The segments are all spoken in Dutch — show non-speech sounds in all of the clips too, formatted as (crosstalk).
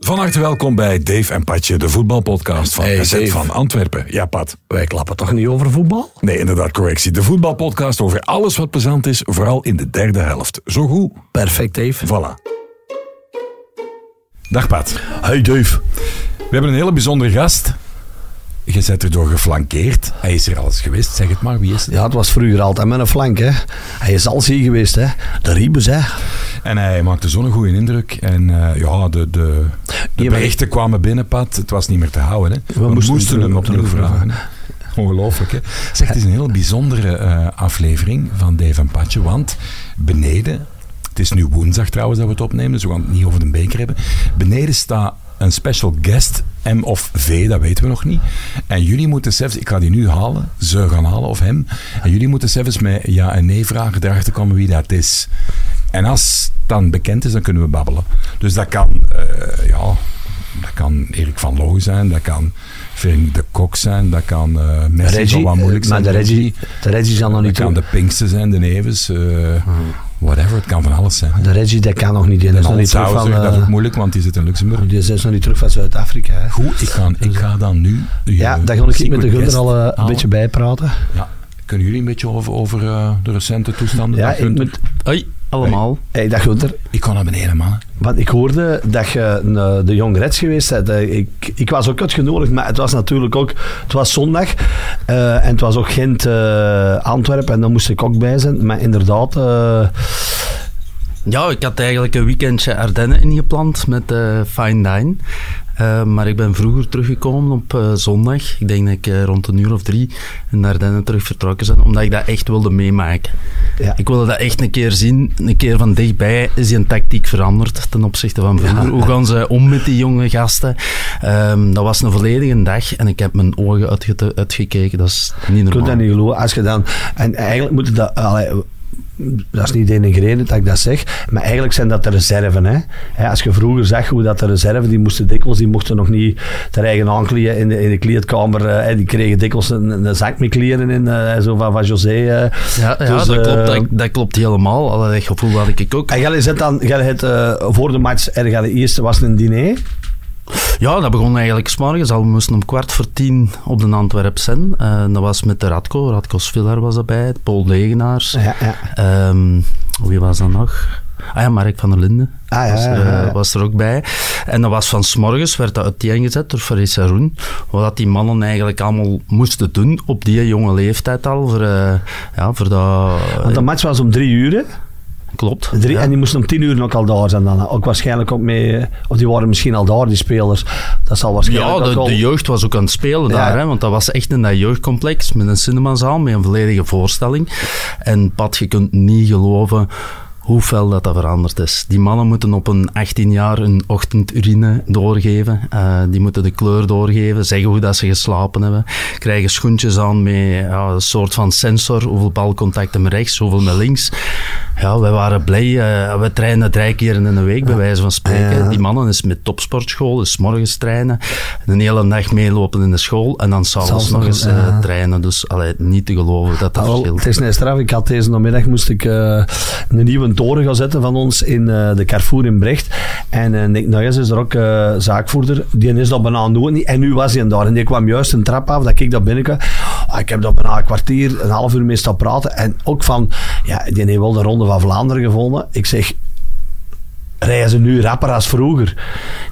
Van harte welkom bij Dave en Patje, de voetbalpodcast van Hey, SZ Dave. van Antwerpen. Ja, Pat. Wij klappen toch niet over voetbal? Nee, inderdaad, correctie. De voetbalpodcast over alles wat plezant is, vooral in de derde helft. Zo goed. Perfect, Dave. Voilà. Dag Pat. Hey, Dave. We hebben een hele bijzondere gast. Je bent erdoor geflankeerd. Hij is er al eens geweest. Zeg het maar, wie is het? Ja, het was vroeger altijd met een flank, hè. Hij is al hier geweest, hè. De Riebus, hè. En hij maakte zo'n goede indruk. En eh, ja, de, de, de berichten kwamen binnen, Pat. Het was niet meer te houden. Hè. We, moesten moesten, hem opnieuw vragen. Ongelooflijk, hè? Zeg, het is een heel bijzondere eh, aflevering van Dave en Patje, want beneden... Het is nu woensdag trouwens dat we het opnemen, dus we gaan het niet over de beker hebben. Beneden staat een special guest, M of V, dat weten we nog niet. En jullie moeten zelfs, ik ga die nu halen, ze gaan halen of hem. En jullie moeten zelfs met ja en nee vragen erachter komen wie dat is. En als het dan bekend is, dan kunnen we babbelen. Dus dat kan, eh, ja, dat kan Erik van Looy zijn, dat kan Frank de Kok zijn, dat kan eh Messi, Reggie, wat moeilijk eh, zijn. maar de Reggie, de Reggie zal nog dat niet kan terug. de Pinksten zijn, de Nevens, eh, whatever, het kan van alles zijn. De Reggie, dat kan nog niet in. Dat is nog niet terug van... Dat eh, wordt moeilijk, want die zit in Luxemburg. die is nog niet terug van Zuid-Afrika. Goed, ik ga, ik ga dan nu... Ja, daar ga ik met de guest al een beetje bijpraten. Ja. Kunnen jullie een beetje over, over de recente toestanden? Ja, ik, moet, Hoi, allemaal. hey, dag Gunter. ik kan naar beneden, mannen. Want ik hoorde dat je eh, de Young Reds geweest bent. Eh, Ik, ik was ook uitgenodigd, maar het was natuurlijk ook... Het was zondag eh, en het was ook Gent, eh, Antwerpen en daar moest ik ook bij zijn. Maar inderdaad... eh, Ja, ik had eigenlijk een weekendje Ardennen ingepland met eh Fine Dine. Eh, maar ik ben vroeger teruggekomen op eh, zondag. Ik denk dat ik eh, rond een uur of drie in de Ardennen terug vertrokken ben, omdat ik dat echt wilde meemaken. ja. Ik wilde dat echt een keer zien, een keer van dichtbij. Is die een tactiek veranderd ten opzichte van vroeger? Hoe gaan ze om met die jonge gasten? Ehm, dat was een volledige dag en ik heb mijn ogen uitge- uitgekeken. Dat is niet Ik normaal. kan dat niet geloven. Als je dan, en eigenlijk moet je dat... allee, dat is niet denigrerend dat ik dat zeg, maar eigenlijk zijn dat de reserven. Hè? Hè, als je vroeger zag hoe dat de reserven, die moesten dikwijls, die mochten nog niet ter eigen aankleden in de, in de kleedkamer. eh, hè, die kregen dikwijls een, een zak met kleren in, eh, zo van, van José. eh. Ja, ja Dus, dat, klopt, dat, dat klopt helemaal. Dat gevoel had ik ook. En jij zit dan, jij het, voor de match, er de eerste was een diner. Ja, dat begon eigenlijk s'morgens al. We moesten om kwart voor tien op de Antwerp zijn. Eh, dat was met de Radko. Radko Sviller was erbij. Paul Degenaars. Ja, ja. Ehm, wie was dat nog? Ah ja, Mark van der Linden Ah, ja, was, er, ja, ja. eh, was er ook bij. En dat was van s'morgens, werd dat uiteengezet door Faris Haroun. Wat die mannen eigenlijk allemaal moesten doen op die jonge leeftijd al. Voor, eh, ja, voor dat... Want de match was om drie uur. hè. Klopt. Drie, ja. En die moesten om tien uur ook al daar zijn dan. Ook waarschijnlijk ook mee... Of die waren misschien al daar, die spelers. Dat zal waarschijnlijk Ja, de, al... de jeugd was ook aan het spelen Ja. daar, hè, want dat was echt in dat jeugdcomplex met een cinemazaal, met een volledige voorstelling. En Pat, je kunt niet geloven hoe fel dat, dat veranderd is. Die mannen moeten op een 18 jaar een ochtendurine doorgeven. Eh, die moeten de kleur doorgeven, zeggen hoe dat ze geslapen hebben. Krijgen schoentjes aan met ja, een soort van sensor, hoeveel balcontacten met rechts, hoeveel met links. Ja, wij waren blij. eh, we trainen drie keer in de week, bij wijze van spreken. Ja. Die mannen is met topsportschool, dus 's morgens trainen, een hele dag meelopen in de school en dan s'avonds nog eens eh, trainen. Dus allee, niet te geloven dat dat verschil het is net straf. Ik had deze namiddag moest ik een nieuwe toren gaan zetten van ons in eh, de Carrefour in Brecht. En eh, Nick Nuyens is er ook eh, zaakvoerder. Die is dat bijna doen. niet. En nu was hij daar. En die kwam juist een trap af dat ik daar binnenkwam. Ah, ik heb daar bijna een kwartier, een half uur mee staan praten. En ook van, ja, die heeft wel de Ronde van Vlaanderen gevonden. Ik zeg, rijden ze nu rapper als vroeger.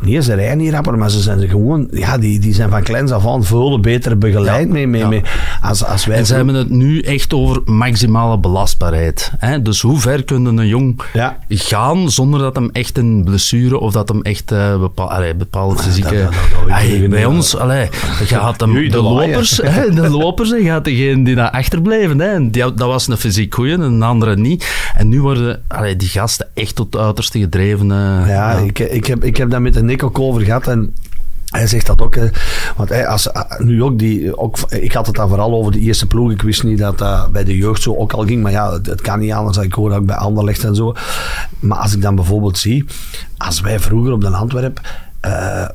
Nee, ze rijden niet rapper, maar ze zijn gewoon, ja, die, die zijn van kleins af aan veel beter begeleid mee, mee, ja. mee, als, als wij. En ze hebben het nu echt over maximale belastbaarheid. Hè? Dus hoe ver kunnen een jong Ja. gaan zonder dat hem echt een blessure of dat hem echt eh bepaal, allee, bepaalde fysieke... dat- dat- dat weet ik Allee, niet. bij ons, allee, je gaat hem, de, lopers, hè, de lopers, hè, gaat degene die daar achterblijven. Hè? En die, dat was een fysiek goeie en een andere niet. En nu worden allee, die gasten echt tot het uiterste gedreven. Eh, Ja, Ik, ik, heb, ik heb daar met de Nick ook over gehad en hij zegt dat ook. hè. Want hij, als, ah, nu ook die, ook, ik had het dan vooral over de eerste ploeg. Ik wist niet dat dat bij de jeugd zo ook al ging. Maar ja, het, het kan niet anders. Ik hoor dat ook bij Anderlecht en zo. Maar als ik dan bijvoorbeeld zie, als wij vroeger op de Antwerp eh,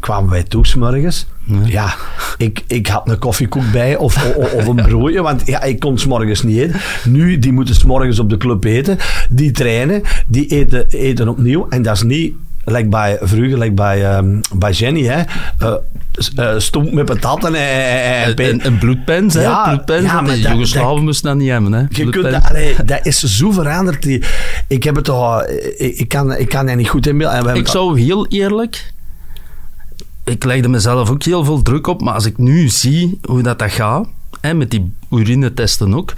kwamen wij toe 's morgens Ja, ik, ik had een koffiekoek bij of, of, of een broodje, want ja, ik kon s'morgens niet eten. Nu, die moeten s'morgens op de club eten. Die trainen, die eten, eten opnieuw. En dat is niet like bij vroeger, like bij, ehm, bij Jenny, hè. Uh, uh, stoem met patatten en, en, en, en bloedpens, hè. Ja, bloedpens, ja, maar de Joegoslaven moesten dat niet hebben, hè. Je kunt dat, allee, dat is zo veranderd. Die, ik heb het toch... Ik, ik kan, ik kan dat niet goed inbeelden. Ik zou heel eerlijk... Ik legde mezelf ook heel veel druk op, maar als ik nu zie hoe dat, dat gaat, hè, met die urinetesten ook,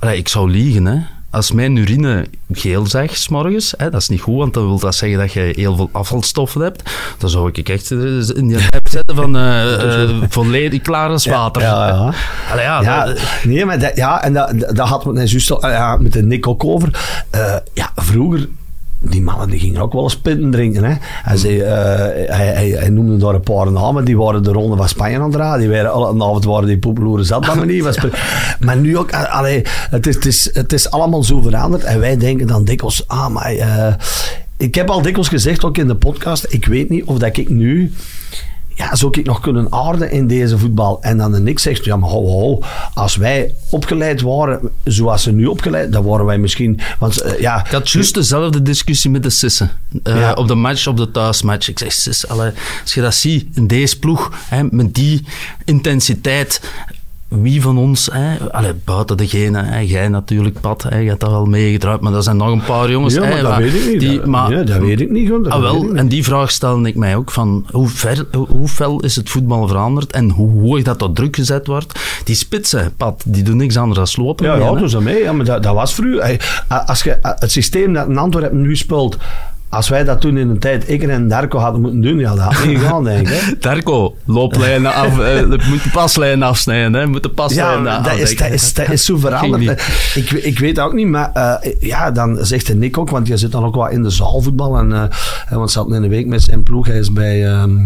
allee, ik zou liegen, hè. Als mijn urine geel zegt, s'morgens, hè, dat is niet goed, want dan wil dat zeggen dat je heel veel afvalstoffen hebt. Dan zou ik echt eh, in die app zetten van eh, eh, volledig klaar als water. Ja, ja. Allee, ja, Ja, dat- nee, maar dat, ja, en dat, dat had net juist al, ja, met de Nick ook over. Ja, vroeger, die mannen die gingen ook wel eens pitten drinken. Hè. Hij, zei, eh, hij, hij, noemde daar een paar namen, die waren de ronde van Spanje aan het. Die waren alle avond waren die poepeloeren zat me niet. Was (laughs) maar nu ook, eh, allee, het, is, het, is, het is allemaal zo veranderd. En wij denken dan dikwijls, ah, maar... eh, ik heb al dikwijls gezegd, ook in de podcast, ik weet niet of dat ik nu ja, zou ik nog kunnen aarden in deze voetbal? En dan de Nick zegt, ja maar ho, ho, als wij opgeleid waren zoals ze nu opgeleid, dan waren wij misschien, want eh, ja... Ik had juist dezelfde discussie met de Sissen. Eh, Ja. Op de match, op de thuismatch. Ik zeg, Sis, als je dat ziet in deze ploeg, hè, met die intensiteit, wie van ons, hè, allee, buiten degene, hè, jij natuurlijk, Pat, hè, je hebt dat wel meegedraaid, maar er zijn nog een paar jongens. Ja, maar hè, dat waar- weet ik niet. Die, dat, maar, ja, dat weet ik niet. Ah, dat wel, niet. en die vraag stelde ik mij ook van hoe, ver, hoe, hoe fel is het voetbal veranderd en hoe hoog dat tot druk gezet wordt. Die spitsen, Pat, die doen niks anders dan lopen. Ja, ja, hè. dus aan mee. Ja, maar dat, dat was vroeger. Als je, het systeem dat in Antwerpen nu speelt, als wij dat toen in een tijd, ik en Darko hadden moeten doen, ja, dat had niet gegaan, denk ik. hè. (laughs) Darko, looplijnen af, eh, moet de paslijnen afsnijden, hè. Moet de Ja, dat is, dat, is, dat is zo veranderd. Ik, ik weet ook niet, maar eh, ja, dan zegt de Nick ook, want je zit dan ook wel in de zaalvoetbal. En, eh, want ze hadden in de week met zijn ploeg, hij is bij, ehm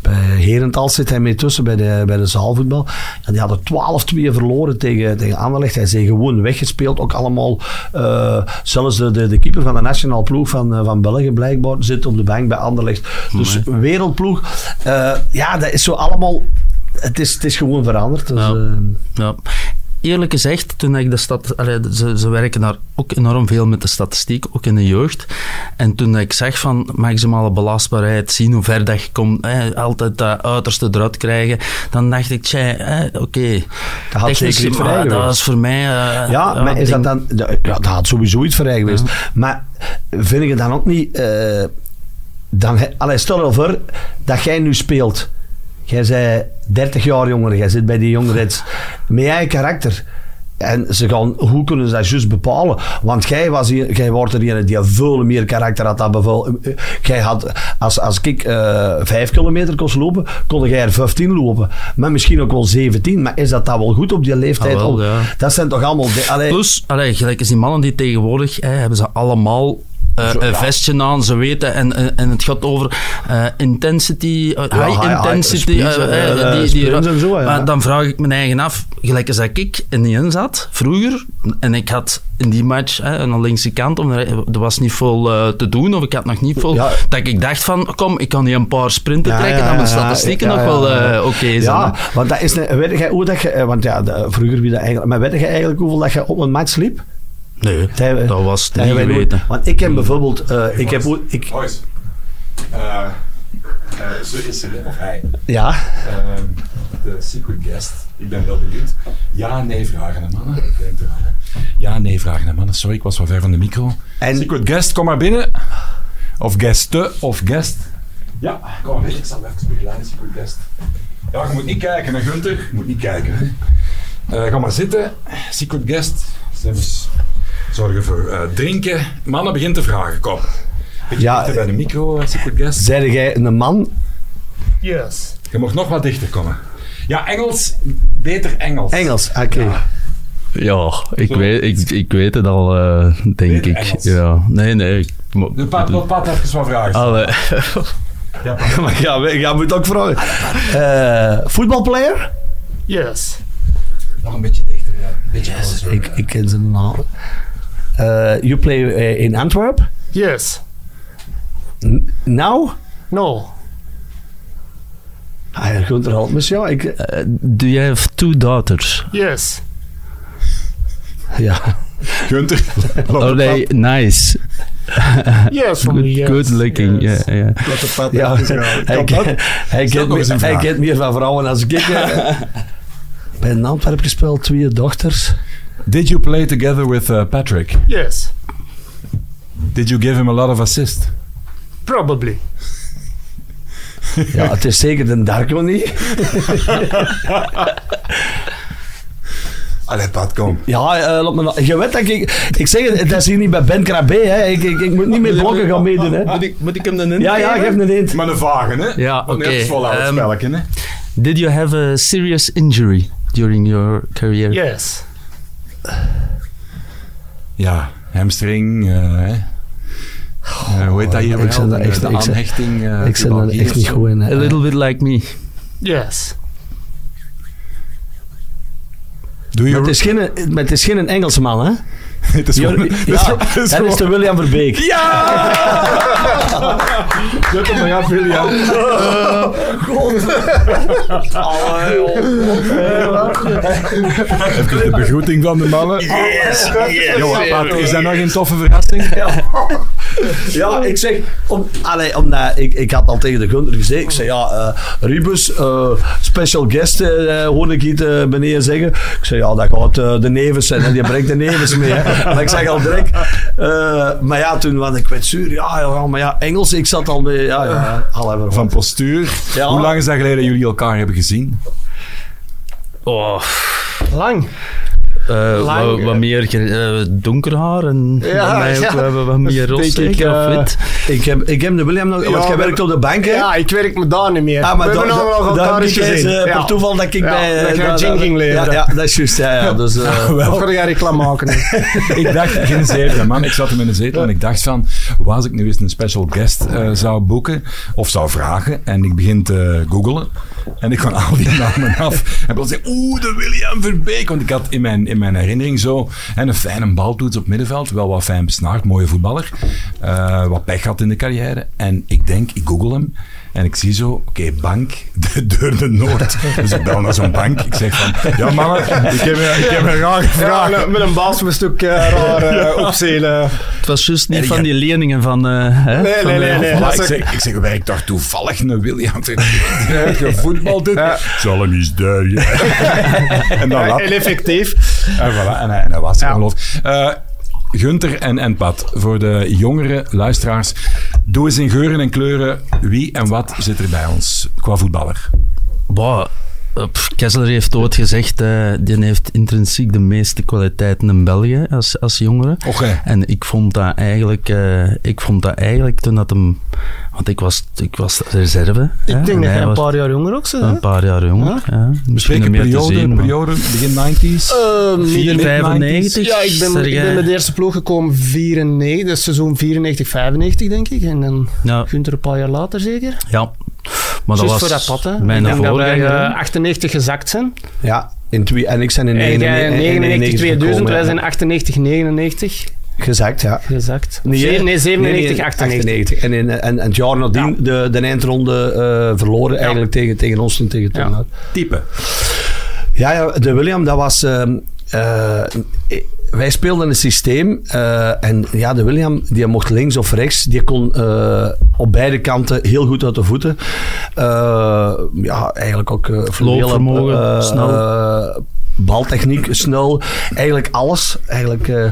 bij Herentals zit hij mee tussen bij de, bij de zaalvoetbal. En die hadden 12-2 verloren tegen, tegen Anderlecht. Hij zei gewoon weggespeeld, ook allemaal. zelfs de, de, de keeper van de nationale ploeg van, van België blijkbaar zit op de bank bij Anderlecht. Dus een wereldploeg. Eh, ja, dat is zo allemaal... Het is, het is gewoon veranderd. Dus, Ja. eh, Ja. Eerlijk gezegd, toen ik de stad, allee, ze, ze werken daar ook enorm veel met de statistiek, ook in de jeugd. En toen ik zag van maximale belastbaarheid, zien hoe ver dat je komt, hè, altijd dat uiterste eruit krijgen, dan dacht ik, tja, oké. Dat had zeker iets vrij Dat was voor mij... eh, Ja, maar is dat dan... Ja, dat had sowieso iets vrij geweest. Maar vind je dan ook niet... eh dan, allee, stel je voor dat jij nu speelt. Jij zei 30 jaar jonger, jij zit bij die jongereds. Met jij karakter. En ze gaan, hoe kunnen ze dat juist bepalen? Want jij, was hier, jij wordt er een die veel meer karakter had dan bijvoorbeeld. eh, Jij had, als, als ik eh 5 kilometer kon lopen, kon jij er 15 lopen. Maar misschien ook wel 17. Maar is dat dan wel goed op die leeftijd? Ah, wel, Om- ja. Dat zijn toch allemaal... de- allee, Plus, allee, gelijk als die mannen die tegenwoordig hè, hebben ze allemaal eh, Zo, een ja. vestje aan, ze weten. En, en, het gaat over eh, intensity, eh, Ja, high intensity. speeds, eh, eh, eh, eh, die, die, sprints en zo, ja. Maar dan vraag ik mijn eigen af, gelijk als ik in die in zat, vroeger, en ik had in die match aan de linkse kant, omdat er, was niet veel eh, te doen, of ik had nog niet veel, dat ik dacht van, kom, ik kan hier een paar sprinten trekken, dat mijn statistieken nog wel eh, oké zijn. Ja, want dat is... Weet jij hoe dat je... eh, Want ja, de- vroeger wie dat eigenlijk... Maar weet je eigenlijk hoeveel dat je op een match liep? Nee, Dat- dat was het niet geweten. Want ik heb bijvoorbeeld... eh, ik heb... Ik, Boys. Eh, eh, zo is of hij. ja, Ehm, de secret guest. Ik ben wel benieuwd. Ja, nee vragen aan mannen. Ik denk eraan, hè. Ja, nee vragen aan mannen. Sorry, ik was wel ver van de micro. En- Secret guest, kom maar binnen. Of gueste, of guest. Ja, kom maar binnen. Ik zal even begeleiden, secret guest. Ja, je moet niet kijken, hè, Gunther. Je moet niet kijken. Eh, ga maar zitten. Secret guest. Sims. Zorgen voor eh, drinken. Mannen, begin te vragen. Kom. Beetje Ja, dichter bij de micro, eh, secret guest. zei jij een man... Yes. Je mag nog wat dichter komen. Ja, Engels. Beter Engels. Engels, oké. Ja. Ja, ik weet, ik, ik weet het al, eh, denk ik. Engels. Ja. Nee, nee. Ik, De Pat, wat Pat even wat vragen. Allee. (laughs) Ja. Maar ja, we- jij moet ook vragen. Eh voetbalplayer? Yes. Nog een beetje dichter. Ja. Een beetje closer. Ik, ik ken zijn naam. Eh you play eh, in Antwerp? Yes. N- now? No. Ah, ja, Gunther Haltmes, ja. Ik, Uh, do you have two daughters? Yes. ja. Gunther. (laughs) Oh, nee, nice. (laughs) Yes, Good, me, yes. good looking. Yes. Yeah, yeah. Laat de pad Ja, hij, kent, hij, eens meer, een hij vraag. kent meer van vrouwen als ik. eh. Bij een Antwerp gespeeld, twee dochters. Did you play together with uh, Patrick? Yes. Did you give him a lot of assist? Probably. Ja, het is zeker de Darko niet. Allee, Pat, kom. Ja, eh, laat me je weet dat ik... Ik zeg het, dat is hier niet bij Ben Krabbe, hè. Ik, ik, ik moet niet met blokken gaan meedoen, hè. Moet ik, moet ik hem dan in? Ja, ja, geef een hint. Maar een vage, hè? Ja, Want oké. net is volhouden Ehm, hè? Did you have a serious injury during your career? Yes. Ja, hamstring, eh, hè. Eh, hoe heet dat hier ik wel? ben daar echt- de ik ben- aanhechting. eh, Ik zit er echt niet goed in. A little bit like me. Yes. Doe Maar je... het is geen, maar het is geen Engelsman, hè? (laughs) Het is Ja, gewoon... is gewoon- het is dat is de William Verbeek. Ja! (laughs) Zet hem maar af, William. Even de begroeting van de mannen. Yes, yes. Pat, is dat nog een toffe verrassing? (laughs) Ja, ik zeg, om, allee, omdat ik, ik had al tegen de Gunther gezegd, ik zei ja, eh Ribus, eh, special guest, eh hoorde ik iets eh, beneden zeggen. Ik zei ja, dat gaat de nevens zijn en die brengt de nevens mee. Hè. (laughs) Maar ik zeg al direct, eh, maar ja, toen, want ik werd zuur, ja, ja, maar ja, Engels, ik zat al mee, ja, ja, al Van postuur. Ja. Hoe lang is dat geleden dat jullie elkaar hebben gezien? Oh, Lang. Eh, wat, wat meer eh, donker haar en Ja, mij ook ja. wat, meer (laughs) roze ik, eh. Ik heb, ik heb de William nog, want Ja, jij we- werkt op de bank, hè? Ja, ik werk me daar niet meer. Ah, maar we da- hebben da- elkaar gezien. eh, per toeval dat ik bij... dat gin ging leveren. Ja, ja, dat is juist, ja. ja dus, (laughs) Of ga jij reclame maken? (laughs) Ik dacht, geen zeven man. Ik zat hem in de zetel en ik dacht van, wat als ik nu eens een special guest zou boeken of zou vragen en ik begin te googlen en ik ga al die namen af en dan zeg oeh, de William Verbeek. Want ik had in mijn, in mijn herinnering zo hè, een fijne baltoets op middenveld, wel wat fijn besnaard, mooie voetballer, eh, wat pech had in de carrière. En ik denk, ik google hem en ik zie zo, oké, bank, (laughs) de deur de Noord. Dus ik bel naar zo'n bank. Ik zeg van, ja mannen, ik heb, ik heb een rare vraag. Ja, met een baas met een stuk eh, (laughs) raar eh, opzelen. Het was juist niet En van die leningen van... eh, hè, Nee, van nee, nee, nee. Voilà, dat ik, zeg, ik zeg, werkt toevallig een William heeft gevoetbald doet? Zal hem eens duiden. (laughs) en dan. En effectief. En, voilà, en, hij, en hij was er Ja. ongelooflijk. Gunther en, en Pat, voor de jongere luisteraars, doe eens in geuren en kleuren wie en wat zit er bij ons qua voetballer. Boah, pff, Kessler heeft ooit gezegd, eh die heeft intrinsiek de meeste kwaliteiten in België als, als jongere. Oké. En ik vond dat eigenlijk, eh, ik vond dat eigenlijk toen dat hem, want ik was, ik was reserve. hè, Ik denk en dat hij een paar jaar jonger ook bent. een paar jaar jonger. Ja. Misschien Spreken meer te periode, zien. periode, begin 90s. Ehm, 4, mid- 95. Ja, ik ben, ik ben met de eerste ploeg gekomen 94, dus seizoen 94, 95 denk ik. En dan Ja, Gunther een paar jaar later zeker. ja. Maar dat was voor dat pad, hè. mijn ik denk dat wij voorganger. eh, 98 gezakt zijn. ja, in twee, en ik zijn in En jij 99, 99, 2000, gekomen, wij ja. zijn 98, 99 Gezakt, ja. gezakt. Nee, Zeven- nee, nee, 97, nee, 98. En, in, en, en het jaar nadien de, de eindronde eh, verloren eigenlijk tegen, tegen ons en tegen Ja. Turnhout. Type. Ja, ja, de William, dat was... ehm, eh, wij speelden een systeem eh, en ja, de William die mocht links of rechts, die kon eh, op beide kanten heel goed uit de voeten. Eh, ja, eigenlijk ook uh, Loopvermogen, snel. eh, baltechniek, snel, eigenlijk alles. Eigenlijk, eh,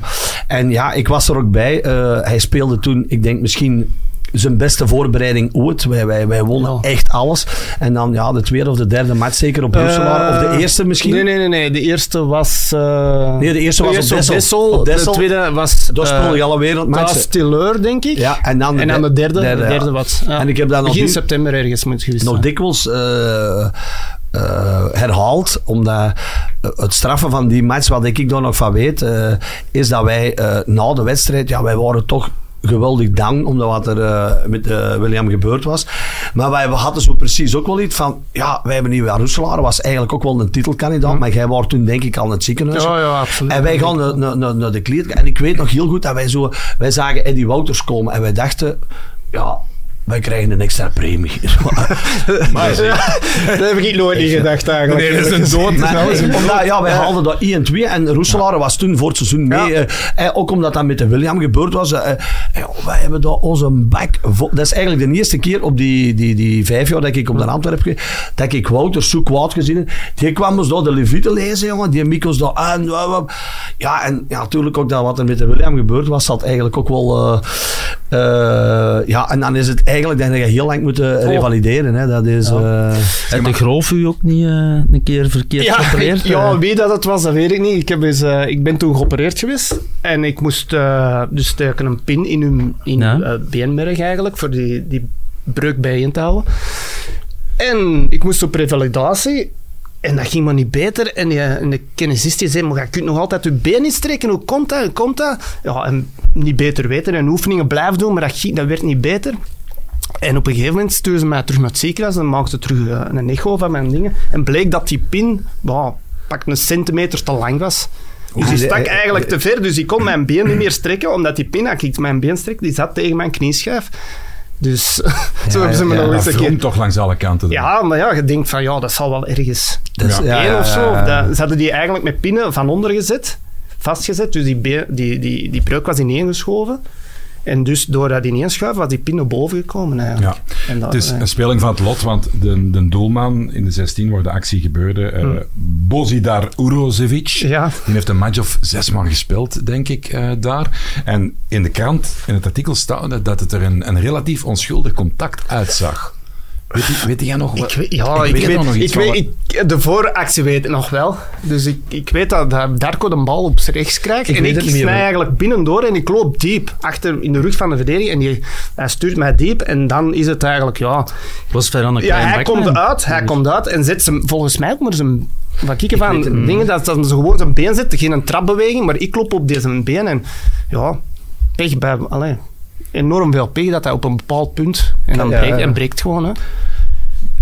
en ja, ik was er ook bij. Eh, hij speelde toen, ik denk misschien zijn beste voorbereiding ooit. Wij, wij, wij wonnen Ja. echt alles. En dan ja, de tweede of de derde match zeker op Roeselaar. of de Eh, eerste misschien. Nee, nee, nee, nee. De eerste was... eh, Nee, de eerste was op Dessel. Op De tweede was... Daar eh, speelde je alle wereldmatchen. Klaas Tilleur, denk ik. Ja, en dan de, En dan de derde, de ja. derde was. ja. En ik heb dat nog, Begin die- september ergens moet geweest nog dikwijls eh, eh, herhaald, omdat eh, het straffen van die match, wat ik daar nog van weet, eh, is dat wij eh, na de wedstrijd, ja, wij waren toch geweldig down, omdat wat er eh, met eh, William gebeurd was. Maar wij hadden zo precies ook wel iets van, ja, wij hebben nu aan Roeselaar, was eigenlijk ook wel een titelkandidaat, maar jij was toen denk ik al in het ziekenhuis. Ja, ja, absoluut. En wij gaan naar, naar, naar, naar de kleedkamer. En ik weet nog heel goed dat wij zo... Wij zagen Eddie Wouters komen en wij dachten... Ja, wij krijgen een extra premie. (laughs) Maar, dat heb ik nooit niet gedacht eigenlijk. Nee, dat is een dood. Maar, omdat, ja, wij haalden dat 1 en 2 en Roeselaar was toen voor het seizoen mee. Ja. eh, eh, ook omdat dat met de William gebeurd was. eh, eh, ja, wij hebben daar onze vol. Dat is eigenlijk de eerste keer op die, die, die vijf jaar dat ik op de Antwerpen dat ik Wouter Soek Wout gezien heb. Die kwam dus door de Levieten lezen, jongen. Die Mikos daar aan. Ja, en ja, natuurlijk ook dat wat er met de William gebeurd was, zat eigenlijk ook wel... eh, eh, ja, en dan is het eigenlijk dat je heel lang moet eh, revalideren. Hè. Dat is... eh, Heb de Groof u ook niet eh, een keer verkeerd Ja, geopereerd? ja, Eh, wie dat het was, dat weet ik niet. Ik, heb eens, eh, ik ben toen geopereerd geweest. En ik moest eh, dus steken een pin in uw, in Ja. eh, beenmerg eigenlijk, voor die, die breuk bijeen te houden. En ik moest op revalidatie. En dat ging maar niet beter. En, die, en de kinesist die zei, maar je kunt nog altijd je been niet strekken. Hoe komt dat? Hoe komt dat? Ja, en niet beter weten. En oefeningen blijven doen, maar dat, ging, dat werd niet beter. En op een gegeven moment stuurden ze mij terug naar het ziekenhuis en maakten ze terug eh, een echo van mijn dingen. En bleek dat die pin, wow, pak een centimeter te lang was. Dus die stak de- eigenlijk te ver, dus ik kon mijn been niet (clears throat) meer strekken, omdat die pin, als ik mijn been strek, die zat tegen mijn knieschijf. Dus (laughs) zo hebben ze me ja, nog eens een keer... toch langs alle kanten. dan. Ja, maar ja, je denkt van, ja, dat zal wel ergens dat is- Ja. ja, één ja, of zo. ja, ja. dat- ze hadden die eigenlijk met pinnen van onder gezet, vastgezet, dus die, die, die, die breuk was ineengeschoven. En dus door dat ineenschuiven was die pin naar boven gekomen eigenlijk. En dat, Het is eh, een speling van het lot, want de, de doelman in de 16 waar de actie gebeurde, eh Bozidar Urozevic, Ja. die heeft een match of zes man gespeeld, denk ik, eh, daar. En in de krant, in het artikel staat dat het er een, een relatief onschuldig contact uitzag. Weet, weet jij nog wat? Ik weet, ja, ik, weet weet, nog iets ik van weet ik, de vooractie weet ik nog wel. Dus ik, ik weet dat, dat Darko de bal op rechts krijgt. En ik snij eigenlijk binnendoor en ik loop diep. Achter in de rug van de verdediger. En die, hij stuurt mij diep. En dan is het eigenlijk, ja... Was Ferran een Ja, hij komt uit. Hij komt uit en zet zijn... Volgens mij maar zijn... Weet het niet. dingen, dat, dat ze gewoon zijn been zet. Geen een trapbeweging, maar ik loop op deze been. En ja, pech bij... Allee, enorm veel pech dat hij op een bepaald punt... En dan Ja, breekt, ja. en breekt gewoon, hè.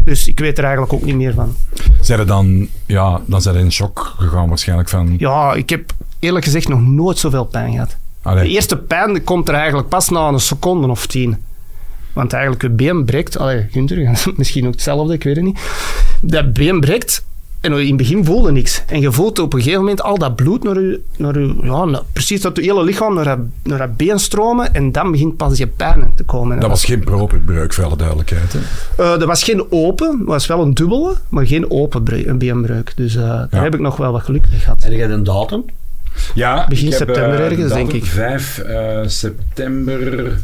Dus ik weet er eigenlijk ook niet meer van. Zijn er dan, ja, dan zijn er in shock gegaan waarschijnlijk van... Ja, ik heb eerlijk gezegd nog nooit zoveel pijn gehad. Allee, De eerste pijn komt er eigenlijk pas na een seconde of tien. Want eigenlijk, je been breekt. Allee, Gunther, (laughs) misschien ook hetzelfde, ik weet het niet. Dat been breekt en in het begin voelde niks. En je voelt op een gegeven moment al dat bloed naar je, naar je ja, naar- precies dat je hele lichaam naar dat, naar dat been stromen. En dan begint pas je pijn te komen. dat was geen proper breuk, voor alle duidelijkheid. Hè? Eh, dat was geen open, het was wel een dubbele, maar geen open bre- een beenbreuk. Dus eh, daar Ja. heb ik nog wel wat geluk mee gehad. Heb jij een datum? Ja, Begin ik heb, september eh, ergens, datum denk ik. 5 eh, september.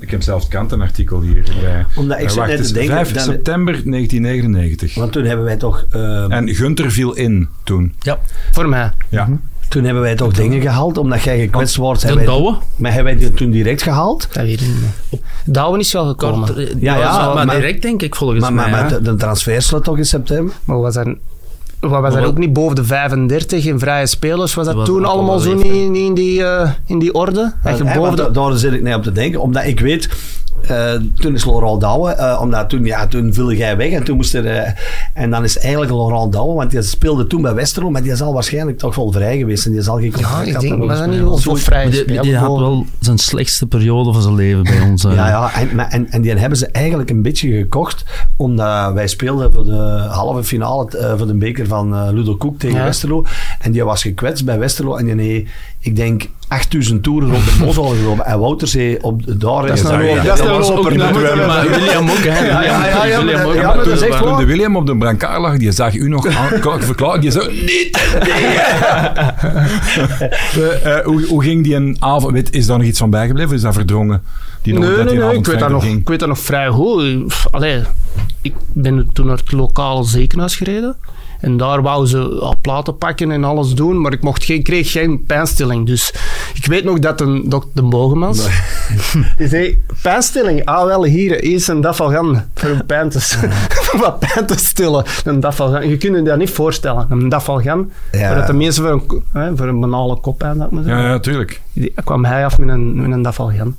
Ik heb zelfs het kantenartikel hier. Bij. Omdat ik wacht, net het te is denken, 5 dan- september 1999. Want toen hebben wij toch... eh, En Gunter viel in toen. Ja, Voor mij. Ja. Toen hebben wij toch dingen gehaald, omdat jij gekwetst wordt. de hebben wij- Douwe. Maar hebben wij die toen direct gehaald? Dat weet ik niet meer. Douwen is wel gekomen. Ja, ja, maar, maar- direct denk ik volgens Maar, mij. maar de, de transferslot toch in september? Maar was er, wat was wat- ook niet boven de 35 in vrije spelers? Was dat Dat was toen allemaal zo niet, niet in, die, eh, in die orde? Dat Ja, boven de, daar zit ik niet op te denken. Omdat ik weet, eh, toen is Laurent Douwe, eh, omdat toen, ja, toen viel jij weg en toen moest er... eh, en dan is eigenlijk Laurent Douwe, want die speelde toen bij Westerlo, maar die zal waarschijnlijk toch wel vrij geweest en die zal geen ja, ik denk, volgens dat niet wel vrije die, die had wel zijn slechtste periode van zijn leven bij ons. Ja, ja en, maar- en, en die hebben ze eigenlijk een beetje gekocht, omdat wij speelden voor de halve finale voor de beker van Ludo Koek tegen Ja. Westerlo. En die was gekwetst bij Westerlo en die nee, ik denk 8000 toeren op de bos al gelopen. En Wouter zei op de daar... Dat is loper. ja, Dat is wel- Maar William ook, hè. Ja, ja, ja, ja, William maar- ook. ja, Maar dat is echt waren- Toen waar. de William op de brancard lag, die zag u nog (laughs) verklaren. Die zei, niet (laughs) eh, hoe, hoe ging die een avond? Weet, is daar nog iets van bijgebleven? Is dat verdrongen? Die nog- Nee, dat nee, nee, avond ik weet, dat nog, ging? ik weet dat nog vrij goed. Allee, ik ben toen naar het lokale ziekenhuis gereden. En daar wouden ze al platen pakken en alles doen, maar ik mocht geen, kreeg geen pijnstilling. Dus ik weet nog dat een dokter de Bogemans... (laughs) Die zei, pijnstilling, ah wel, hier is een dafalgan voor een pijn te, (laughs) voor wat pijn te stillen. Een dafalgan. Je kunt je dat niet voorstellen. Een dafalgan, Ja. voor dat de mensen voor een, hè, voor een banale koppijn, dat ik maar zeggen. Ja, ja, tuurlijk. Die- kwam hij af met een, met een dafalgan.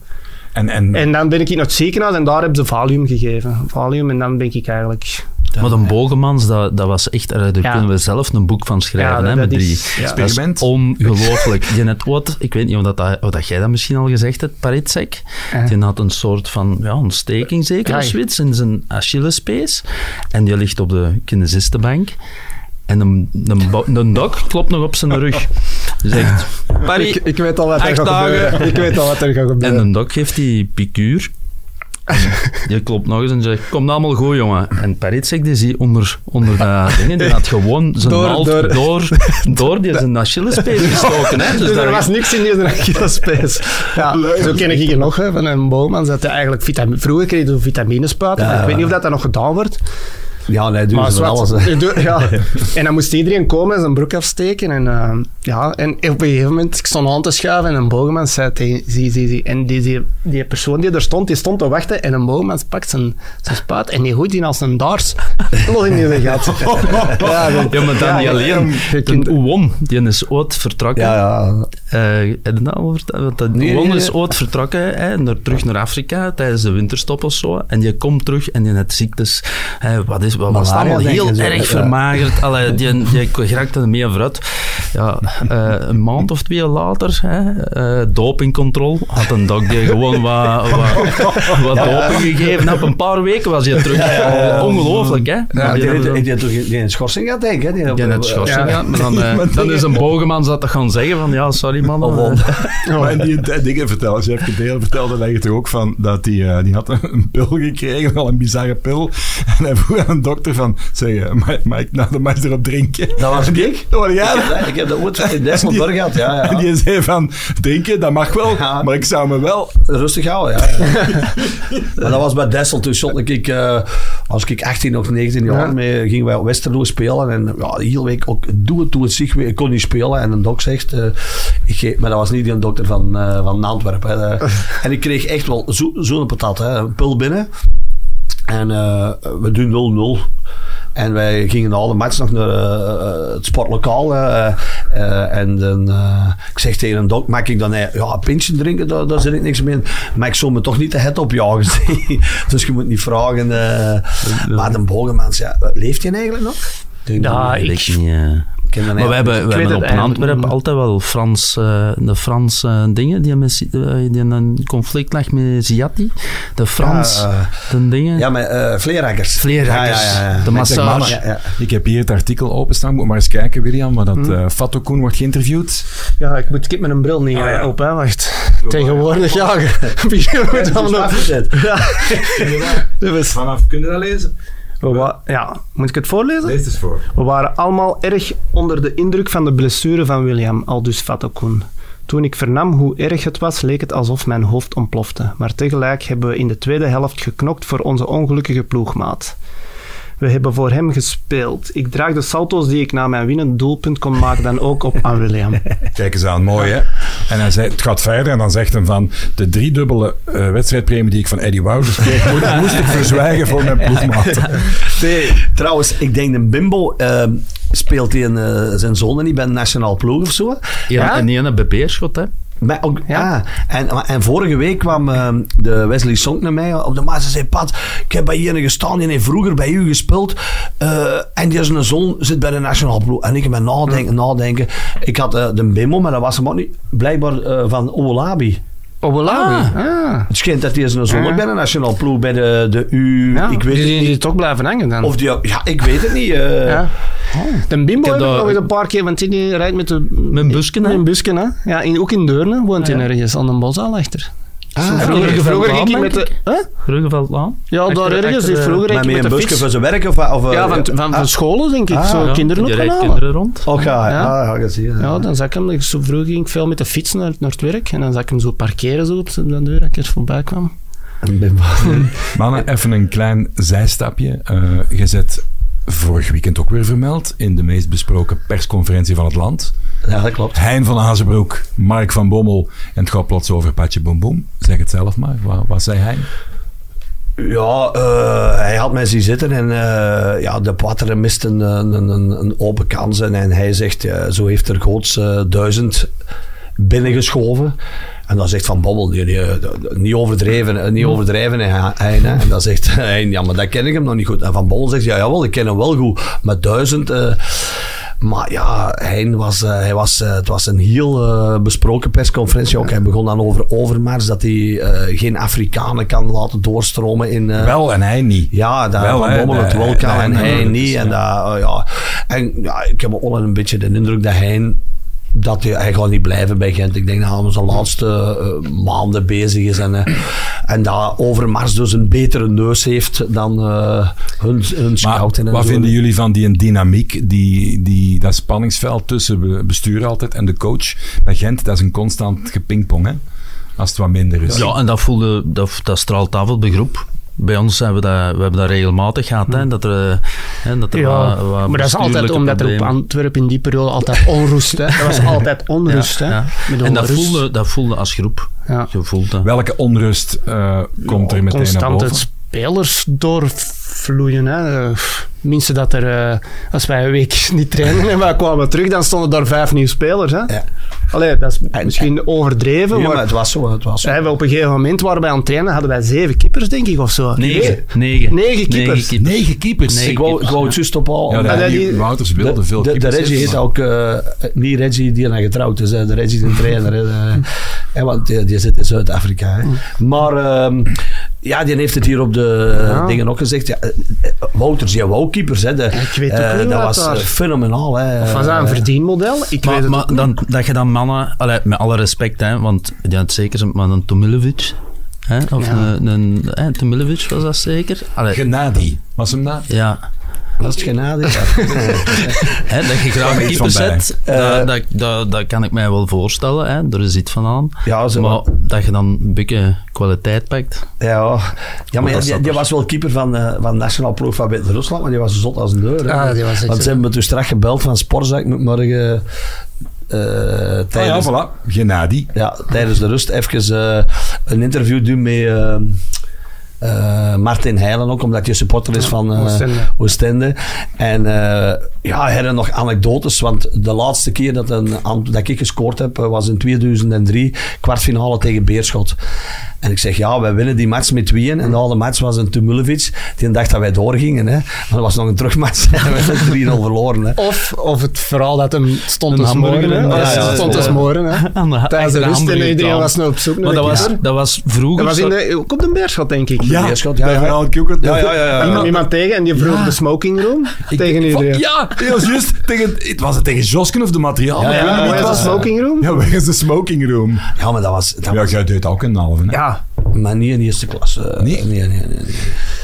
En, en, En dan ben ik naar het ziekenhuis en daar hebben ze Valium gegeven. Valium en dan ben ik eigenlijk Maar de Bogemans, dat, dat was echt... Daar Ja. kunnen we zelf een boek van schrijven, Ja, hè, dat met drie. is-. Dat is ongelooflijk. Die net wat, ik weet niet of, dat, of dat jij dat misschien al gezegd hebt, Paritsek. Die had een soort van ja, ontsteking zeker of zoiets in zijn Achillespees. En die ligt op de kinesistenbank. En een, een, een dok klopt nog op zijn rug. Zegt, (laughs) Parry, Ik, ik weet al wat er gaat dagen. gebeuren. Ik weet al wat er gaat En gebeuren. een dok geeft die piekuur. (laughs) Die klopt nog eens en zegt, komt allemaal goed, jongen. En Paritsek, die zie onder, onder dat (laughs) ding, die had gewoon zijn Door- half door- door, door, die zijn Achillespees gestoken. Hè. (laughs) Dus Dus er daar- was niks in die Achillespees. Ja, zo ken ik hier nog hè, van een boomman. Dat hij eigenlijk vitamine, vroeger kreeg je vitaminespuiten, maar ik weet niet of dat, dat nog gedaan wordt. Ja, nee, doen Maar ze alles. hè. je ja. (laughs) En dan moest iedereen komen en zijn broek afsteken. En, eh, ja, en op een gegeven moment, ik stond aan te schuiven en een boogman zei tegen, zie, zie, zie. En die, die, die persoon die er stond, die stond te wachten en een boogman pakt zijn, zijn spuit en die gooit die als een daars nog in die gat. Ja, Ja, maar dan ja, niet je- alleen. je kunt- Oewon, die is ooit vertrokken. Ja, ja. Eh, heb je dat? Want Nee, Oewon nee, is nee. ooit vertrokken hè, naar, terug naar Afrika tijdens de winterstop of zo. En die komt terug en die heeft ziektes. hè, wat is, wat was het Malaria, allemaal heel zo. erg Ja. vermagerd. Allee, die, die geraakte er mee vooruit. Ja, eh, een maand of twee later, hè, eh, dopingcontrole, had een dok die gewoon wat, wat, wat doping gegeven. Op een paar weken was hij terug. Ongelooflijk, hè? Ja, Maar die, die die, een schorsing gaat denk ik. hè. Die, schorsing Ja. gehad, maar dan, (laughs) eh, dan is een bogenman zat te gaan zeggen van ja, sorry man. Oh, eh, oh. (laughs) Maar die die dingen vertellen, Jeff Kedeel vertelde dat je toch ook van, dat die, die had een pil gekregen, wel een bizarre pil. En hij vroeg aan dokter van, zeg, eh, mag, mag ik nou de maar erop drinken? Dat was ik. Dat was. Ik heb Ik heb dat ooit in Desmond gehad, ja. En ja. die zei van, drinken, dat mag wel, Ja. maar ik zou me wel... Rustig houden, ja. (laughs) maar dat was bij Dessel. Toen stond ik, eh, als ik 18 of 19 jaar Ja. mee, gingen wij op Westerlo spelen. En ja, de hele week ook, doe het, doe het zich. Ik kon niet spelen. En een dok zegt, eh, ik geef, maar dat was niet die dokter van, van Antwerpen. (laughs) en ik kreeg echt wel zo- zo'n patat, hè, een pil binnen. En eh, we doen 0-0. En wij gingen na de match nog naar eh, het sportlokaal. eh, eh, en dan, eh, ik zeg tegen een dok, mag ik dan eh, ja, een pintje drinken? Daar, daar zit ik niks mee in. Maar ik zal me toch niet de het opjagen. (laughs) dus je moet niet vragen. eh maar de bogenmans, ja, leeft hij eigenlijk nog? Denk Ja, ik- eh. Ken dat Maar we hebben, we hebben op een Antwerpen altijd wel Frans, eh, de Franse dingen die, met, eh, die in een conflict lag met Ziatti. De Frans, Ja, eh, de dingen. Ja, met uh, vleerakkers. Vleerakkers. Ja, ja, ja. De Met massage. Ja, ja. Ik heb hier het artikel openstaan, moet maar eens kijken, William, waar dat eh Fatou Koen wordt geïnterviewd. Ja, ik, moet, ik heb mijn bril niet Ah, ja. op, hè. Wacht. Tegenwoordig, ja. (laughs) Ja, allemaal- (laughs) (laughs) Vanaf, kun je dat lezen? We ja, moet ik het voorlezen? Lees eens voor. We waren allemaal erg onder de indruk van de blessure van William, aldus Fatokun. Toen ik vernam hoe erg het was, leek het alsof mijn hoofd ontplofte. Maar tegelijk hebben we in de tweede helft geknokt voor onze ongelukkige ploegmaat. We hebben voor hem gespeeld. Ik draag de salto's die ik na mijn winnend doelpunt kon maken dan ook op aan William. (laughs) Kijk eens aan, mooi hè. En hij zei, het gaat verder en dan zegt hij van, de driedubbele eh wedstrijdpremie die ik van Eddie Wouters kreeg, moet- (laughs) moest ik verzwijgen voor mijn ploegmaat. Nee, trouwens, ik denk dat Bimbo ehm, speelt hij in, eh, zijn zoon niet bij de nationaal ploeg of zo. Ja, en die ene bij Beerschot, hè. Ook, Ja. ja. en, en vorige week kwam ehm, de Wesley Song naar mij op de maat. Ze zei, Pat, ik heb bij hier gestaan. Die heeft vroeger bij u gespeeld. eh, en die zijn zoon zit bij de nationaal ploeg. En ik heb me nadenken, nadenken. Ik had eh, de Bimbo, maar dat was hem ook niet. Blijkbaar eh, van Owolabi. Obolabi. Ah. Het schijnt dat zoon Ja. ook bij de nationaal ploeg, bij de, de U... Ja, ik weet die, het die, die toch blijven hangen dan. Of die, ja, ik weet het niet. eh. ja. De Bimbo heb ik nog eens een paar keer, want die rijdt met de... Met een busken? Met een busken, hè. Ja, in, ook in Deurne woont hij ergens, aan een bosaal achter. Ah, vroeger, vroeger ging ik aan, met de... Huh? Ruggeveldlaan. Ja, Achter- daar ergens. vroeger reed ik met een de busje fiets. voor zijn werk? Of, of, Ja, van, eh, van, ah, van scholen denk ik. Ah, zo ja, kinderen ophalen. kinderen rond. Oh, ja, Ja. ja. ja. Ja, dan zag ik hem. Zo vroeg ging ik veel met de fiets naar, naar het werk. En dan zag ik hem zo parkeren zo op de deur dat ik er voorbij kwam. (laughs) Mannen, even een klein zijstapje. Eh je zet vorig weekend ook weer vermeld in de meest besproken persconferentie van het land. Ja, dat klopt. Hein van Azenbroek, Mark van Bommel en het gaat plots over Patje Boom Boom. Zeg het zelf maar. Wat, wat zei hij? Ja, eh, hij had mij zien zitten en eh, ja, de Patteren mist een, een, een, een open kans. En, en hij zegt, ja, zo heeft er Goots eh, duizend binnengeschoven. En dan zegt Van die, niet overdreven, eh, niet overdreven hè, Hein. En dan zegt hij, ja, maar dat ken ik hem nog niet goed. En Van Bommel zegt, ja, jawel, ik ken hem wel goed. Met duizend... eh, maar ja, hij was, eh, hij was, het was een heel besproken persconferentie ook. Hij begon dan over Overmars, dat hij geen Afrikanen kan laten doorstromen in... Wel en hij niet. ja, dat Wel, Van Bommel het wel kan en hij- niet. En, dat, eh, ja. en ja, ik heb ook wel een beetje de indruk dat hij dat hij, hij gaat niet blijven bij Gent. Ik denk dat hij aan zijn laatste eh, maanden bezig is. En, eh, en dat Overmars dus een betere neus heeft dan eh, hun, hun Maar scouten. en wat zo. vinden jullie van die dynamiek, die, die, dat spanningsveld tussen be- bestuur altijd en de coach? Bij Gent, dat is een constant gepingpong, hè? Als het wat minder is. Ja, en dat, voelde, dat, dat straalt af op de groep. Bij ons hebben we dat, we hebben dat regelmatig gehad, hè, dat er, hè, dat er Ja, wat, wat maar dat is altijd omdat er op problemen- Antwerpen in die periode altijd (laughs) onrust hè. Er was altijd onrust, Ja, hè. ja. Met En dat voelde, dat voelde als groep. Ja. Je voelt dat. Welke onrust eh, komt er meteen naar boven? Spelers doorvloeien. Hè. Eh, Minstens dat er, eh, als wij een week (laughs) niet trainen en wij kwamen terug, dan stonden daar vijf nieuwe spelers. Hè. Ja. Allee, dat is En- misschien overdreven, Ja, maar, maar het was zo. Het was zo. op een gegeven moment waren wij aan het trainen, hadden wij zeven keepers, denk ik, of zo. Negen. Negen. Negen keepers. Negen keepers. Nee, ik wou, ik wou het juist op al. Ja, die, die- Wouters wilde veel de, de, de keepers Reggie heet hebben, ook eh, niet Reggie die er getrouwd is. Hè. De Reggie is een trainer. Hè. (laughs) Want die, die zit in Zuid-Afrika. hè. Maar ehm, ja, die heeft het hier op de eh, Ja. dingen ook gezegd. Ja, eh, Wouters, ja, wou keepers. Hè. De, ik weet ook niet dat was daar- fenomenaal. Hè. Of was dat een verdienmodel? Ik weet Maar, het maar ook niet. dan, dat je dan mannen, allee, met alle respect, hè, want ja, het zeker maar een Tomilovic. Hè, of Ja. een, een Tomilovic was dat zeker. Allee, Genadi. Was hem dat? ja, Dat is genade. Ja. (laughs) dat je graag een keeper zet, Eh, dat, dat, dat, kan ik mij wel voorstellen. Hè, er is iets van aan. Ja, zo. Maar dat je dan een beetje kwaliteit pakt. Ja, ja maar die, er. was wel keeper van, eh van nationaal ploeg van Wit-Rusland, maar die was zot als een deur. Ah, die was Want ze hebben me toen straks gebeld van Sporza, ik moet morgen eh, Ah, ja, tijdens, voilà. Genadi. ja, tijdens de rust even eh, een interview doen met Martin Heilen ook, omdat hij supporter is van eh, Oostende. Oostende. En eh, ja, had nog anekdotes, want de laatste keer dat, een, dat ik gescoord heb, eh, was in 2003, kwartfinale tegen Beerschot. En ik zeg, ja, wij winnen die match met tweeën. En de andere match was een Tumulevic. Die dacht dat wij doorgingen. Hè. Maar dat was nog een terugmatch. (laughs) En we hebben 3-0 verloren. Hè. Of, of het verhaal dat hem stond Een te smoren. ja, Ja, ja, stond ja. te smoren. hè. (laughs) Tijdens de rust en iedereen was nou op zoek naar Maar dat de was, dat was vroeger... Dat was in de, ook op de Beerschot, denk ik. Ja. Beerschot, ja, ja, ja. Ja, ja, ja, ja. Er kwam iemand tegen en die vroeg Ja. de smoking room Ik- tegen iedereen. Ja, was juist tegen... Het was het tegen Josken of de materiaal? Ja, is de het was. smoking room? Ja, waar is de smoking room? Ja, maar dat was... Dat Ja, was jij deed ook een halve. Hè? Ja, maar niet in eerste klas. eh, Nee? Nee, nee, nee. nee.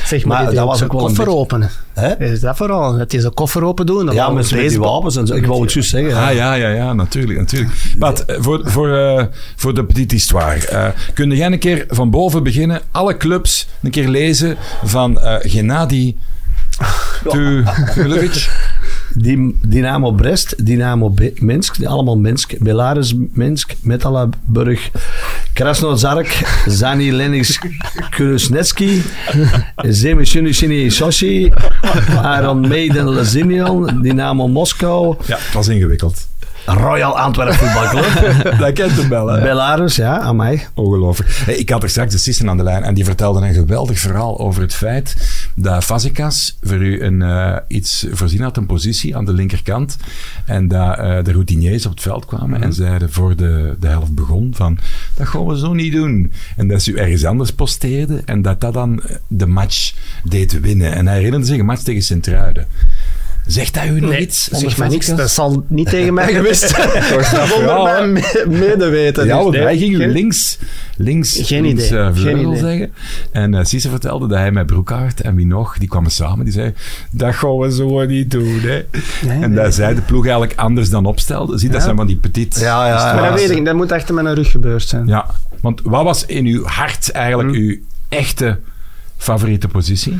zeg maar, Maar dat was een koffer beetje- openen. Hè? Is dat vooral? Dat hij zijn koffer open doen? dan Ja, met, met die wapens en zo. Ik wou het juist zeggen. Ah, ja, ja, ja, natuurlijk. natuurlijk. Pat, eh, voor, voor, eh, voor de petite histoire. eh kun jij een keer van boven beginnen, alle clubs een keer lezen van eh Gennady (laughs) Tulovic? Dynamo Brest, Dynamo Minsk, allemaal Minsk, Belarus Minsk, Metalaburg, Krasnozark, Zani Lenis Kurusnetski, Zemishunishini Sochi, Iron Maiden Lazinion, Dynamo Moskou, Ja, het was ingewikkeld. Royal Antwerp Voetbalclub, (laughs) Dat kent hem wel, hè? Belarus, ja, aan mij. Ongelooflijk. Hey, ik had er straks de Sissen aan de lijn en die vertelde een geweldig verhaal over het feit dat Fazekas voor u een, eh, iets voorzien had, een positie aan de linkerkant. En dat eh, de routiniers op het veld kwamen en zeiden voor de, de helft begon van dat gaan we zo niet doen. En dat ze u ergens anders posteerde en dat dat dan de match deed winnen. En hij herinnerde zich een match tegen Sint-Truiden. Zegt dat u nog Nee, iets? zeg maar niks. Dat zal niet tegen mij geweest zijn. Zonder mijn me- medeweten. Ja, Dus want hij ging geen- links, links, Geen links idee. eh, Geen vleugel idee. zeggen. En uh, Cisse vertelde dat hij met Broekhaart en wie nog, die kwamen samen. Die zei, dat gaan we zo niet doen. Hè. Nee, en nee. dat zij de ploeg eigenlijk anders dan opstelde. Zie, dat Ja. zijn van die petit. Ja, ja, Maar dat weet ik. Dat moet achter mijn rug gebeurd zijn. Ja, want wat was in uw hart eigenlijk Hm. uw echte favoriete positie?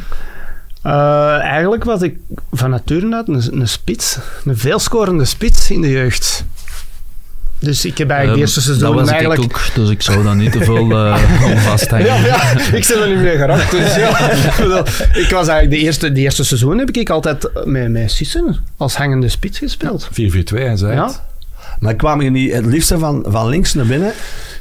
Eh, eigenlijk was ik van nature uit een, een spits. Een veelscorende spits in de jeugd. Dus ik heb eigenlijk Ehm, de eerste seizoen Dat was eigenlijk... ik ook, dus ik zou daar niet te veel eh (laughs) om vasthangen. Ja, ja, ik zit er niet meer geraakt. Dus ja, (laughs) ik was eigenlijk de eerste, de eerste seizoen heb ik altijd met, met Sissen als hangende spits gespeeld. 4-4-2, hij zei Ja. het. Maar kwam je niet het liefste van, van links naar binnen?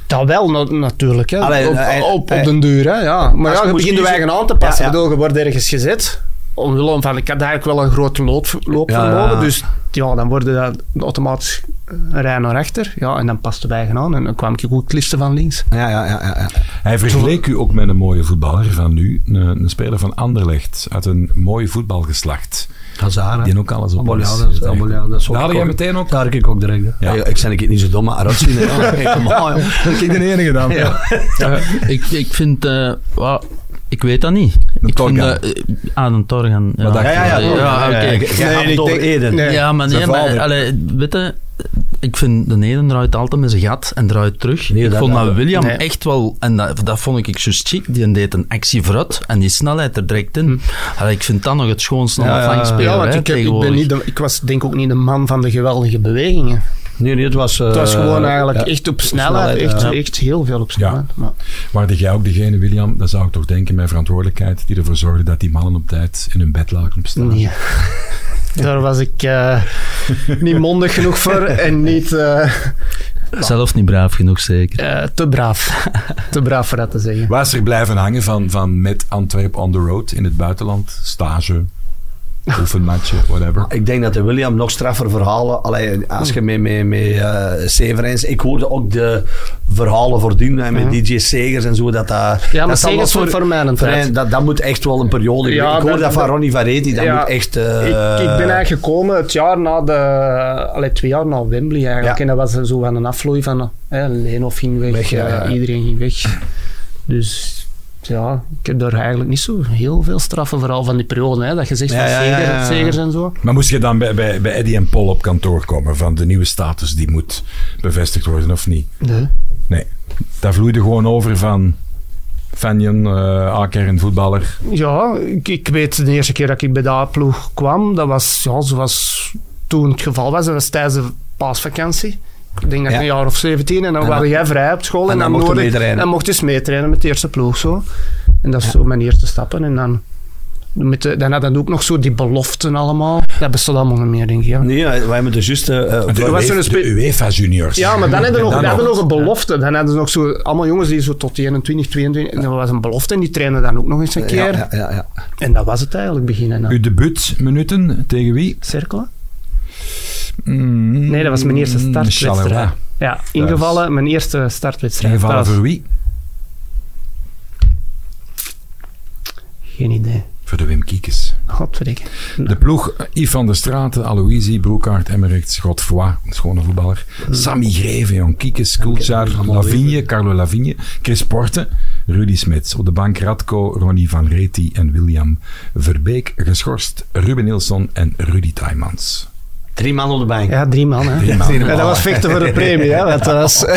Dat wel, na- natuurlijk. Hè. Allee, op, hij- op, den duur, hè. Ja. Maar ja, je begint je kiezen- eigen aan te passen. Ja, ja. Bedoel, je wordt ergens gezet. Omwille van, ik had eigenlijk wel een groot loop, loopvermogen. Ja, ja. Dus ja, dan worden dat automatisch een rij naar rechter. Ja, en dan paste wij aan. En dan kwam ik goed klisten van links. Ja, ja, ja. ja, ja. Hij vergeleek u ook met een mooie voetballer van nu. Een, een speler van Anderlecht. Uit een mooi voetbalgeslacht. Hazard. Die ook alles op Allemaal, alles ja, dat is heeft allemaal, ja, dat is ook- Daar had jij meteen ook... Daar heb ik ook direct. Ja. Ja. Ik zei ik niet zo dom, maar. Ja, kom maar, joh. Dat ik de enige dan. Ja. Eh, ik, ik vind... eh, ik weet dat niet. Ik vind, eh, ah, een Torgan. Ja, Ja, ja, ja. ja, ja, oké. ja, Nee, nee. Ja, maar nee, weet je, ik vind de Nederlander draait altijd met zijn gat en draait terug. Nee, ik dat- vond dat, William nee. echt wel, en dat, dat vond ik juist chic, die deed een actie vooruit en die snelheid er direct in. Allee, ik vind dat nog het schoonste Ja, een ja, flankspeler, Ja, want hè, ik, heb, ik, ben niet de- ik was denk ook niet de man van de geweldige bewegingen. Nee, nee, het was... eh, Het was gewoon eigenlijk ja, echt op snelheid. snelheid, echt, ja. echt heel veel op snelheid. Maar- Waarde jij ook degene, William, dat zou ik toch denken, met verantwoordelijkheid, die ervoor zorgde dat die mannen op tijd in hun bed lagen op staan. Nee. (laughs) Daar was ik eh, (laughs) niet mondig genoeg voor en niet eh, Zelf niet braaf genoeg, zeker. eh, te braaf. (laughs) te braaf voor dat te zeggen. Was er blijven hangen van, van met Antwerp on the road in het buitenland? Stage, oefenmatje, whatever. Ik denk dat de William nog straffer verhalen. Allee, als je met, met, met eh, Severins. Ik hoorde ook de verhalen voordien hè, met DJ Segers en zo. Dat dat, Ja, maar Segers nog voor, dat, dat moet echt wel een periode. Ja, ik hoor dat, dat- van Ronnie Varetti. Dat Ja, moet echt. eh, ik, ik ben eigenlijk gekomen het jaar na de... Allee, twee jaar na Wembley eigenlijk. Ja. En dat was zo van een afvloei van... eh Leenhoff ging weg, iedereen ging weg. Dus... Ja, ik heb daar eigenlijk niet zo heel veel straffen, vooral van die periode, hè, dat je zegt Ja, van ja, ja, Seger- ja. Segers en zo. Maar moest je dan bij, bij, bij Eddie en Paul op kantoor komen van de nieuwe status die moet bevestigd worden of niet? Nee. Nee. Dat vloeide gewoon over van Fanjen, eh Aker en voetballer. Ja, ik, ik weet de eerste keer dat ik bij de A-ploeg kwam, dat was ja, zoals toen het geval was, dat was tijdens de paasvakantie. Ik denk dat ik Ja. een jaar of 17 en dan En waren dan- jij vrij op school en en, dan dan, mocht meetrainen. dan mocht je eens meetrainen met de eerste ploeg. Zo. En dat is zo mijn eerste stappen. En dan, met de, dan had dan ook nog zo die beloften allemaal. Dat bestond allemaal niet meer, denk ik. Ja. Nee, wij hebben de juiste. eh, De, was UEFA, zo'n spe- de UEFA juniors. Ja, maar dan hadden we (laughs) nog, Dan hadden nog. een belofte. Dan hadden ze nog zo, allemaal jongens die zo tot die 21, 22... En dat was een belofte en die trainen dan ook nog eens een keer. ja, ja, ja, ja. En dat was het eigenlijk, beginnen. dan. Uw debuutminuten tegen wie? Cirkelen? Mm, Nee, dat was mijn eerste startwedstrijd. Charleroi. Ja, ingevallen, mijn eerste startwedstrijd. Ingevallen was- voor wie? Geen idee. Voor de Wim Kiekes. Godverdikke. De ploeg Yves van der Straten, Aloisi, Broekaert, Emmerichs, Godfroy, een schone voetballer. Sammy Greven, Jon Kiekes, Kulchar, Lavigne, Carlo Lavigne, Chris Porte, Rudy Smits. Op de bank Radko, Ronnie van Reti en William Verbeek. Geschorst Ruben Nilsson en Rudy Taimans. Drie man op de bank. Ja, drie man. Hè. Drie man. Ja, dat was vechten voor de premie. Hè. Dat was... (laughs)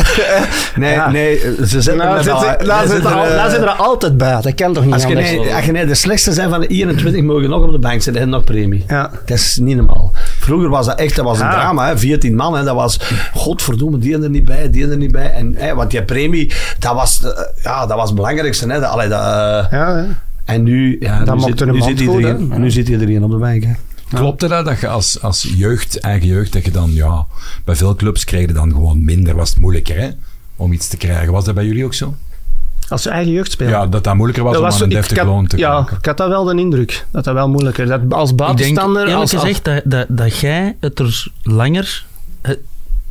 Nee, Ja. nee, ze zetten Nou, met zit, zit, zitten, er, zit er altijd bij. Dat kan toch niet Als je, nee, als je nee de slechtste zijn van de 21, mogen nog op de bank zitten en nog premie. Ja. Dat is niet normaal. Vroeger was dat echt dat was een Ja. drama. Hè. 14 man, hè. dat was godverdomme, die er niet bij, die er niet bij. En, hè, want die premie, dat was, eh, ja, dat was het belangrijkste. Hè. Dat, allee, dat, eh, Ja, hè. en nu, ja, nu, zit, er nu, zit iedereen, nu zit iedereen op de bank. Hè. Klopte dat dat je als, als jeugd, eigen jeugd, dat je dan, ja, bij veel clubs kreeg je dan gewoon minder, was het moeilijker hè, om iets te krijgen. Was dat bij jullie ook zo? Als je eigen jeugd speelt. Ja, dat dat moeilijker was Dat om was aan een deftig loon te Ja, ik had dat wel de indruk. Dat dat wel moeilijker Dat als Ik denk buitenstander... eerlijk als, als- gezegd dat, dat, dat jij het er langer...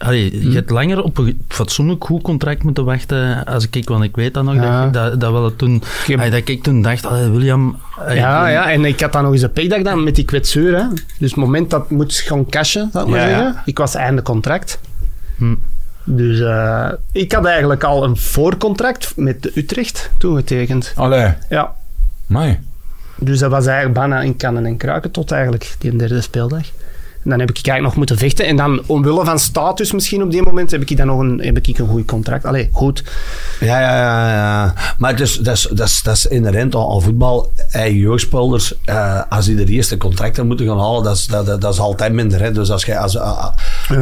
allee, Hm. Je hebt langer op een fatsoenlijk goed contract moeten wachten als ik, want ik weet dat nog, Ja. dat, dat, dat wel toen, heb- allee, dat ik toen dacht, allee, William... allee, Ja, ja, en ik had dan nog eens een paydag dan met die kwetsuur. Hè. Dus het moment dat ik moet gaan cashen, ik maar Ja, ja. zeggen. Ik was einde contract. Hm. Dus eh, ik had eigenlijk al een voorcontract met de Utrecht toegetekend. Allee, Ja. mai. Dus dat was eigenlijk bijna in kannen en kruiken tot eigenlijk die derde speeldag. En dan heb ik eigenlijk nog moeten vechten. En dan omwille van status misschien op die moment heb ik dan nog een, heb ik een goed contract. Allee, goed. Ja, ja, ja, ja. Maar is, dat, is, dat, is, dat is inherent aan, aan voetbal. Eigen jeugdspelers, eh, als die de eerste contracten moeten gaan halen, dat is, dat, dat, dat is altijd minder. Hè. Dus als je, als, Ja.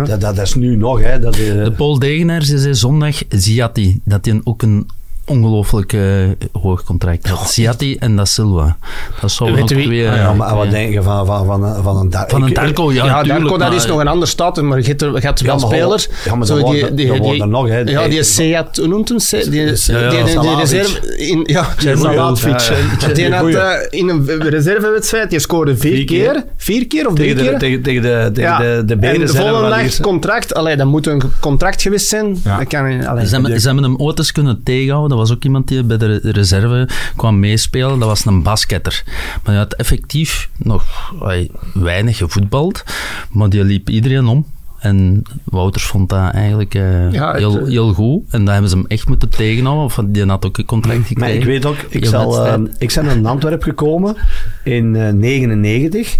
dat, dat is nu nog. Hè, dat, eh, De Paul Degenaars zei zondag, Ziati, dat hij ook een ongelooflijk eh, hoog contract had. Ciatti en Da Silva. Dat je wie- twee... Ja, eh, maar wat denk je van, van, van, van een... Dar- van een Darko, ja, Ja, Darko, dat is nog een ander status, maar je hebt, je wel spelers. ja, maar Zo dat die, die, die- er nog, hè. Ja, die Seat, hoe noemt hem? Die, die, ja, die, reserve... In, ja, ja. Die had eh, in een reservewedstrijd, die scoorde vier, Vier keer. keer. Vier keer of drie Tegen de, keer? tegen, tegen de, de, de en benen de zijn volgende dag contract. Allee, dat moet een contract geweest zijn. Dat kan, allee, Ze hebben, ze hebben hem ooit eens kunnen tegenhouden. Was ook iemand die bij de re- reserve kwam meespelen. Dat was een basketter. Maar hij had effectief nog weinig gevoetbald. Maar die liep iedereen om. En Wouters vond dat eigenlijk eh, Ja, het, heel, eh, heel goed. En daar hebben ze hem echt moeten tegenhouden. Of die had ook een contract gekregen. Maar ik weet ook, ik, zal, eh, ik ben in Antwerpen gekomen in eh 99.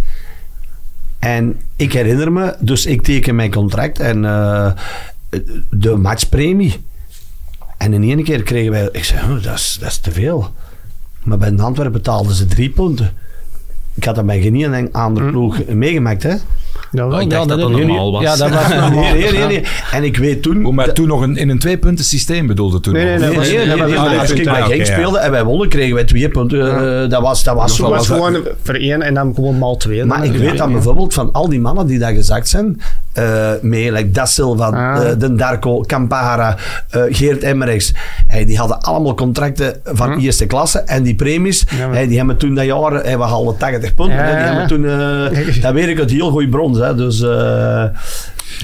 En ik herinner me, dus ik teken mijn contract en de matchpremie. En in één keer kregen wij, ik zei, oh, dat, is, dat is te veel. Maar bij de Antwerpen betaalden ze drie punten. Ik had dat bij geen ene andere ploeg meegemaakt, hè? Ja, wel, Oh, ik ja, dacht dat dat normaal was. Ja, dat was (laughs) normaal. Nee, nee, nee, nee. En ik weet toen... Oh, maar toen nog een, in een twee-punten systeem bedoelde toen Nee, nee, Nee, Als ik bij Genk speelde en wij wonnen, kregen wij twee punten. Eh, dat was, dat was zo. was het gewoon voor één en dan gewoon maal twee. Maar ik weet dan bijvoorbeeld van al die mannen die daar gezakt zijn, eh mee, like Da Silva, Ah. eh, Den Darko, Campara, eh, Geert Emmerichs, hey, die hadden allemaal contracten van eerste klasse en die premies, Hm. Ja, maar- hey, die hebben toen dat jaar, hey, we hadden 80 punten, Ja, die hebben toen, eh, (laughs) dat weet ik uit heel goed hè, dus eh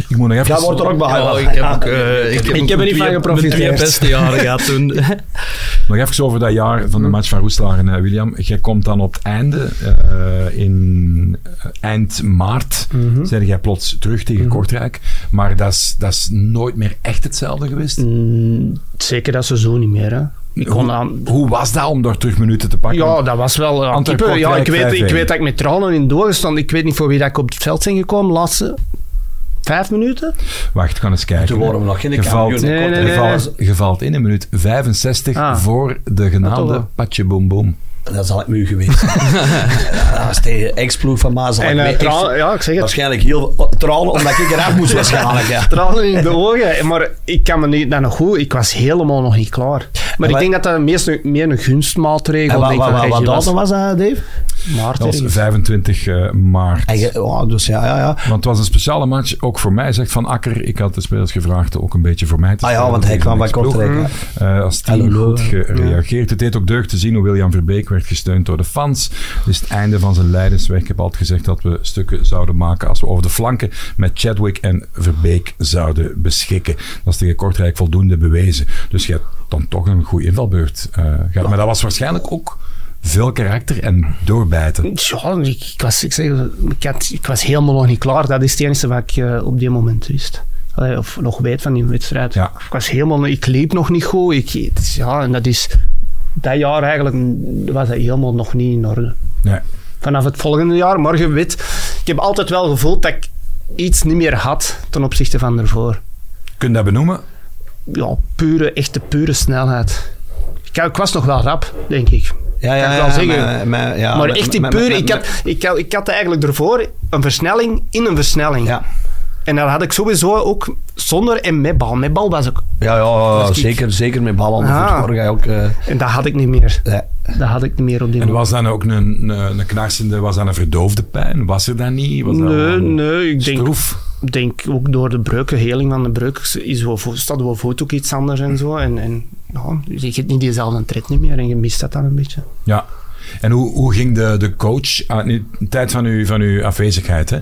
Ik moet nog even... dat wordt er ook. Ja, ik heb, ook, eh, ik heb Ik ook heb er niet van twee- mijn twee geprofiteerd. beste jaren gehad toen. (laughs) Nog even over dat jaar van de match van Roeslaar en eh, William. Jij komt dan op het einde, eh, in eind maart, zeg jij plots terug tegen Kortrijk. Maar dat is, dat is nooit meer echt hetzelfde geweest. Mm, Zeker dat seizoen niet meer. Hè. Ik kon Hoe, aan, hoe was dat om daar terug minuten te pakken? ja, dat was wel... Antwerp keeper, ja, ik, weet, ik 5-1. weet dat ik met tranen in doorgestaan. Ik weet niet voor wie dat ik op het veld ben gekomen. De laatste vijf minuten. Wacht, ga eens kijken. Toen waren we nog geen Je valt, kampioen. Nee, nee, je nee. in een minuut 65 Ah. voor de genaamde Patje Boom Boom. Dat zal ik mu geweest zijn. (laughs) Was tegen ex-ploeg van Maas. En eh, ja, ik zeg het. Waarschijnlijk heel tranen, omdat ik eraf moest waarschijnlijk. Ja. Tranen in de ogen. Maar ik kan me niet... Dat nog goed. Ik was helemaal nog niet klaar. Maar ik denk dat dat meest, meer een gunstmaatregel En wat, wat, wat, was. datum was dat, Dave? Maart Dat was ergens. 25 eh, maart. Oh, dus ja, ja, ja. Want het was een speciale match, ook voor mij, zegt Van Akker. Ik had de spelers gevraagd ook een beetje voor mij te Ah ja, want hij kwam bij. Kortrijk. hè. Eh, als team goed gereageerd. Het deed ook deugd te zien hoe William Verbeek werd gesteund door de fans. Het is het einde van zijn leidensweg. Ik heb altijd gezegd dat we stukken zouden maken als we over de flanken met Chadwick en Verbeek zouden beschikken. Dat is tegen Kortrijk voldoende bewezen. Dus je hebt dan toch een goede invalbeurt eh, gehad. Maar dat was waarschijnlijk ook veel karakter en doorbijten. Ja, ik, ik was, ik, zeg, ik, had, ik was helemaal nog niet klaar. Dat is het enige wat ik eh, op die moment wist. Allee, of nog weet van die wedstrijd. Ja. Ik was helemaal... Ik liep nog niet goed. Ik, ja, en dat is... Dat jaar eigenlijk was dat helemaal nog niet in orde. Nee. Vanaf het volgende jaar, morgen wit. Ik heb altijd wel gevoeld dat ik iets niet meer had ten opzichte van ervoor. Kun je dat benoemen? Ja, pure, echte pure snelheid. Ik, ik was nog wel rap, denk ik. Ja, ja, Kan ik ja, zeggen. maar, maar, ja, maar met- echt die pure... ik, had, ik, had, ik had eigenlijk ervoor een versnelling in een versnelling. Ja, En dat had ik sowieso ook zonder en met bal. Met bal was ik... ja, ja, Was ik- zeker, zeker met bal aan de Ah. ook, eh, En dat had ik niet meer. ja. Dat had ik niet meer op die En moment. was dan ook een, een, een knarsende, was dat een verdoofde pijn? Was er dat niet? Was dat Nee, een nee, ik denk, stroef? denk ook door de breuken, heling van de breuk, is wel, staat wel voet ook iets anders en zo. En, en ja, je hebt niet diezelfde tred niet meer en je mist dat dan een beetje. Ja. En hoe, hoe ging de, de coach in de tijd van uw, van uw afwezigheid? Hè?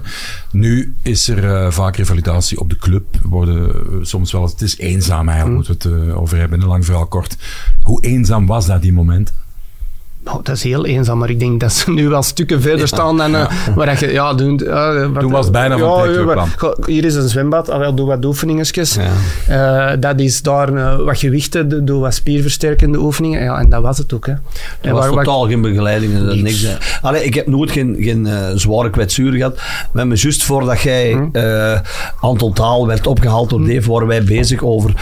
Nu is er eh, vaak revalidatie op de club. Worden eh, soms wel het is eenzaam eigenlijk, moeten we het eh, over hebben. Een lang verhaal kort. Hoe eenzaam was dat die moment? Nou, dat is heel eenzaam, maar ik denk dat ze (laughs) nu wel stukken verder staan dan eh, waar dat je... Ja, doen, ja, wat- Toen was het bijna van ja, het hek ja, Hier is een zwembad, ah, wel, doe wat oefeningetjes. Ja. Eh, dat is daar eh, wat gewichten, doe- wat spierversterkende oefeningen. Ja, en dat was het ook. Hè. Er En was waar- waar- totaal geen begeleiding. en Niks. Niks. Allee, ik heb nooit geen, geen eh, zware kwetsuur gehad. Maar me juist voordat jij Hm. eh, aan totaal werd opgehaald door Dave, waren wij bezig over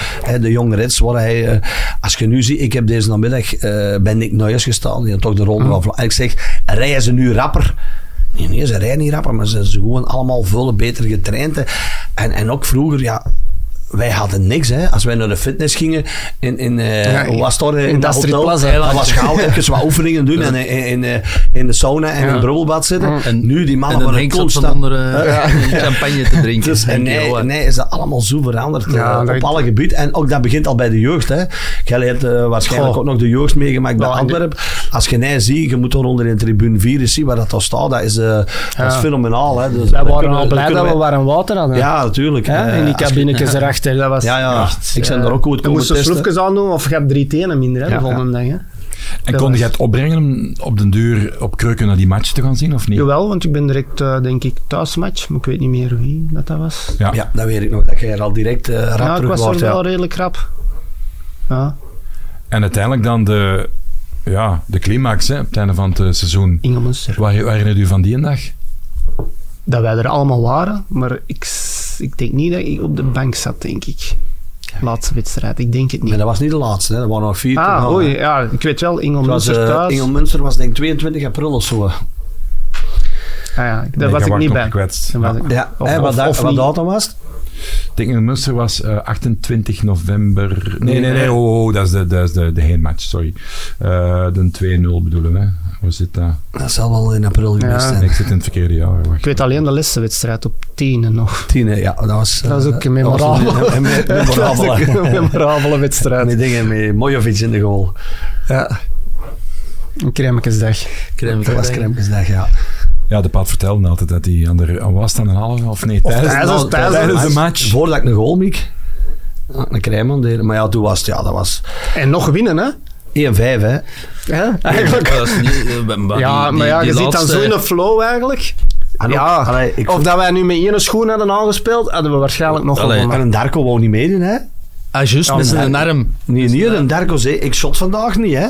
de jonge reds. Waar hij, eh, als je nu ziet, ik heb deze namiddag eh bij Nick Nuyers gestaan. Die toch de ronde van ik zeg, rijden ze nu rapper? Nee, nee, ze rijden niet rapper, maar ze zijn gewoon allemaal veel beter getraind. En, en ook vroeger, ja, wij hadden niks. Hè. Als wij naar de fitness gingen in, in, eh, Ja, was in, in dat hotel, Plaza. dat was gauw (laughs) even wat oefeningen doen en in, in, in, in de sauna en in Ja. het brubbelbad zitten. En- nu, die En mannen dan waren constant... onder eh, (laughs) champagne te drinken. Dus, en nee, nee, is dat allemaal zo veranderd eh, Ja, op alle gebieden. En ook dat begint al bij de jeugd. Hè. Jij hebt eh, waarschijnlijk Goh. ook nog de jeugd meegemaakt bij Nou, Antwerpen. Als je nee ziet, je moet er onder in tribune 4 eens zien waar dat daar staat. Dat is, eh, dat is fenomenaal. Hè. Dus Wij waren al blij dat we warm water hadden. Ja, natuurlijk. Eh, in die als je- Dat was Ja, ja. echt, Ik ben eh, er ook goed Je komen moest de testen. sloefjes aandoen of je hebt drie tenen minder hè, Ja, de volgende dag. Hè. En Dat kon was- je het opbrengen om op den duur op Kreuken naar die match te gaan zien, of niet? Jawel, want ik ben direct, eh, denk ik, thuismatch. Maar ik weet niet meer wie dat, dat was. Ja. Ja, dat weet ik nog. Dat je er al direct eh rap Ja, ik terug was er Ja. wel redelijk rap. Ja, En uiteindelijk dan de, ja, de climax hè, op het einde van het seizoen. Ingelmunster. Waar, waar herinnert u van die dag? Dat wij er allemaal waren, maar ik, ik denk niet dat ik op de bank zat, denk ik. Laatste wedstrijd, ik denk het Maar niet. dat was niet de laatste. Hè. Er waren nog vier Ah, oei, ja, ik weet wel, Het was, Ingelmunster eh, thuis. Ingelmunster was denk ik 22 april of zo. Ah, ja, daar Nee, was ik niet bij. Ja. ik- Ja, Of- wat, datum was het? Ik denk in Münster was eh, 28 november. Nee, nee, nee, oh, oh, dat is de, dat is de, de heenmatch, sorry. Eh, de 2-0 bedoelen we. Hoe zit dat? Dat zal wel in april geweest Ja. zijn. Ik zit in het verkeerde jaar. Wacht. Ik weet alleen de laatste wedstrijd op 10 nog. Tien, hè, ja, dat was... Dat eh, ook een memorabele, was een- een memorabele. memorabele wedstrijd. Met dingen met Mojovic in de goal. Ja. Een crèmekesdag. crème Dat was crème. Krempjesdag, ja. Ja, de Paat vertelde altijd dat hij aan de... aan Was aan een halve of nee? tijdens, tijdens- tijdens- tijdens de match. Voordat ik een goal miek. Ja, Een crème deed. Maar ja, toen was het, ja, dat was En nog winnen, hè? 1-5, hè. Ja, eigenlijk. Ja, dat is niet, eh, maar Ja, die- maar ja, die je zit dan zo in een flow eigenlijk. En ook- Ja. allee, ik Of dat wij nu met één schoen hadden aangespeeld, hadden we waarschijnlijk nog Allee. gewonnen. En een Darko wou niet meedoen, hè. Ah, juist, Ja, met zijn arm. Nee, niet een Darko zei, ik shot vandaag niet, hè.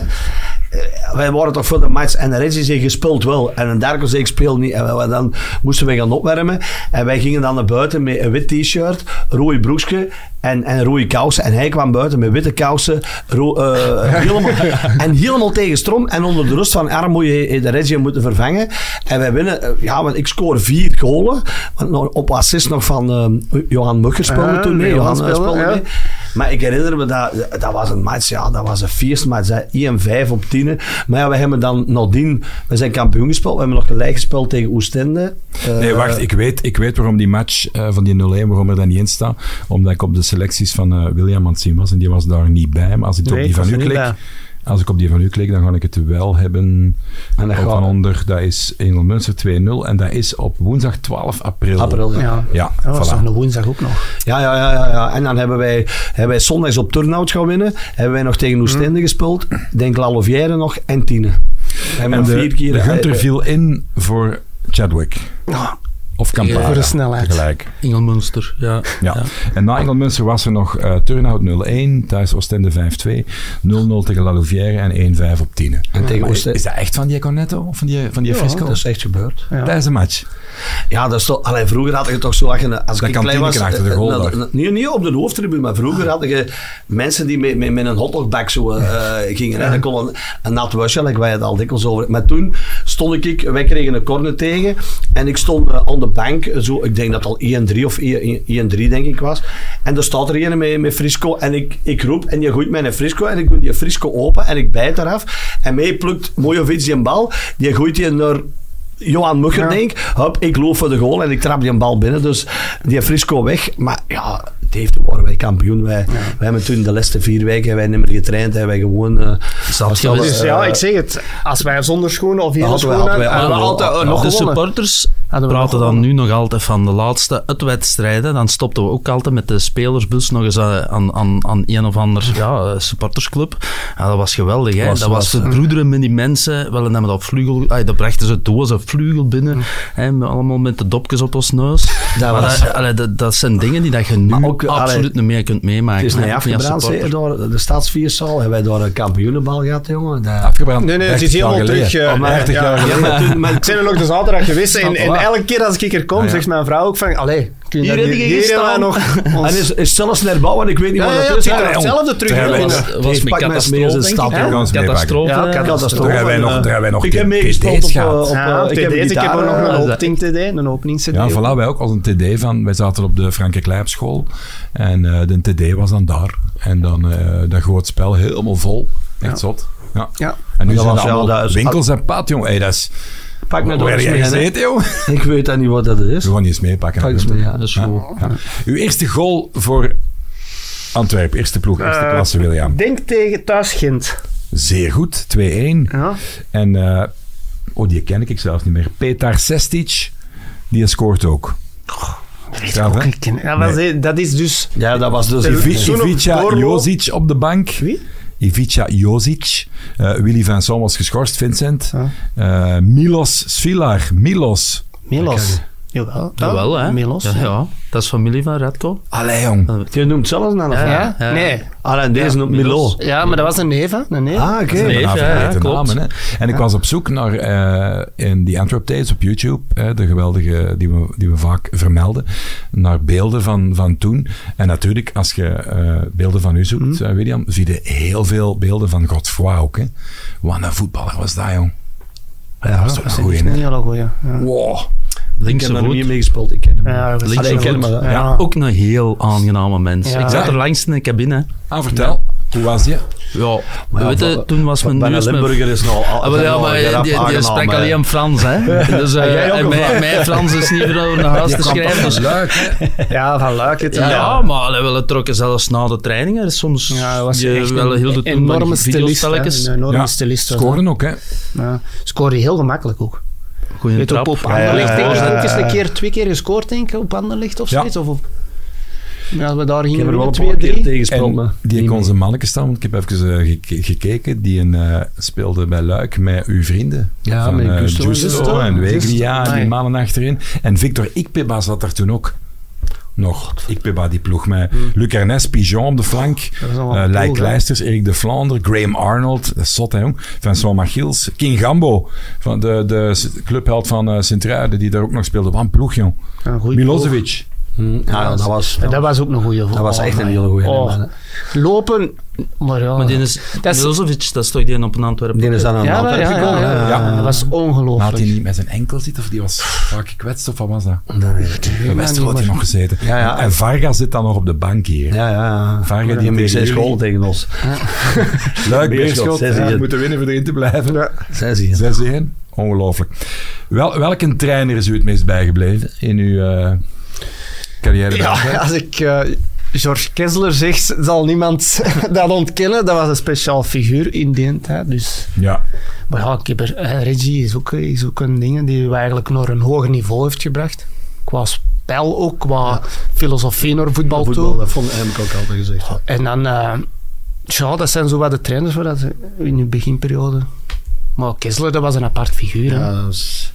Eh, Wij waren toch voor de match en de Reggie zei, je speelt wel. En een Darko zei, ik speel niet. En wij- dan moesten wij gaan opwarmen. En wij gingen dan naar buiten met een wit t-shirt, rode broekje en, en rode kousen. En hij kwam buiten met witte kousen, ro- eh, (laughs) helemaal, en helemaal tegen stroom. En onder de rust van arm moet je de Reggie moeten vervangen. En wij winnen, eh, ja, want ik scoor vier golen. Op assist nog van Johan Mugger speelde Ja, toen mee. Johan Johan speelde, ja. Maar ik herinner me dat, dat was een match, ja, dat was een feestmatch. hè. 1-5 op 10. Maar ja, we hebben dan nadien, we zijn kampioen gespeeld. We hebben nog gelijk gespeeld tegen Oostende. Eh, Nee, wacht, ik weet, ik weet waarom die match eh, van die 0-1, waarom er daar niet in staat. Omdat ik op de selecties van eh, William aan het zien was en die was daar niet bij. Maar als ik Nee, op die van u klik. Als ik op die van u klik, dan ga ik het wel hebben. En dat van onder, dat is Engel Münster 2-0 en dat is op woensdag 12 april. April, ja. Ja, Ja, dat was voilà. nog een woensdag ook nog. Ja, ja, ja, ja, ja. En dan hebben wij, hebben wij zondags op Turnhout gaan winnen. Hebben wij nog tegen Oostende gespeeld. Denk Lalovière nog en hebben En de, vier keer... de Gunter eh, viel in voor Chadwick. Ja, Of Campara. voor de snelheid. Tegelijk. Ingelmunster, ja. Ja. En na Engelmunster was er nog eh Turnhout 0-1, thuis Oostende 5-2, 0-0 tegen La Louvière en 1-5 op 10. En tegen Maar Oostende... Is dat echt van die Cornetto of van die, van die Ja, Frisco? dat is echt gebeurd. Ja. Tijdens de match. Ja, dat is toch... Allee, vroeger had je toch zo... Als, je, als Dat ik klein was... achter de eh, goal eh, niet op de hoofdtribune, maar vroeger had je mensen die met, met, met een hotdogbak zo eh, gingen. En dan kon een, een nat wasje, like wij het al dikwijls over. Maar toen stond ik... Wij kregen een corner tegen. En ik stond aan de bank. Zo, ik denk dat het al 1-3 of 1-3 denk ik was. En er staat er een met, met Frisco. En ik, ik roep en je gooit mij een Frisco. En ik doe die Frisco open en ik bijt eraf. En mij plukt Mojovic die een bal. Die gooit die naar... Johan Mugger, Ja. denk ik. Hup, ik loop voor de goal en ik trap die een bal binnen. Dus die Frisco weg. Maar ja, heeft waren wij kampioen. Wij, wij hebben toen de laatste vier weken hebben wij niet meer getraind. Hebben wij gewoon... eh, Zat. Dus ja, ik zeg het. Als wij zonder schoenen of hier Hadden we- schoenen hadden wij- hadden we hadden we- altijd eh, nog de gewonnen. supporters praten dan nu nog altijd van de laatste uitwedstrijden. Dan stopten we ook altijd met de spelersbus nog eens aan, aan, aan, aan een of ander ja, eh, supportersclub. Ja, dat was geweldig. Hè? Was- dat was was, verbroederen met die mensen. Wel, en dan dat vlugel, ah, dat brachten ze doos een vlugel binnen. Hè, met, allemaal met de dopjes op ons neus. Dat was- dat, allee, dat, dat zijn dingen die dat je nu Maar ook, absoluut allee, niet meer kunt meemaken. het is niet afgebrand. door de stadsvierzaal. Hebben wij daar een kampioenenbal gehad, jongen. Dat- Afgebrand. Nee, nee, het 30 is helemaal terug. Oh, maar 30 ja, jaar ja, maar toen- maar- Ik ben er nog de zaterdag geweest en, elke keer als ik er kom, Ah, ja. zegt mijn vrouw ook van, allee, Kun je Hier heb gestaan. nog (laughs) ons- En is, is zelfs naar bouwen, ik weet niet Ja, wat ja, dat is. Ja, hetzelfde terug. Was, met pak mes mee catastrofe? Gaan. Catastrofe. Ja, eh, catastrofe. Daar hebben wij nog, eh, Ik heb meegespeeld op, gehad. eh, eh, ik heb TD's, ik heb gitaar, nog eh, een dat- opening-TD, een opening-CD. Ja, voilà, wij ook als een TD van... Wij zaten op de Franke Kleipschool en eh, de TD was dan daar. En dan eh, dat groot spel helemaal vol. Echt zot. Ja. Ja. En nu zijn er allemaal winkels en pad, jong. Hey, dat is... Pak me door eens mee, gezeten, jong? (laughs) Ik weet dat niet wat dat is. We gaan niet eens meepakken. Pak eens mee, ja, dat is Ja. goed. Ja. Uw eerste goal voor Antwerpen. Eerste ploeg, eerste Eh, klasse, William. Denk tegen thuis Gent. Zeer goed, 2-1. Ja. En, eh, oh, die ken ik zelfs niet meer. Petar Sestic, die scoort ook. Ik Straf, ook. Ja, dat is dus... Ja, dat was dus... Ivica. Jozic op de bank. Wie? Ivica Jozic. Eh, Willy Vincent was geschorst, Vincent. Ja. Eh, Milos Svilar. Milos. Milos. Jawel. Jawel, hè? Milos. Ja, ja, dat is familie van Radko. Allee, jong. Je noemt zelfs een Ja, Ja? ja. Nee. En deze noemt Milo. Ja, maar dat was een neef, hè? Een neef. Ah, oké. Ja, ja, vergeten klopt. namen, hè. En ik was op zoek naar eh, in die Antwerp Days op YouTube, hè, de geweldige die we, die we vaak vermelden, naar beelden van, van toen. En natuurlijk, als je eh, beelden van u zoekt, Mhm. eh, William, zie je heel veel beelden van Godfroy ook. Hè. Wat een voetballer was dat, jong. dat was toch Dat een is goeie, echt een hele goeie. Ja. Wow. Ik Linkse heb daar niet mee gespeeld, ik ken hem. Ja, Allee, ik ken hem. Ja. Ook een heel aangename mens. Ja. Ik zat er langs in de cabine. Ah, vertel. Hoe was die? Ja, Maar ja, weet je, toen was mijn met... Limburger is nou... Ah, wel, ja, maar die, die, die spreekt alleen Frans, hè. (laughs) Dus eh, En mijn, wat? mijn Frans is niet voor naar huis (laughs) te schrijven. Dus, Leuk, hè? Ja, van Luik. het- ja, maar wel, het trokken zelfs na de trainingen. Soms Ja, was je echt wel heel de enorme stilist. Een enorme Ja, stilist. Scoren ook, hè? Ja. Scoorde heel gemakkelijk ook. Goeie Weet op, trap. op Anderlecht ja, denk ik ja, ook eens ja. een keer, twee keer gescoord, denk ik, op Anderlecht of Ja. zoiets. Of op... Ja, we daar gingen er paar twee, keer drie. tegen die mee. onze manneke staan, want ik heb even eh, gek- gekeken. Die een, eh, speelde bij Luik met uw vrienden. Ja, van, met eh, Gusto en Justo Gusto. en die Amai. mannen achterin. En Victor Ikpeba zat daar toen ook. Nog. Ikpeba, die ploeg met Luc Ernest, Pigeon op de flank. Allemaal eh Lijk? Leisters, Erik de Vlaanderen, Graham Arnold. Dat is zot, hè, jong. Machils. King Gambo, van de, de clubheld van eh Sint-Truiden, die daar ook nog speelde. Wat een ploeg, jong. Ploeg. Milosevic. Ja, dat was... Dat was ook een goeie Dat was echt een hele goeie. Oh, lopen, maar ja. Maar die is, Dat is- Milosevic, dat is toch die op een Antwerpen? Die is dan aan de ja, ja, Antwerpen ja, ja, gekomen. ja, Ja. Dat was Maar had ongelooflijk. hij niet met zijn enkel zitten of die was vaak gekwetst of wat was dat? Dat weet ik niet. Bij Westerlo had hij nog gezeten. Ja, ja. En Varga zit dan nog op de bank hier. Ja, ja. Varga die zes jullie- goal tegen ons. (laughs) Leuk, Beerschot, hier. moeten winnen voor erin te blijven. Zes hier. 6-1. Ongelooflijk. Wel, welke trainer is u het meest bijgebleven in uw eh, carrière? Ja, als ik eh, George Kessler zeg, zal niemand (laughs) dat ontkennen. Dat was een speciaal figuur in die tijd. Dus. ja. Maar ja, ik heb er, eh, Reggie is ook, is ook een ding die we eigenlijk naar een hoger niveau heeft gebracht. Qua spel ook, qua filosofie naar voetbal, Voetbal, toe. dat vond, ik ook altijd gezegd. En dan, eh, ja, dat zijn zo wat de trainers voor dat in de beginperiode. Maar Kessler, dat was een apart figuur. hè. Ja,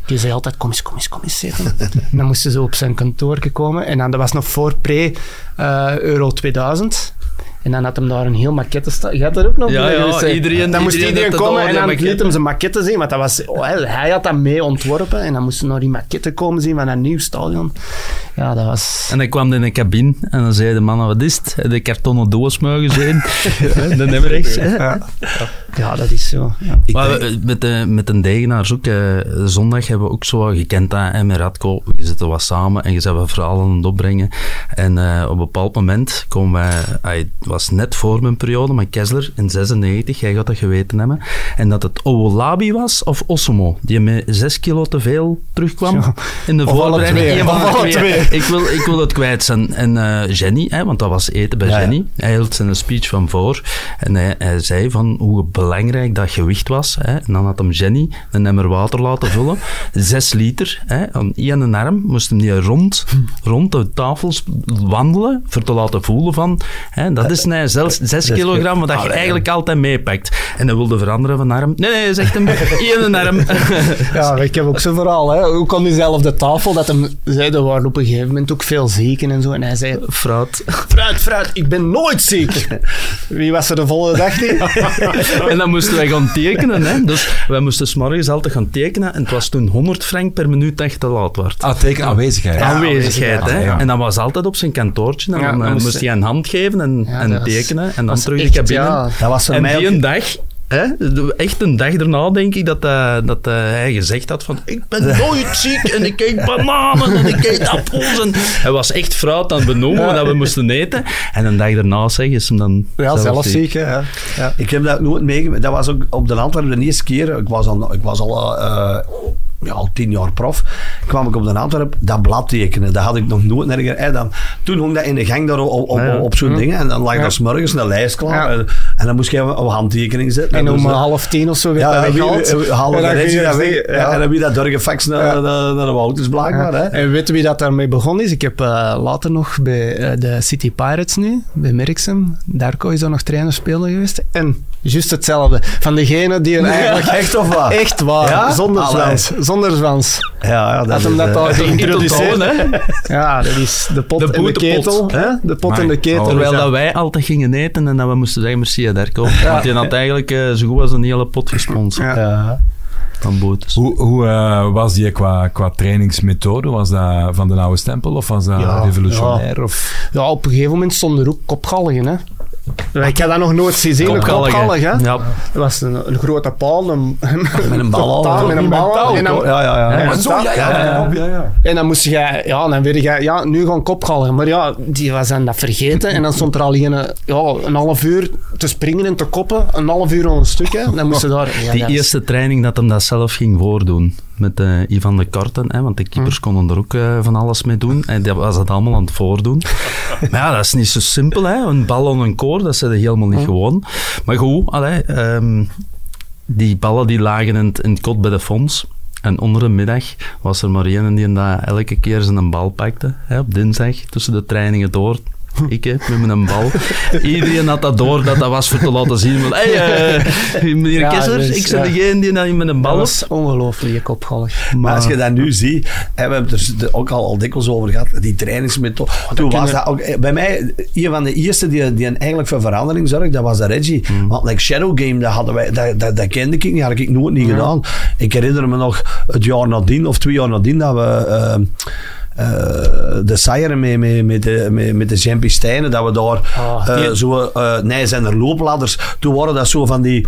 Die zei altijd, kom eens, kom eens, kom eens zitten. en (laughs) dan moesten ze op zijn kantoor komen. En dan, dat was nog voor pre-Euro 2000. En dan had hem daar een heel maquette staan. Je had dat ook nog Ja, ja, iedereen- Dan moest iedereen komen en dan maquette. liet hem zijn maquette zien. Want dat was, oh, hij, hij had dat mee ontworpen. En dan moesten naar die maquette komen zien van een nieuw stadion. Ja, dat was... En dan kwam hij in de cabine en dan zei de man, wat is het? De kartonnen doos mogen zijn. Dan hebben we rechts. Ja, dat is zo. Ja. Ik Maar denk- we- met, de, met een degenaars ook, eh, zondag hebben we ook zo gekend dat, hè, met Radko. Je zitten wat samen en je wat verhalen aan het opbrengen. En eh, op een bepaald moment komen wij, hij het was net voor mijn periode, maar Kessler in 96, jij gaat dat geweten hebben. En dat het Owolabi was of Osimo, die met 6 kilo te veel terugkwam Ja. in de Of alle voorbereiding. alle twee. twee. Ik, wil, ik wil het kwijt zijn. En eh, Jenny, hè, want dat was eten bij Ja, ja. Jenny, hij hield zijn speech van voor. En hij, hij zei van hoe belangrijk dat gewicht was. Hè. En dan had hem Jenny een emmer water laten vullen. (laughs) Zes liter. Hè. Aan één arm moest hem die rond, (laughs) rond de tafels wandelen. Voor te laten voelen van... Hè, dat is nee, zelfs (laughs) zes kilogram wat dat je eigenlijk altijd meepakt. En hij wilde veranderen van arm. Nee, nee, zegt hem één arm. Ja, ik heb ook zo'n verhaal. Hè. Ook aan diezelfde tafel, dat hem zei, er waren op een gegeven moment ook veel zieken en zo. En hij zei, Fruit. fruit, fruit, ik ben nooit ziek. Wie was er de volgende dag niet? (laughs) En dan moesten wij gaan tekenen. Hè. Dus wij moesten 's morgens altijd gaan tekenen. En het was toen 100 frank per minuut dat je te laat werd. Ah, teken aanwezigheid. Aanwezigheid, hè. Ja. En dat was altijd op zijn kantoortje. En Ja, dan dan moest hij een hand geven en, Ja, en tekenen. En dan terug de echt, cabine. ja. Dat was En die een dag, hè, echt een dag daarna denk ik dat, eh, dat eh, hij gezegd had van ik ben (laughs) nooit ziek en ik eet bananen en ik eet appels. En hij was echt fruit aan het benoemen dat we moesten eten. En een dag daarna zeg is hem dan Ja, zelf zelf ziek. hè. Ja. Ja. Ik heb dat nooit meegemaakt. Dat was ook op de Antwerpen de eerste keer. Ik was al, ik was al, eh, ja, al tien jaar prof. Kwam ik op de Antwerpen dat blad tekenen. Dat had ik nog nooit nergens. dan, toen hong dat in de gang daar op, op, Ja, ja. op zo'n ding. En dan lag Ja. daar 's morgens een lijst klaar. Ja. En, en dan moest je een handtekening zetten. En dus, om eh, half tien of zo werd ja, ja, weggehaald. haalde En dan Ja, dan wie dat doorgefaxt naar, Ja. naar, naar de Wouters blijkbaar. Hè. En weet wie dat daarmee begonnen is? Ik heb eh, later nog bij eh, de City Pirates nu, bij Merksem, Darko is daar nog trainer-speler geweest. En juist hetzelfde. Van degene die een eigenlijk... Echt of wat? Echt waar, Ja? zonder Allee. Zonder zwans. Ja, ja, dat Had is, hem dat eh, al geïntroduceerd. hè? Ja, dat is de pot De en de ketel. hè? De pot en de ketel. Terwijl Dus dat wij altijd gingen eten en dat we moesten zeggen merci à Derko. Want die had eigenlijk eh, zo goed als een hele pot gesponsord Ja. ja. van boetes. Hoe, hoe eh, was die qua, qua trainingsmethode? Was dat van de oude stempel of was dat Ja, revolutionair? Of? Ja, op een gegeven moment stonden er ook kopgalgen, hè. Ik heb dat nog nooit gezien, een kopgalg, hè. Ja. Dat was een, een grote paal, een, Met een bal. Met een bal. En dan, Ja, ja, ja. Ja, ja. zo, ja, ja, ja, ja, ja. En dan moest je, ja, dan werd je, ja, nu gewoon kopgalgen. Maar ja, die was dan dat vergeten. En dan stond er al een, ja, een half uur te springen en te koppen. Een half uur al een stuk, hè. Dan moest je daar... Ja, Die dat is- eerste training dat hem dat zelf ging voordoen. Met eh, Ivan de Korten, hè, want de keepers konden er ook eh, van alles mee doen. En dat was het allemaal aan het voordoen. (laughs) maar ja, dat is niet zo simpel. Hè. Een bal aan een koor, dat er helemaal niet gewoon. Maar goed, allee, ehm, die ballen die lagen in het, in het kot bij de fonds. En onder de middag was er maar één die dat elke keer zijn bal pakte. Hè, op dinsdag, tussen de trainingen door. Ik hè, met mijn bal. (laughs) Iedereen had dat door dat dat was voor te laten zien. Hé, hey, eh, (laughs) meneer Ja, Kessler, dus, ik ben ja. degene die dat met een Dat bal was ongelooflijk, die kopgalg. Maar als je dat nu ziet, hè, we hebben het er ook al, al dikwijls over gehad, die trainingsmethode. Toen was kunnen- dat ook, eh, bij mij, een van de eerste die, die eigenlijk voor verandering zorgde, dat was de Reggie. Want like Shadow Game, dat, hadden wij, dat, dat, dat kende ik niet, had ik nooit niet gedaan. Ik herinner me nog het jaar nadien, of twee jaar nadien, dat we... eh, de Sire met, met, met, de, met, met de Jean Stijnen, dat we daar Ah, eh, die- zo, eh, nee, zijn er loopladders. Toen waren dat zo van die,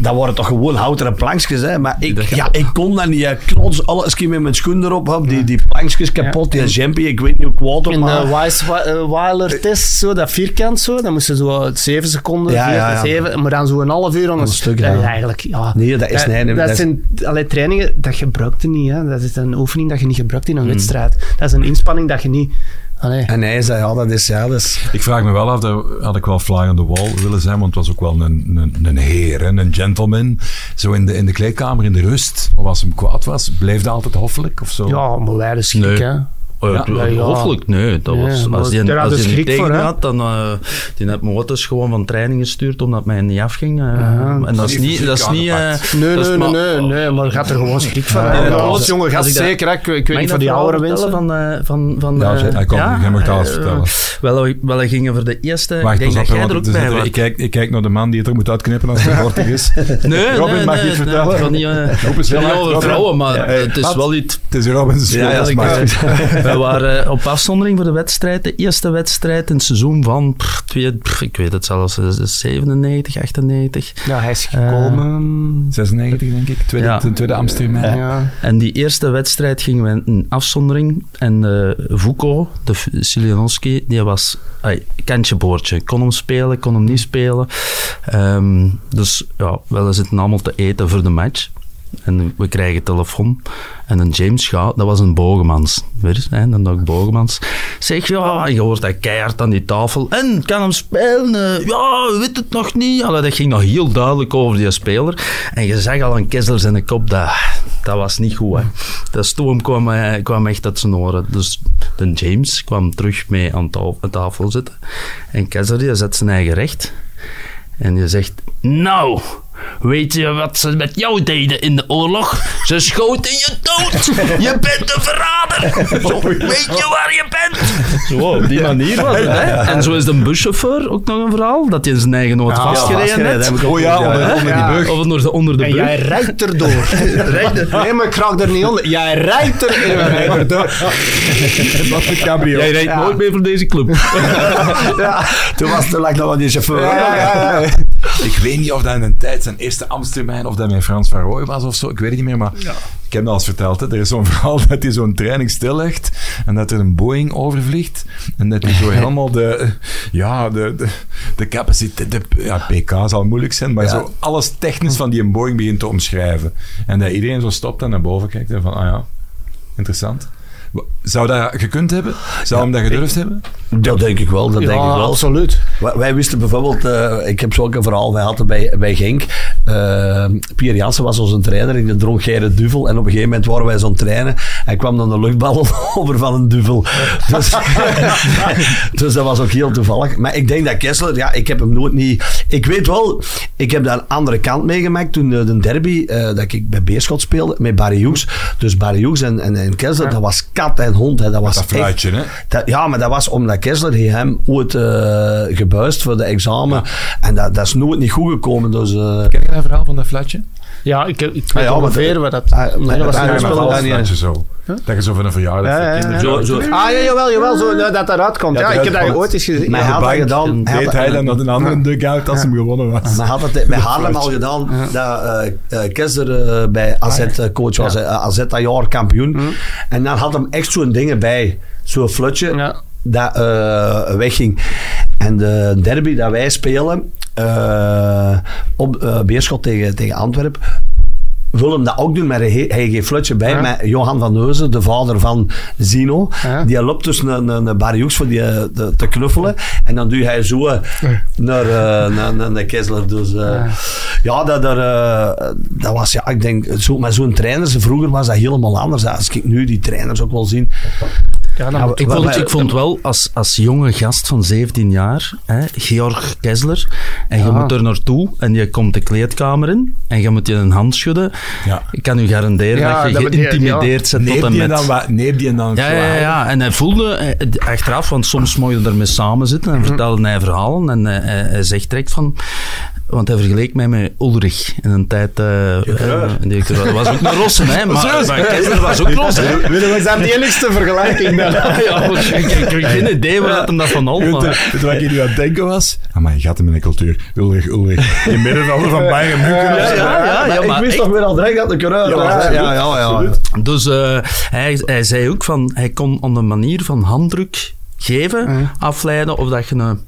dat waren toch gewoon houten plankjes, hè. Maar ik, ja, ik kon dat niet. Ik knots alles keer met mijn schoen erop, hop, die, die plankjes kapot, die Jean ik weet niet hoe kwaad op, In maar... de eh, Weiler test, zo, dat vierkant zo, dan moesten ze 7 seconden, Ja, vier, ja, ja. zeven, maar dan zo een half uur aan een, stuk. ja. eigenlijk, ja. Nee, dat is- nee, nee, dat dat is- zijn allee, trainingen, dat gebruikt je niet. Hè. Dat is een oefening dat je niet gebruikt in een wedstrijd. Dat is een inspanning dat je niet... Allee. En hij zei, ja, dat is... Ja, dat is Ik vraag me wel af, dat had ik wel fly on the wall willen zijn, want het was ook wel een, een, een heer, hè, een gentleman. Zo in de, in de kleedkamer, in de rust, of als hem kwaad was, bleef dat altijd hoffelijk of zo? Ja, maar wij de schrik, Nee. hè. Oh, Ja, ja, ja, ja. Hoffelijk, nee. Dat Nee, was, maar als die, daar als die niet tegen had, dan uh, die had me altijd gewoon van training gestuurd omdat mij niet afging. eh. Ja, en dat is die niet... Dat is niet eh. Nee, dat nee, maar- nee, nee, nee, maar gaat er gewoon schrik van. Ja, Ja, als- jongen, gaat zeker, ik, ik weet niet voor die oudere verhaal mensen. vertellen Van, eh, van, van, Ja. Hij jij mag het alles vertellen. Wel, we- wel, we gingen voor de eerste... Wacht, ik denk dat er ook bij was. ik, kijk, ik kijk naar de man die het er moet uitknippen als het gortig is. (laughs) Nee, Robin mag nee, iets vertellen. ik niet, over vrouwen, maar het is wel iets... Het is Robin's schuld. Ja, Wij waren eh, op afzondering voor de wedstrijd. De eerste wedstrijd in het seizoen van, pff, twee, pff, ik weet het zelfs, eh, 97, 98. Ja, hij is gekomen. 96 denk ik, tweede, Ja. de tweede Amsterdam. ja. En die eerste wedstrijd gingen we in afzondering. En eh Vuko, de Silianowski, die was ay, kantje boordje. Kon hem spelen, kon hem niet spelen. Ehm, dus ja, we zitten allemaal te eten voor de match. En we krijgen telefoon. En een James Schouw, dat was een Bogemans. Weer, hè, dan ook Bogemans. Zeg, ja, je hoort dat keihard aan die tafel. En, kan hem spelen? Ja, weet het nog niet. Allee, dat ging nog heel duidelijk over die speler. En je zag al aan Kessler zijn kop, dat, dat was niet goed. Hè. De stoom kwam, eh, kwam echt uit zijn oren. Dus de James kwam terug mee aan tafel, tafel zitten. En Kessler die zet zijn eigen recht. En je zegt, nou, Weet je wat ze met jou deden in de oorlog? Ze schoten je dood. Je bent een verrader. Zo, weet je waar je bent? Zo, op die manier was het. Hè? En zo is de buschauffeur ook nog een verhaal. Dat hij zijn eigen nood vastgereden vastgereden, heeft. Oh ja, onder, onder die brug. Of onder de, onder de En brug. jij rijdt erdoor. (laughs) nee, maar ik raak er niet onder. Jij rijdt er erdoor. (laughs) Dat is een cabrio. Jij rijdt nooit meer voor deze club. (laughs) ja, toen was het lag nog aan die chauffeur. Ja, ja, ja. Ik weet niet of dat in een tijd zijn eerste ambtstermijn of dat met Frans van Rooij was of zo. Ik weet het niet meer, maar ik heb dat al eens verteld. Hè. Er is zo'n (laughs) verhaal dat hij zo'n training stillegt en dat er een Boeing overvliegt en dat hij zo (laughs) helemaal de, ja, de, de, de capaciteit, de, ja, PK zal moeilijk zijn, maar Ja. zo alles technisch van die een Boeing begint te omschrijven. En dat iedereen zo stopt en naar boven kijkt en van, ah ja, interessant. Zou dat gekund hebben? Zou hem dat gedurfd hebben? Dat denk ik wel, dat denk ik Ja, wel. absoluut. Wij, wij wisten bijvoorbeeld, eh, ik heb zo'n verhaal, wij hadden bij, bij Genk, eh Pierre Jansen was onze trainer, en die dronk Gerrit Duvel, en op een gegeven moment waren wij zo'n trainen, en kwam dan een luchtbal (laughs) over van een Duvel. Dus, (laughs) dus dat was ook heel toevallig. Maar ik denk dat Kessler, ja, ik heb hem nooit niet... Ik weet wel, ik heb daar een andere kant meegemaakt toen de, de derby, eh, dat ik bij Beerschot speelde, met Barry Hughes. Dus Barry Hughes en, en, en Kessler, dat was kat en hond. Hè. Dat was Dat echt- fluitje, hè? dat, ja, maar dat was omdat Kessler heeft hem ooit eh gebuist voor de examen. En dat, dat is nooit niet goed gekomen. Dus, eh, Ken je dat verhaal van dat fluitje? Ja, ik, ik weet Ah, ja, ongeveer dat- wat dat... Ah, maar- dat was ah, een spel- zo. Dat je zo van een verjaardag Ja, ja. Zo- zo- Ah, ja, jawel, jawel, zo, nou, dat eruit komt. Ja, Ja, ik heb dat ooit eens gezien. Maar Ja, hij had dat bank. gedaan. Deed dat- hij dan dat een andere dugout als hem gewonnen was? Maar had het met Haarlem al gedaan, dat uh, Kessler eh, bij AZ eh, coach was, eh, AZ dat jaar kampioen. En dan had hem echt zo'n dingen bij, zo'n flutje, dat eh, wegging. En de derby dat wij spelen, eh, op eh, Beerschot tegen, tegen Antwerpen, wil hem dat ook doen, maar hij, geeft flutje bij Ja. met Johan van Neuzen, de vader van Zino. Ja. Die loopt dus naar Barry Hoeks voor die eh, te, te knuffelen. En dan doe hij zo naar, naar, naar, naar Kessler. Dus ja, dat, eh, dat was, ja, ik denk, zo, met zo'n trainer, vroeger was dat helemaal anders. Als ik nu die trainers ook wel zie. Ja, dan Ja, moet Ik Wel, vond, ik vond wel, als, als jonge gast van 17 jaar, hè, Georg Kessler, en je moet er naartoe en je komt de kleedkamer in en je moet je een hand schudden. Ja. Ik kan u garanderen Ja, dat je dat geïntimideerd zit tot en met. dan, neep die dan Ja, ja, ja. En hij voelde eh, achteraf, want soms mocht je ermee samen zitten en vertelde hij verhalen. En eh, hij, hij zegt direct van. Want hij vergeleek mij met Ulrich in een tijd. eh eh, die- dat was ook een Rossen, hè? Maar, maar Kessler was ook Rossen. hè? Willem, is dat de enigste vergelijking dan? (laughs) Ja, ik, ik, heb geen idee waar dat hem dat van al. Weet je wat ik nu aan het denken was? Ah, maar je gaat hem in de cultuur. Ulrich, Ulrich. In middenvelder van Bayern München. Ja, ja, ja, ja, ik wist toch weer al direct dat ik eruit Ja, ja, ja, ja. Dus eh, hij, hij zei ook van, hij kon op een manier van handdruk geven, afleiden of dat je een,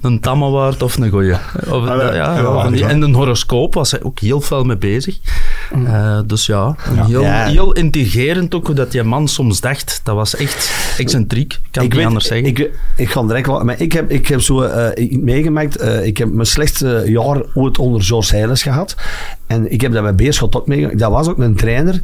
een tamme waard of een goeie. Of, Ah, ja, ja, ja, van die- ja. en een horoscoop was hij ook heel veel mee bezig. Eh, dus ja, Heel, Ja. heel intrigerend ook hoe dat die man soms dacht. Dat was echt excentriek, kan ik, niet weet- anders zeggen. Ik, ik ga direct wel, maar ik heb, ik heb zo eh, meegemaakt, eh, ik heb mijn slechtste jaar ooit onder George Heijles gehad. En ik heb dat bij Beerschot ook meegemaakt. Dat was ook een trainer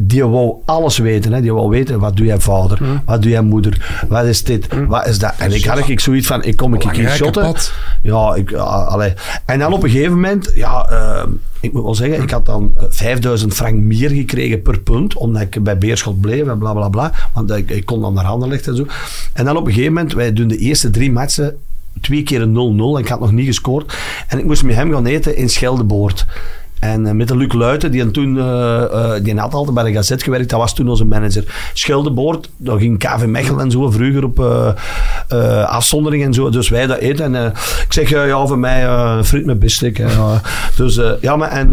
die wou alles weten. Hè. Die wou weten, wat doe jij vader? Wat doe jij moeder? Wat is dit? Wat is dat? En ik had ik zoiets van, ik kom een keer shotten. pad. Ja, ik, allee. En dan op een gegeven moment, ja, eh, ik moet wel zeggen, ik had dan eh, 5000 frank meer gekregen per punt, omdat ik bij Beerschot bleef en bla bla bla. Want ik, ik kon dan naar handen leggen en zo. En dan op een gegeven moment, wij doen de eerste drie matchen twee keer een 0-0 en ik had nog niet gescoord. En ik moest met hem gaan eten in Scheldeboord. En eh, met de Luc Luiten, die, toen, eh, eh, die had altijd bij de Gazet gewerkt, dat was toen onze manager. Scheldeboord, daar ging KV Mechelen en zo vroeger op afzondering en zo. Dus wij dat eten. En ik zeg, ja, voor mij friet met bistek. Dus ja, maar en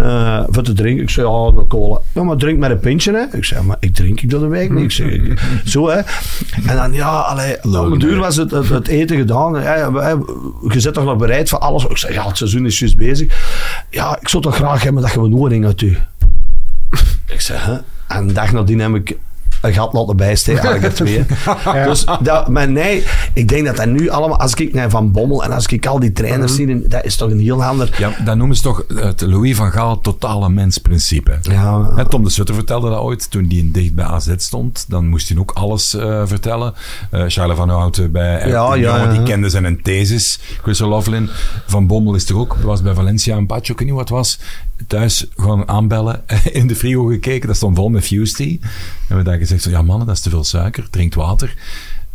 voor te drinken? Ik zeg, ja, de cola. Ja, maar drink met een pintje, hè? Ik zeg, maar ik drink ik dat een week niet. Ik zeg, (laughs) zo, hè. En dan, ja, allee, op een duur was het, het, eten gedaan. je zit toch nog bereid voor alles? Ik zeg, ja, het seizoen is juist bezig. Ja, ik zou toch graag hebben dat je een oorring uit u. (laughs) Ik zeg, hè? En een dag nadien heb ik een gat laten bijsteken, eigenlijk. (laughs) Dus dat, maar nee, ik denk dat dat nu allemaal, als ik naar Van Bommel en als ik al die trainers zie, dat is toch een heel ander... Ja, dat noemen ze toch het Louis van Gaal totale mensprincipe. Ja, Hè, Tom de Sutter vertelde dat ooit toen hij dicht bij AZ stond. Dan moest hij ook alles eh, vertellen. Eh Charles van Houten bij Ja, ja, die kende zijn thesis. Chris O'Loughlin van Bommel is toch ook, was bij Valencia een patch, ik weet niet wat was. Thuis gewoon aanbellen, (laughs) in de frigo gekeken, dat stond vol met Fuse tea. En we daar gezegd, ja mannen, dat is te veel suiker, drinkt water.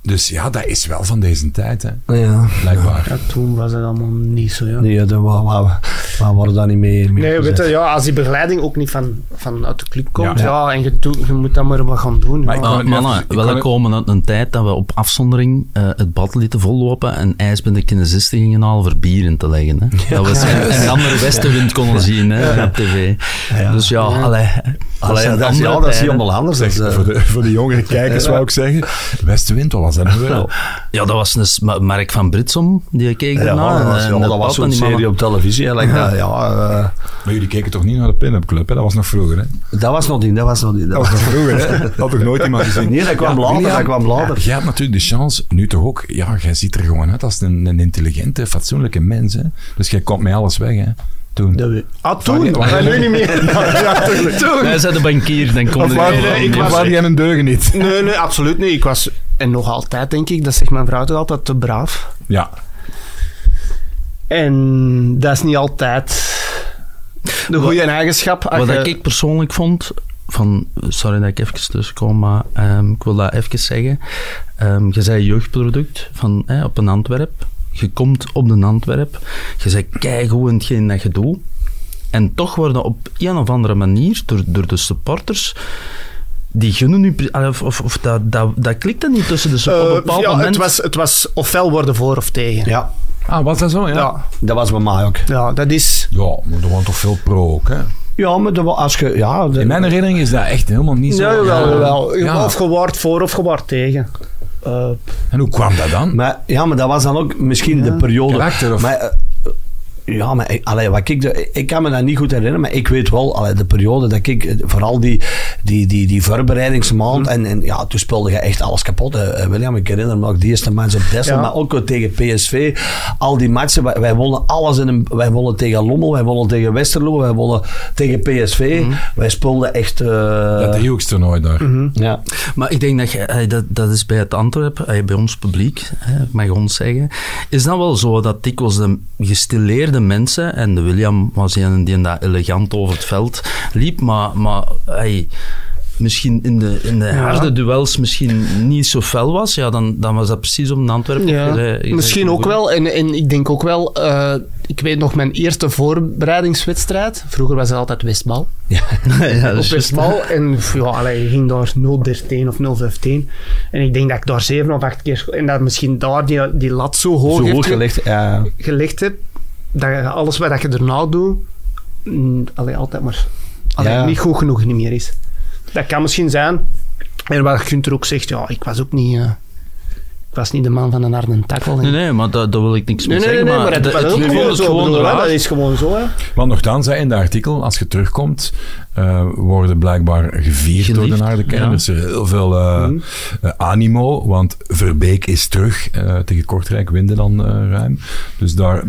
Dus ja, dat is wel van deze tijd, hè. ja. blijkbaar. Ja, toen was het allemaal niet zo, ja. Nee, daar wa- wa- wa- worden daar niet mee. mee Nee, weet je, ja, als die begeleiding ook niet van, van uit de club komt, Ja. ja, en je, doet- je moet dan maar wat gaan doen. Maar Uh, mannen, even- ik we wou- komen uit een tijd dat we op afzondering eh, het bad lieten vollopen en ijs bij de kinesisten gingen halen voor bier in te leggen. Hè. Dat we en, en de andere westenwind konden zien hè, op tv. Ja. Dus ja, allee, Allee, dat is, dat is helemaal anders. Zeg, Dat is, eh, voor, de, voor de jongere kijkers wou ik zeggen, Westenwind, was dat (laughs) wel? Ja, dat was een s- Ma- Mark van Britsom, die keek ja, ernaar. dat was, en ja, het dat was bad en zo'n die serie op televisie. hè, like (laughs) dat, ja, eh, Maar jullie keken toch niet naar de pin-up club, hè? Dat was nog vroeger, hè? dat was nog niet. Dat was nog niet. Dat Dat was nog vroeger, hè? Dat had toch nooit iemand gezien? Nee, dat kwam later, dat kwam later. ja, jij hebt natuurlijk de chance, nu toch ook, ja, jij ziet er gewoon uit als een, een intelligente, fatsoenlijke mens, hè? Dus jij komt met alles weg, hè? Toen. Dat we- Ah, toen? Ah, nu niet meer. (laughs) ja, toen. Wij zijn de bankier, dan komt Of er nee, ik was- waar jij een deugen niet? Nee, nee, absoluut niet. Ik was, en nog altijd denk ik, dat zegt mijn vrouw toch altijd, te braaf. Ja. En dat is niet altijd de goede eigenschap. Wat je- ik persoonlijk vond, van, sorry dat ik even tussenkom, maar ehm, ik wil dat even zeggen. Ehm, je zei jeugdproduct van, hè, op een Antwerp. Je komt op een Antwerp. Je zei keigoed in hetgeen dat je doet. En toch worden op een of andere manier door, door de supporters die gunnen nu... Of, of, of dat, dat, dat klikt er niet tussen de Eh, supporters. op een bepaald ja, moment... het, was, het was ofwel worden voor of tegen. ja, Ah, was dat zo, ja? Ja, dat was bij mij ook. ja dat is... Ja, maar er was toch veel pro ook, hè? Ja, maar dat, als je... Ja, de- In mijn herinnering is dat echt helemaal niet zo. Ja, jawel, Ja. jawel. Ja. Of je wordt voor of je wordt tegen. Eh, En hoe kwam dat dan? Maar, ja, maar dat was dan ook misschien de periode... Karakter of- Maar, eh, ja, maar ik, allee, wat ik, de- ik kan me dat niet goed herinneren, maar ik weet wel, allee, de periode dat ik, eh, vooral die, die, die, die voorbereidingsmaand, en, en ja, toen speelde je echt alles kapot. hè. Eh, William, ik herinner me ook die eerste match op Dessel, Ja. maar ook wel tegen PSV. Al die matchen, wij, wij wonnen alles in een, wij wonnen tegen Lommel, wij wonnen tegen Westerlo, wij wonnen tegen PSV. Wij speelden echt... eh, dat driehoekstoernooi daar. ja. Maar ik denk dat, je, dat dat is bij het Antwerp, bij ons publiek, hè, mag ik ons zeggen, is dat wel zo dat dikwijls de gestileerde mensen, en de William was een die dat elegant over het veld liep, maar, maar hey, misschien in de, in de harde duels misschien niet zo fel was, ja, dan, dan was dat precies op een Antwerp. Ja, Je je misschien ook wel. En, en ik denk ook wel, eh, ik weet nog mijn eerste voorbereidingswedstrijd. Vroeger was het altijd Westbal. ja, (laughs) dat is op. Westbal. En ja, allee, je ging daar 0-13 of 0-15. En ik denk dat ik daar 7 of 8 keer... En dat misschien daar die, die lat zo hoog, Zo hoog gelegd. Ja. gelegd heb, dat alles wat je erna doet, mm, allee, altijd maar allee, Ja. niet goed genoeg niet meer is. Dat kan misschien zijn. En wat Gunther ook zegt, ja, ik was ook niet... eh, ik was niet de man van een harde takkel. Nee, nee, maar daar, daar wil ik niks Nee, mee nee, zeggen. nee, maar het, vond gewoon het raar. dat is gewoon zo. Hè. Want nogthans, in de artikel, als je terugkomt, eh, worden blijkbaar gevierd door de Naardenkerk. ja. Er is heel veel eh, Mhm. animo, want Verbeek is terug. tegen Kortrijk winnen dan ruim. Dus daar...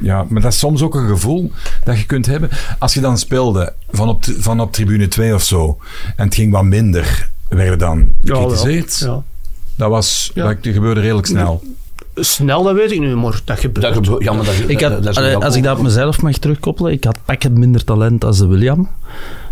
Ja, maar dat is soms ook een gevoel dat je kunt hebben. Als je dan speelde van op, van op tribune 2 of zo, en het ging wat minder, werden dan bekritiseerd. Ja. Dat, was, Ja. dat gebeurde redelijk snel. Snel, dat weet ik nu, maar dat gebeurt. Dat gebeurt- ja, maar dat, Ik dat- had, dat is allee, ook als ik dat op mezelf mag terugkoppelen, ik had pakken minder talent als de William.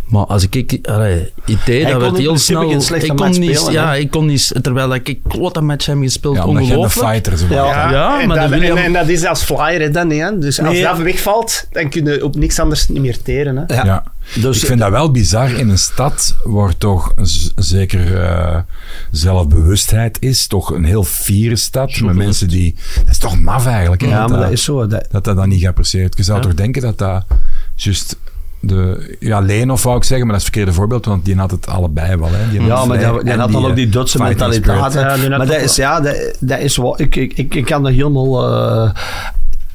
Maar als ik, ik allee, IT, Hij dat kon werd heel snel... geen slechte Ik kon match niet, spelen, ja, ik kon niet, terwijl ik een grote match heb gespeeld, Ja, ongelooflijk. fighter zo Ja. Ja, en, maar dat, de William- en, en dat is als flyer, hè, dan niet. Hè. Dus als Nee. dat wegvalt, dan kun je op niks anders niet meer teren. Hè. Ja. Ja. Dus, ik vind dat wel bizar. In een stad waar toch zeker eh, zelfbewustheid is. Toch een heel fiere stad. Met mensen die... Dat is toch maf eigenlijk. Hè, ja, dat, maar dat dat, is zo. Dat, dat dat dan niet geapprecieerd. Je zou toch denken dat dat juist... De, ja, Leenhoff wou ik zeggen, maar dat is het verkeerde voorbeeld, want die had het allebei wel. Hè. Die ja, maar die en had dan ook die eh, Duitse mentaliteit. Ja, die maar dat is, ja, dat, dat is wel... Ik, ik, ik, ik kan dat helemaal... eh,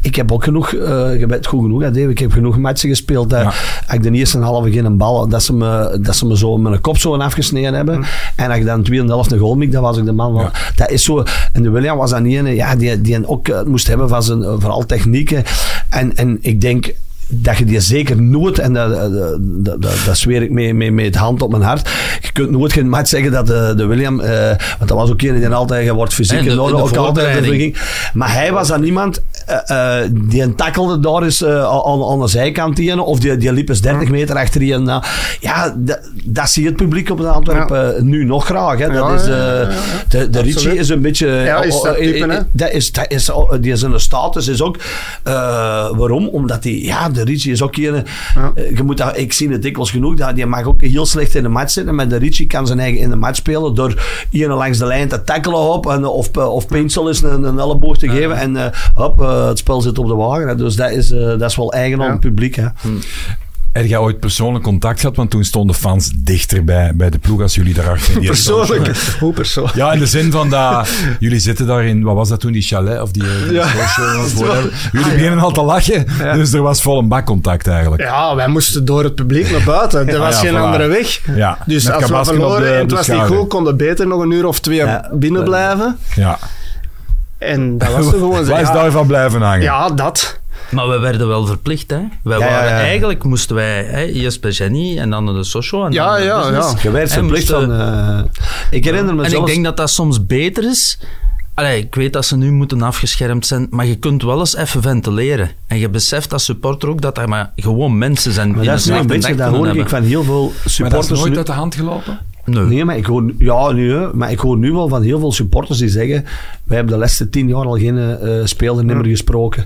ik heb ook genoeg, uh, je bent goed genoeg, hè, Dave. ik heb genoeg matchen gespeeld. Dat Ja. ik de eerste halve geen bal, dat ze me, dat ze me zo met een kop zo afgesneden hebben. En dat ik dan tweede helft een goal dat was ik de man van. Dat is zo, en de William was dan niet een, ja, die, die ook moest hebben van zijn, vooral technieken. En, en ik denk, dat je die zeker nooit, en dat, dat, dat, dat, zweer ik mee, mee, met hand op mijn hart, je kunt nooit geen match zeggen dat de, de William, eh, want dat was ook een die altijd, je wordt fysiek in orde, ook altijd de. Maar hij was dan iemand eh, die een tackelde daar is eh, aan, aan de zijkant ene, of die, die liep eens 30 meter achter nou, ja, dat, dat zie je het publiek op de Antwerpen nu nog graag. Hè. Dat is. De, de is een beetje... Ja, is dat eh, eh, type, dat is, dat is, oh, die zijn status is ook... waarom? Omdat die... Ja, de Richie is ook eh, je moet dat, ik zie het dikwijls genoeg. Dat, die mag ook heel slecht in de match zitten. Maar de Richie kan zijn eigen in de match spelen door iemand langs de lijn te tackelen op. En, of, of Pinsel is een, een elleboog te geven. En hop, eh, het spel zit op de wagen. hè. Dus dat is, eh, dat is wel eigen aan het publiek. Hè. Heb jij ooit persoonlijk contact gehad? Want toen stonden fans dichter bij, bij de ploeg als jullie daarachter. die- Persoonlijk. (laughs) Hoe persoonlijk? Ja, in de zin van dat jullie zitten daar in, wat was dat toen, die chalet of die, die Ja. social, (laughs) whatever. Jullie beginnen al te lachen, dus er was vol een bak contact eigenlijk. Ja, wij moesten door het publiek naar buiten. Er Ah, was ja, geen voilà. andere weg. Ja, Dus met als we verloren de- en het was niet goed, konden beter nog een uur of twee Ja. binnen blijven. Ja. En dat was gewoon. (laughs) Waar is Ja, daarvan blijven hangen? ja, dat. Maar we werden wel verplicht, hè. Wij Ja, waren, ja. Eigenlijk moesten wij hè, eerst bij Jenny en dan naar de social. En Ja, dan naar de ja, ja. Je werd verplicht moesten- van... eh, ik herinner me En zelfs... ik denk dat dat soms beter is. Allee, ik weet dat ze nu moeten afgeschermd zijn, maar je kunt wel eens even ventileren. En je beseft als supporter ook dat er maar gewoon mensen zijn Maar die dat is een beetje, dat hoor ik van heel veel Maar dat is supporters nooit nu. uit de hand gelopen? Nee. Nee, maar ik hoor, ja, nee, hè, maar ik hoor nu wel van heel veel supporters die zeggen: Wij hebben de laatste tien jaar al geen speler meer gesproken.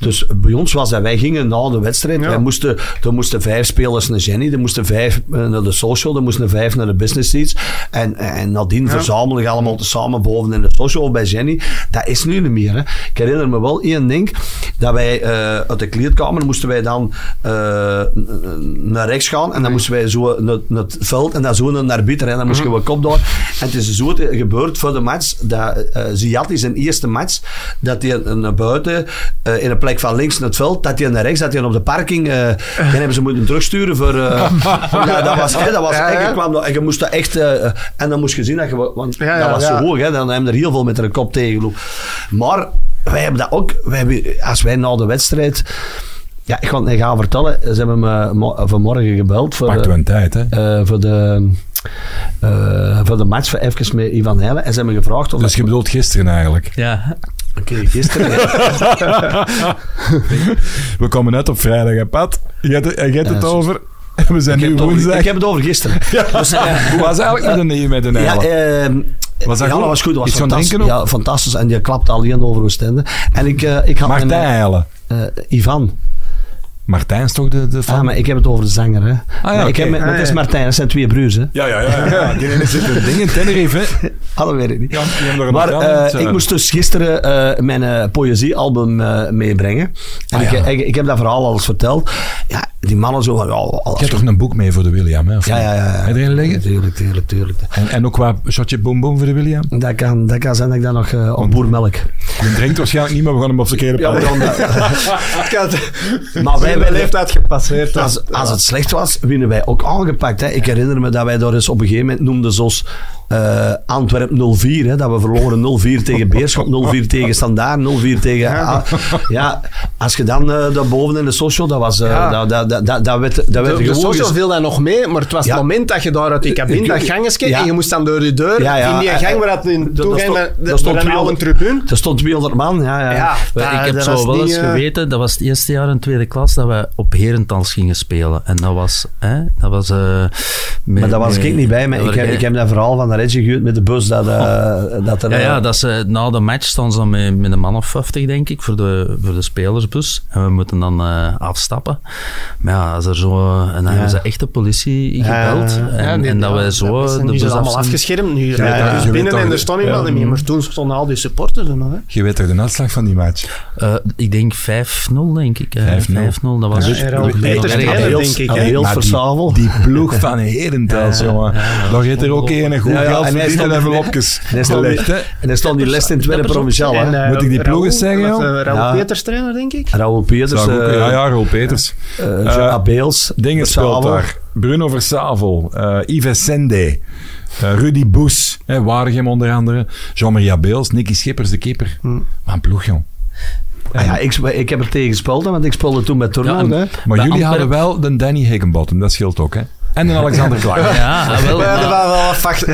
Dus bij ons was dat, wij gingen na de wedstrijd, Ja. wij moesten, er moesten vijf spelers naar Jenny, er moesten vijf eh, naar de social, er moesten vijf naar de business seats. En, en nadien verzamelen we allemaal tezamen boven in de social bij Jenny. Dat is nu niet meer. Hè. Ik herinner me wel één ding, dat wij eh, uit de kleedkamer moesten wij dan eh, naar rechts gaan en dan moesten wij zo naar, naar het veld en dan zo naar de arbiter en dan moesten we kop door. En het is zo gebeurd voor de match, dat Ziat is zijn eerste match, dat hij naar buiten in een plek van links naar het veld, dat hij naar rechts, dat hij op de parking, eh dan hebben ze moeten terugsturen voor, eh, (laughs) ja, dat was, hè, dat was Ja, echt, ja. je kwam, en je moest dat echt, eh, en dan moest je zien dat je, want Ja, dat was ja. zo hoog, hè, dan hebben er heel veel met een kop tegengelopen. Maar wij hebben dat ook, wij hebben, als wij na de wedstrijd, ja, ik ga het niet gaan vertellen, ze hebben me mo- vanmorgen gebeld voor, Pakt een tijd, hè? eh, voor, de, eh, voor de match voor even met Ivan Heijlen. En ze hebben me gevraagd of Dus je bedoelt gisteren eigenlijk. Ja, Oké, gisteren. (laughs) We komen net op vrijdag, hè, Pat? Je hebt het, je hebt het Ja, zo- over... We zijn ik, nu woensdag. ik heb het over gisteren. (laughs) Dus, eh, Hoe was eigenlijk met een, met een ja, ehm, Was dat ja, goed? dat was goed. Dat was fantastisch. Ja, fantastisch. En die klapte alleen over Oostende. En ik, eh, ik had Martijn Eilen. eh, Ivan. Martijn is toch de, de fan? Ah, maar ik heb het over de zanger. Hè. Maar ik oké. heb, met- Ah, maar het is ja. Martijn, dat zijn twee broers. Hè. Ja, ja, ja. ja. Die ene zit een ding in Tenerife, hè? (laughs) Alle weet ik niet. Ja, die hebben er een Maar eh, in het ik moest dus gisteren eh, mijn eh, poëziealbum eh, meebrengen. En Ah, ik, ja. ik, ik heb dat verhaal al eens verteld. Ja, die mannen zo. Ja, Je hebt toch een boek mee voor de William, hè? Of ja, ja, ja. ja. Heb je erin liggen? Tuurlijk, tuurlijk, tuurlijk. En, en ook qua shotje boom boom voor de William? Dat kan, dat kan zijn dat ik dan nog eh, op boermelk. Je drinkt waarschijnlijk niet, maar we gaan hem op verkeerde Ja, gaan dat- (laughs) wij maar wij, hebben wij, leeftijd gepasseerd. als, als het slecht was, winnen wij ook aangepakt. Hè. Ik herinner me dat wij daar eens op een gegeven moment noemden zoals eh Antwerp 04. Hè, dat we verloren 0-4 tegen Beerschot, 0-4 tegen Standaard, 0-4 tegen... Ja. ja, als je dan eh daarboven in de social, dat was... Ja. dat, dat, dat, dat, werd, dat werd De, de social ges- viel dat nog mee, maar het was Ja. het moment dat je daar uit die cabine, dat gangetje, Ja. en je moest dan door die deur, in die gang waar dat in dat toe stond- ging, dat door stond een oude 200 tribune. Er stond 200 man, ja. ja. Ik heb zo wel eens geweten, dat was het eerste jaar in tweede klas, dat we op Herentals gingen spelen. En dat was... Hè, dat was Maar daar was ik niet bij. Maar heb, ik heb dat verhaal van Reggie gehoord met de bus. Dat, eh, dat er, Ja, ja, eh, dat ze, na de match staan ze dan met, met een man of 50, denk ik, voor de, voor de spelersbus. En we moeten dan eh, afstappen. Maar ja, als er zo... En dan hebben ze echt de politie gebeld. Ja, en, Ja, die- en dat ja, wij zo... zijn de nu is het bus allemaal af zijn. afgeschermd. Nu ja, ja, we weet binnen toch- en er staan niemand ja. meer. Maar toen stonden al die supporters er nog. Hè. Je weet toch de uitslag van die match? Eh, ik denk 5-0, denk ik. eh, 5-0. 5-0, dat was... Ja, erg. trainer, Abeels- denk ik, Maar voor die- ploeg van Herentals, jongen. Daar heeft er ook een goed Ja, ja, geld en hij verdiend stond- en envelopjes hij stond- gelegd, hè. En hij stond die les in het tweede provinciaal. Hè. eh, Moet ik die ploeg eens Raoul, zeggen, joh? eh, Raoul Ja. Peters trainer, denk ik. Raoul Peters, eh, ja, ja, Roel Peters. Abeels, Dingen speelt daar. Bruno Versavel, eh Yves Sende, Rudy Boes, hè, Waregem onder andere, Jean-Marie Beels, Nicky Schippers, de keeper. Hm. Wat een ploeg, jong. Ah ja, ik, ik heb er tegen gespeeld, hè, want ik speelde toen met Tornado. Ja. Maar jullie hadden wel de Danny Higginbottom, dat scheelt ook, hè. En een Alexander (laughs) Klaar. Ja, wel, Ja, maar- er waren wel wat vacht-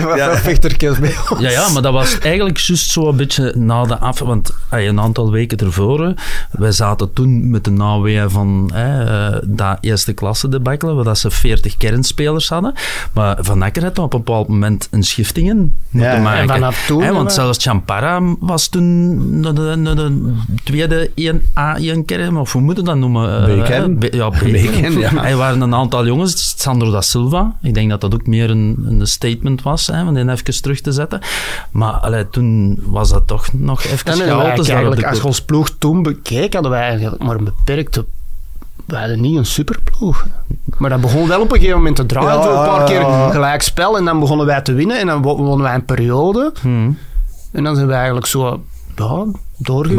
vechtertjes bij ons. Ja, ja, maar dat was eigenlijk juist zo een beetje na de af... Want eh, een aantal weken ervoor, wij zaten toen met de naweeën van eh, dat eerste klasse debakkelen, waar dat ze 40 kernspelers hadden. Maar Van Akker had op een bepaald moment een schiftingen moeten Ja, maken. en vanaf toen, want eh, zelfs Champara was toen de, de, de, de tweede 1A1-kern, of hoe moet je dat noemen? Eh, B-kern? B- ja, (laughs) ja. Er waren een aantal jongens, Sandro da Silva. Ik denk dat dat ook meer een, een statement was, hè, om die even terug te zetten. Maar allee, toen was dat toch nog even eigenlijk, de als je ons ploeg toen bekeek, hadden wij eigenlijk maar een beperkte... We hadden niet een superploeg. Maar dat begon wel op een gegeven moment te draaien. Ja, een paar keer gelijk spel en dan begonnen wij te winnen. En dan wo- wonnen wij een periode. Hmm. En dan zijn wij eigenlijk zo ja, doorgegroeid.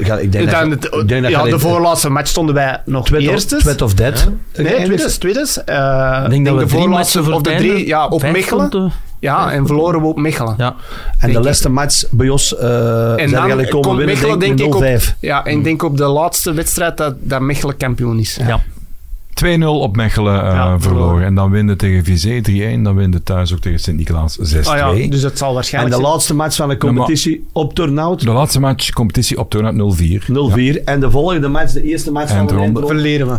Maar ik denk En dat, ik denk ja, de voorlaatste match stonden wij nog Twet of, eerstes. Twet of Dead. Nee, tweedes, tweedes. Eh, Ik denk dat we de drie voorlaatste matchen of de drie, ja, op Mechelen. Ja, en verloren we op Mechelen. Ja. En denk de laatste match bij ons uh, zijn En dan eigenlijk komen winnen, Mechelen, denk denk ik, ik, op, 0-5. ja, en ik denk op de laatste wedstrijd dat, dat Mechelen kampioen is. Ja. 2-0 op Mechelen eh, Ja, verloren. verloren. En dan winnen tegen Vizé 3-1. Dan winnen thuis ook tegen Sint-Nicolaas 6-2. Ah ja, dus het zal En waarschijnlijk... de laatste match van de competitie op Turnhout, 0-4. De laatste match competitie op Turnhout 0-4. En de volgende match, de eerste match van de eindronde, verleren we.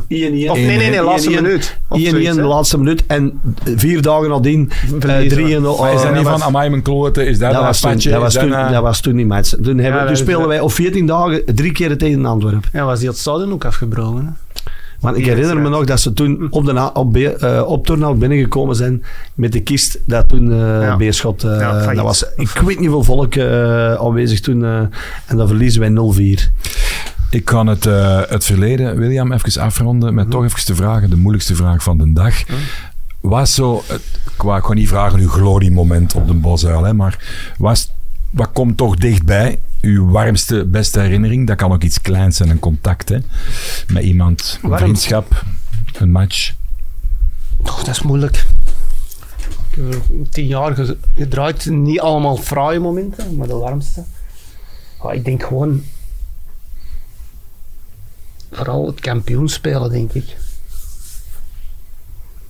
1-1. Of nee, nee, nee, laatste 1-1. minuut. Of 1-1 zoiets, de hè. laatste minuut. En vier dagen nadien uh, 3-0. Verliezen we. Maar is dat uh, niet van Amai mijn kloten? Is dat, dat dat, was dat toen, een- dat was toen die match. Toen, hebben, dat toen is- spelen wij op 14 dagen drie keer tegen Antwerpen. Ja, was die het stadion ook afgebroken. Want ik herinner me nog dat ze toen op, de op, eh, op Turnhout binnengekomen zijn met de kist dat toen eh Ja. Beerschot... eh, Ja, dat was, ik weet niet hoeveel volk eh, aanwezig toen. eh, en dan verliezen wij 0-4. Ik kan het, eh, het verleden, William, even afronden met toch even te vragen, de moeilijkste vraag van de dag. Was zo, het, ik wou gewoon niet vragen uw gloriemoment op de Bosuil, hè, maar was, wat komt toch dichtbij? Uw warmste, beste herinnering? Dat kan ook iets kleins zijn, een contact hè, met iemand, een Warm. vriendschap, een match. Oh, dat is moeilijk. Ik heb tien jaar ge- gedraaid. Niet allemaal fraaie momenten, maar de warmste. Ja, ik denk gewoon... Vooral het kampioenspelen, denk ik.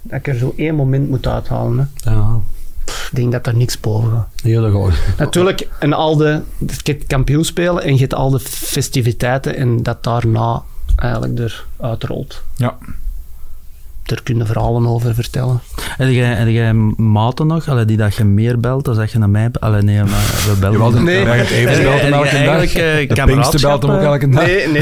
Dat ik er zo één moment moet uithalen. Hè. Ja, Ik denk dat er niks boven gaat. heel goed. Natuurlijk, en al de, kampioenspelen en je hebt al de festiviteiten en dat daarna eigenlijk eruit rolt. Ja. Daar kunnen verhalen over vertellen. Heb jij, heb jij maten nog, allee, die dat je meer belt dan dat je naar mij belt? Allee, nee, maar we bellen. Nee. Heb belten jij- elke dag. eh, De Pinkster belt hem ook eh, elke dag. Nee, nee.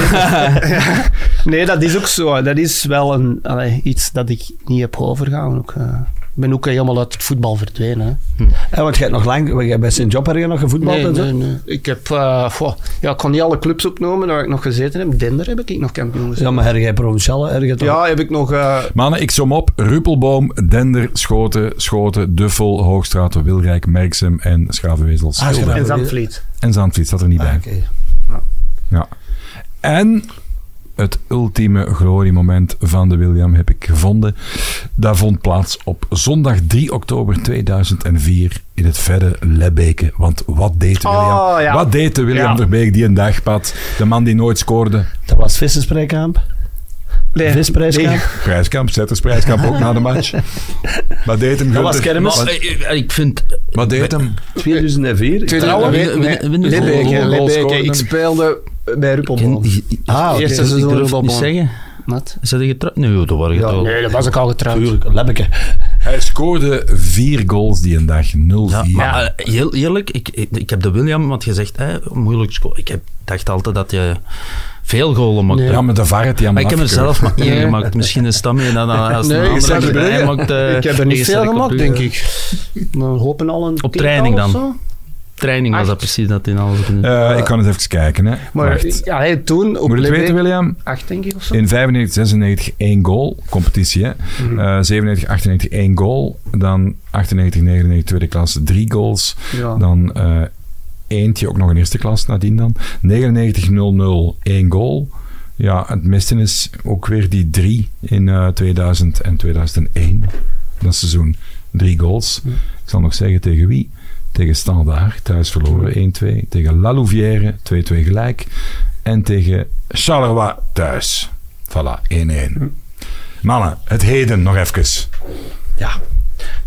(laughs) nee, dat is ook zo. Dat is wel een, allee, iets dat ik niet heb overgaan. Ook, eh, ben ook helemaal uit het voetbal verdwenen. Hè. Ja, want jij hebt nog lang, bij Sint-Job heb je nog gevoetbald Nee, en zo? nee, nee. Ik heb, eh, goh, ja, ik kan niet alle clubs opnoemen waar ik nog gezeten heb. Dender heb ik nog kampioen gezeten. Ja, maar heb jij provinciale? Heb je toch? Ja, heb ik nog... eh, Mannen, ik som op. Ruppelboom, Dender, Schoten, Schoten, Duffel, Hoogstraat, Wilrijk, Merksem en Schavenwezel. Ah, en Zandvliet. En Zandvliet staat er niet bij. Ah, oké. Ja. En het ultieme gloriemoment van de William heb ik gevonden. Dat vond plaats op zondag 3 oktober 2004 in het verre Lebbeke. Want wat deed de Oh, William? ja. Wat deed de William Ja. Verbeek die een dag, Pat? De man die nooit scoorde. Dat was Vissensprijkamp. Nee, Visprijskamp. nee. Prijskamp, Zettersprijskamp ook na de match. Wat deed hem? Dat was kermis. Wat, eh, ik vind... wat deed hem? 2004. Trouwen? win- Nee, win- nee, win- Lebbeke. Ik speelde bij Ruppelboom. Ah, Ik seizoen durf het niet Ruppelboom. zeggen. Wat? Is dat getrouwd? Nee, dat waren Ja, getrouwd. Nee, dat was ik al getrouwd. Tuurlijk, Lebbeke. Hij scoorde vier goals die een dag. 0-4. Ja, maar eh, heel eerlijk, ik, ik, ik heb de William, wat gezegd, hè, moeilijk scoren. Ik heb, dacht altijd dat je veel golen maakt. Nee. Ja, met de VAR hij Maar ik heb er zelf maar één gemaakt. Misschien is dat meer dan als Nee, een ik andere het maakt, eh, ik heb er niet veel gemaakt, denk ik. We hopen al een Op training of dan. Training was dat precies dat in alles Eh, ik kan eens even kijken. Hè. Maar Wacht. ja, hey, toen op Moet je het weten, William? acht denk ik of zo. In 95, 96 één goal, competitie hè. Mhm. Eh, 97, 98 één goal. Dan 98, 99 tweede klasse drie goals. Ja. Dan eh, eentje ook nog in eerste klas nadien dan. 99, 0-0 één goal. Ja, het miste is ook weer die drie in eh, 2000 en 2001. Dat seizoen drie goals. Ik zal nog zeggen tegen wie. Tegen Standaard, thuis verloren 1-2. Tegen La Louvière, 2-2 gelijk. En tegen Charleroi thuis. Voilà, 1-1. Mannen, het heden nog even. Ja.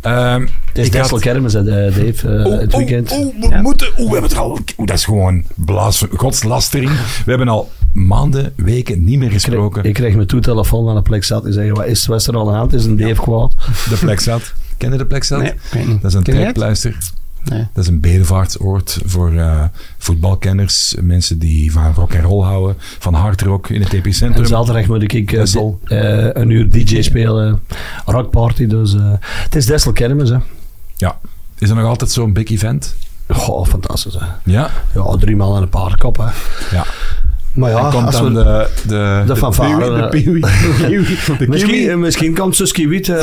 Ehm, Het is ik Dessel had- Kermis, hè, Dave, eh, Oeh, het weekend. oeh, we moeten... Oeh, we hebben het al... Oeh, dat is gewoon blaas, godslastering. We hebben al maanden, weken niet meer gesproken. Ik kreeg mijn toetelefoon aan de plek zat en zei, wat is, wat is er al aan de hand? Is een Dave kwaad? De plek zat. Ken je de plek zat? Nee, ik. Dat is een trekpleister. Nee. Dat is een bedevaartsoord voor eh, voetbalkenners, mensen die van rock en roll houden, van hard rock in het En epicentrum. zaterdag moet ik Dessel. eh, een uur DJ spelen. Rockparty, dus het is Dessel Kermis, hè. Ja. Is er nog altijd zo'n big event? Goh, fantastisch, hè. Ja. Ja, drie man en een paardenkop, hè. ja. Maar ja, en komt als dan we- de, de, de fanfare, De eh. peewee. (laughs) De kiwi. De Misschien, kiwi. eh, misschien komt Suski Wiet. eh, (laughs)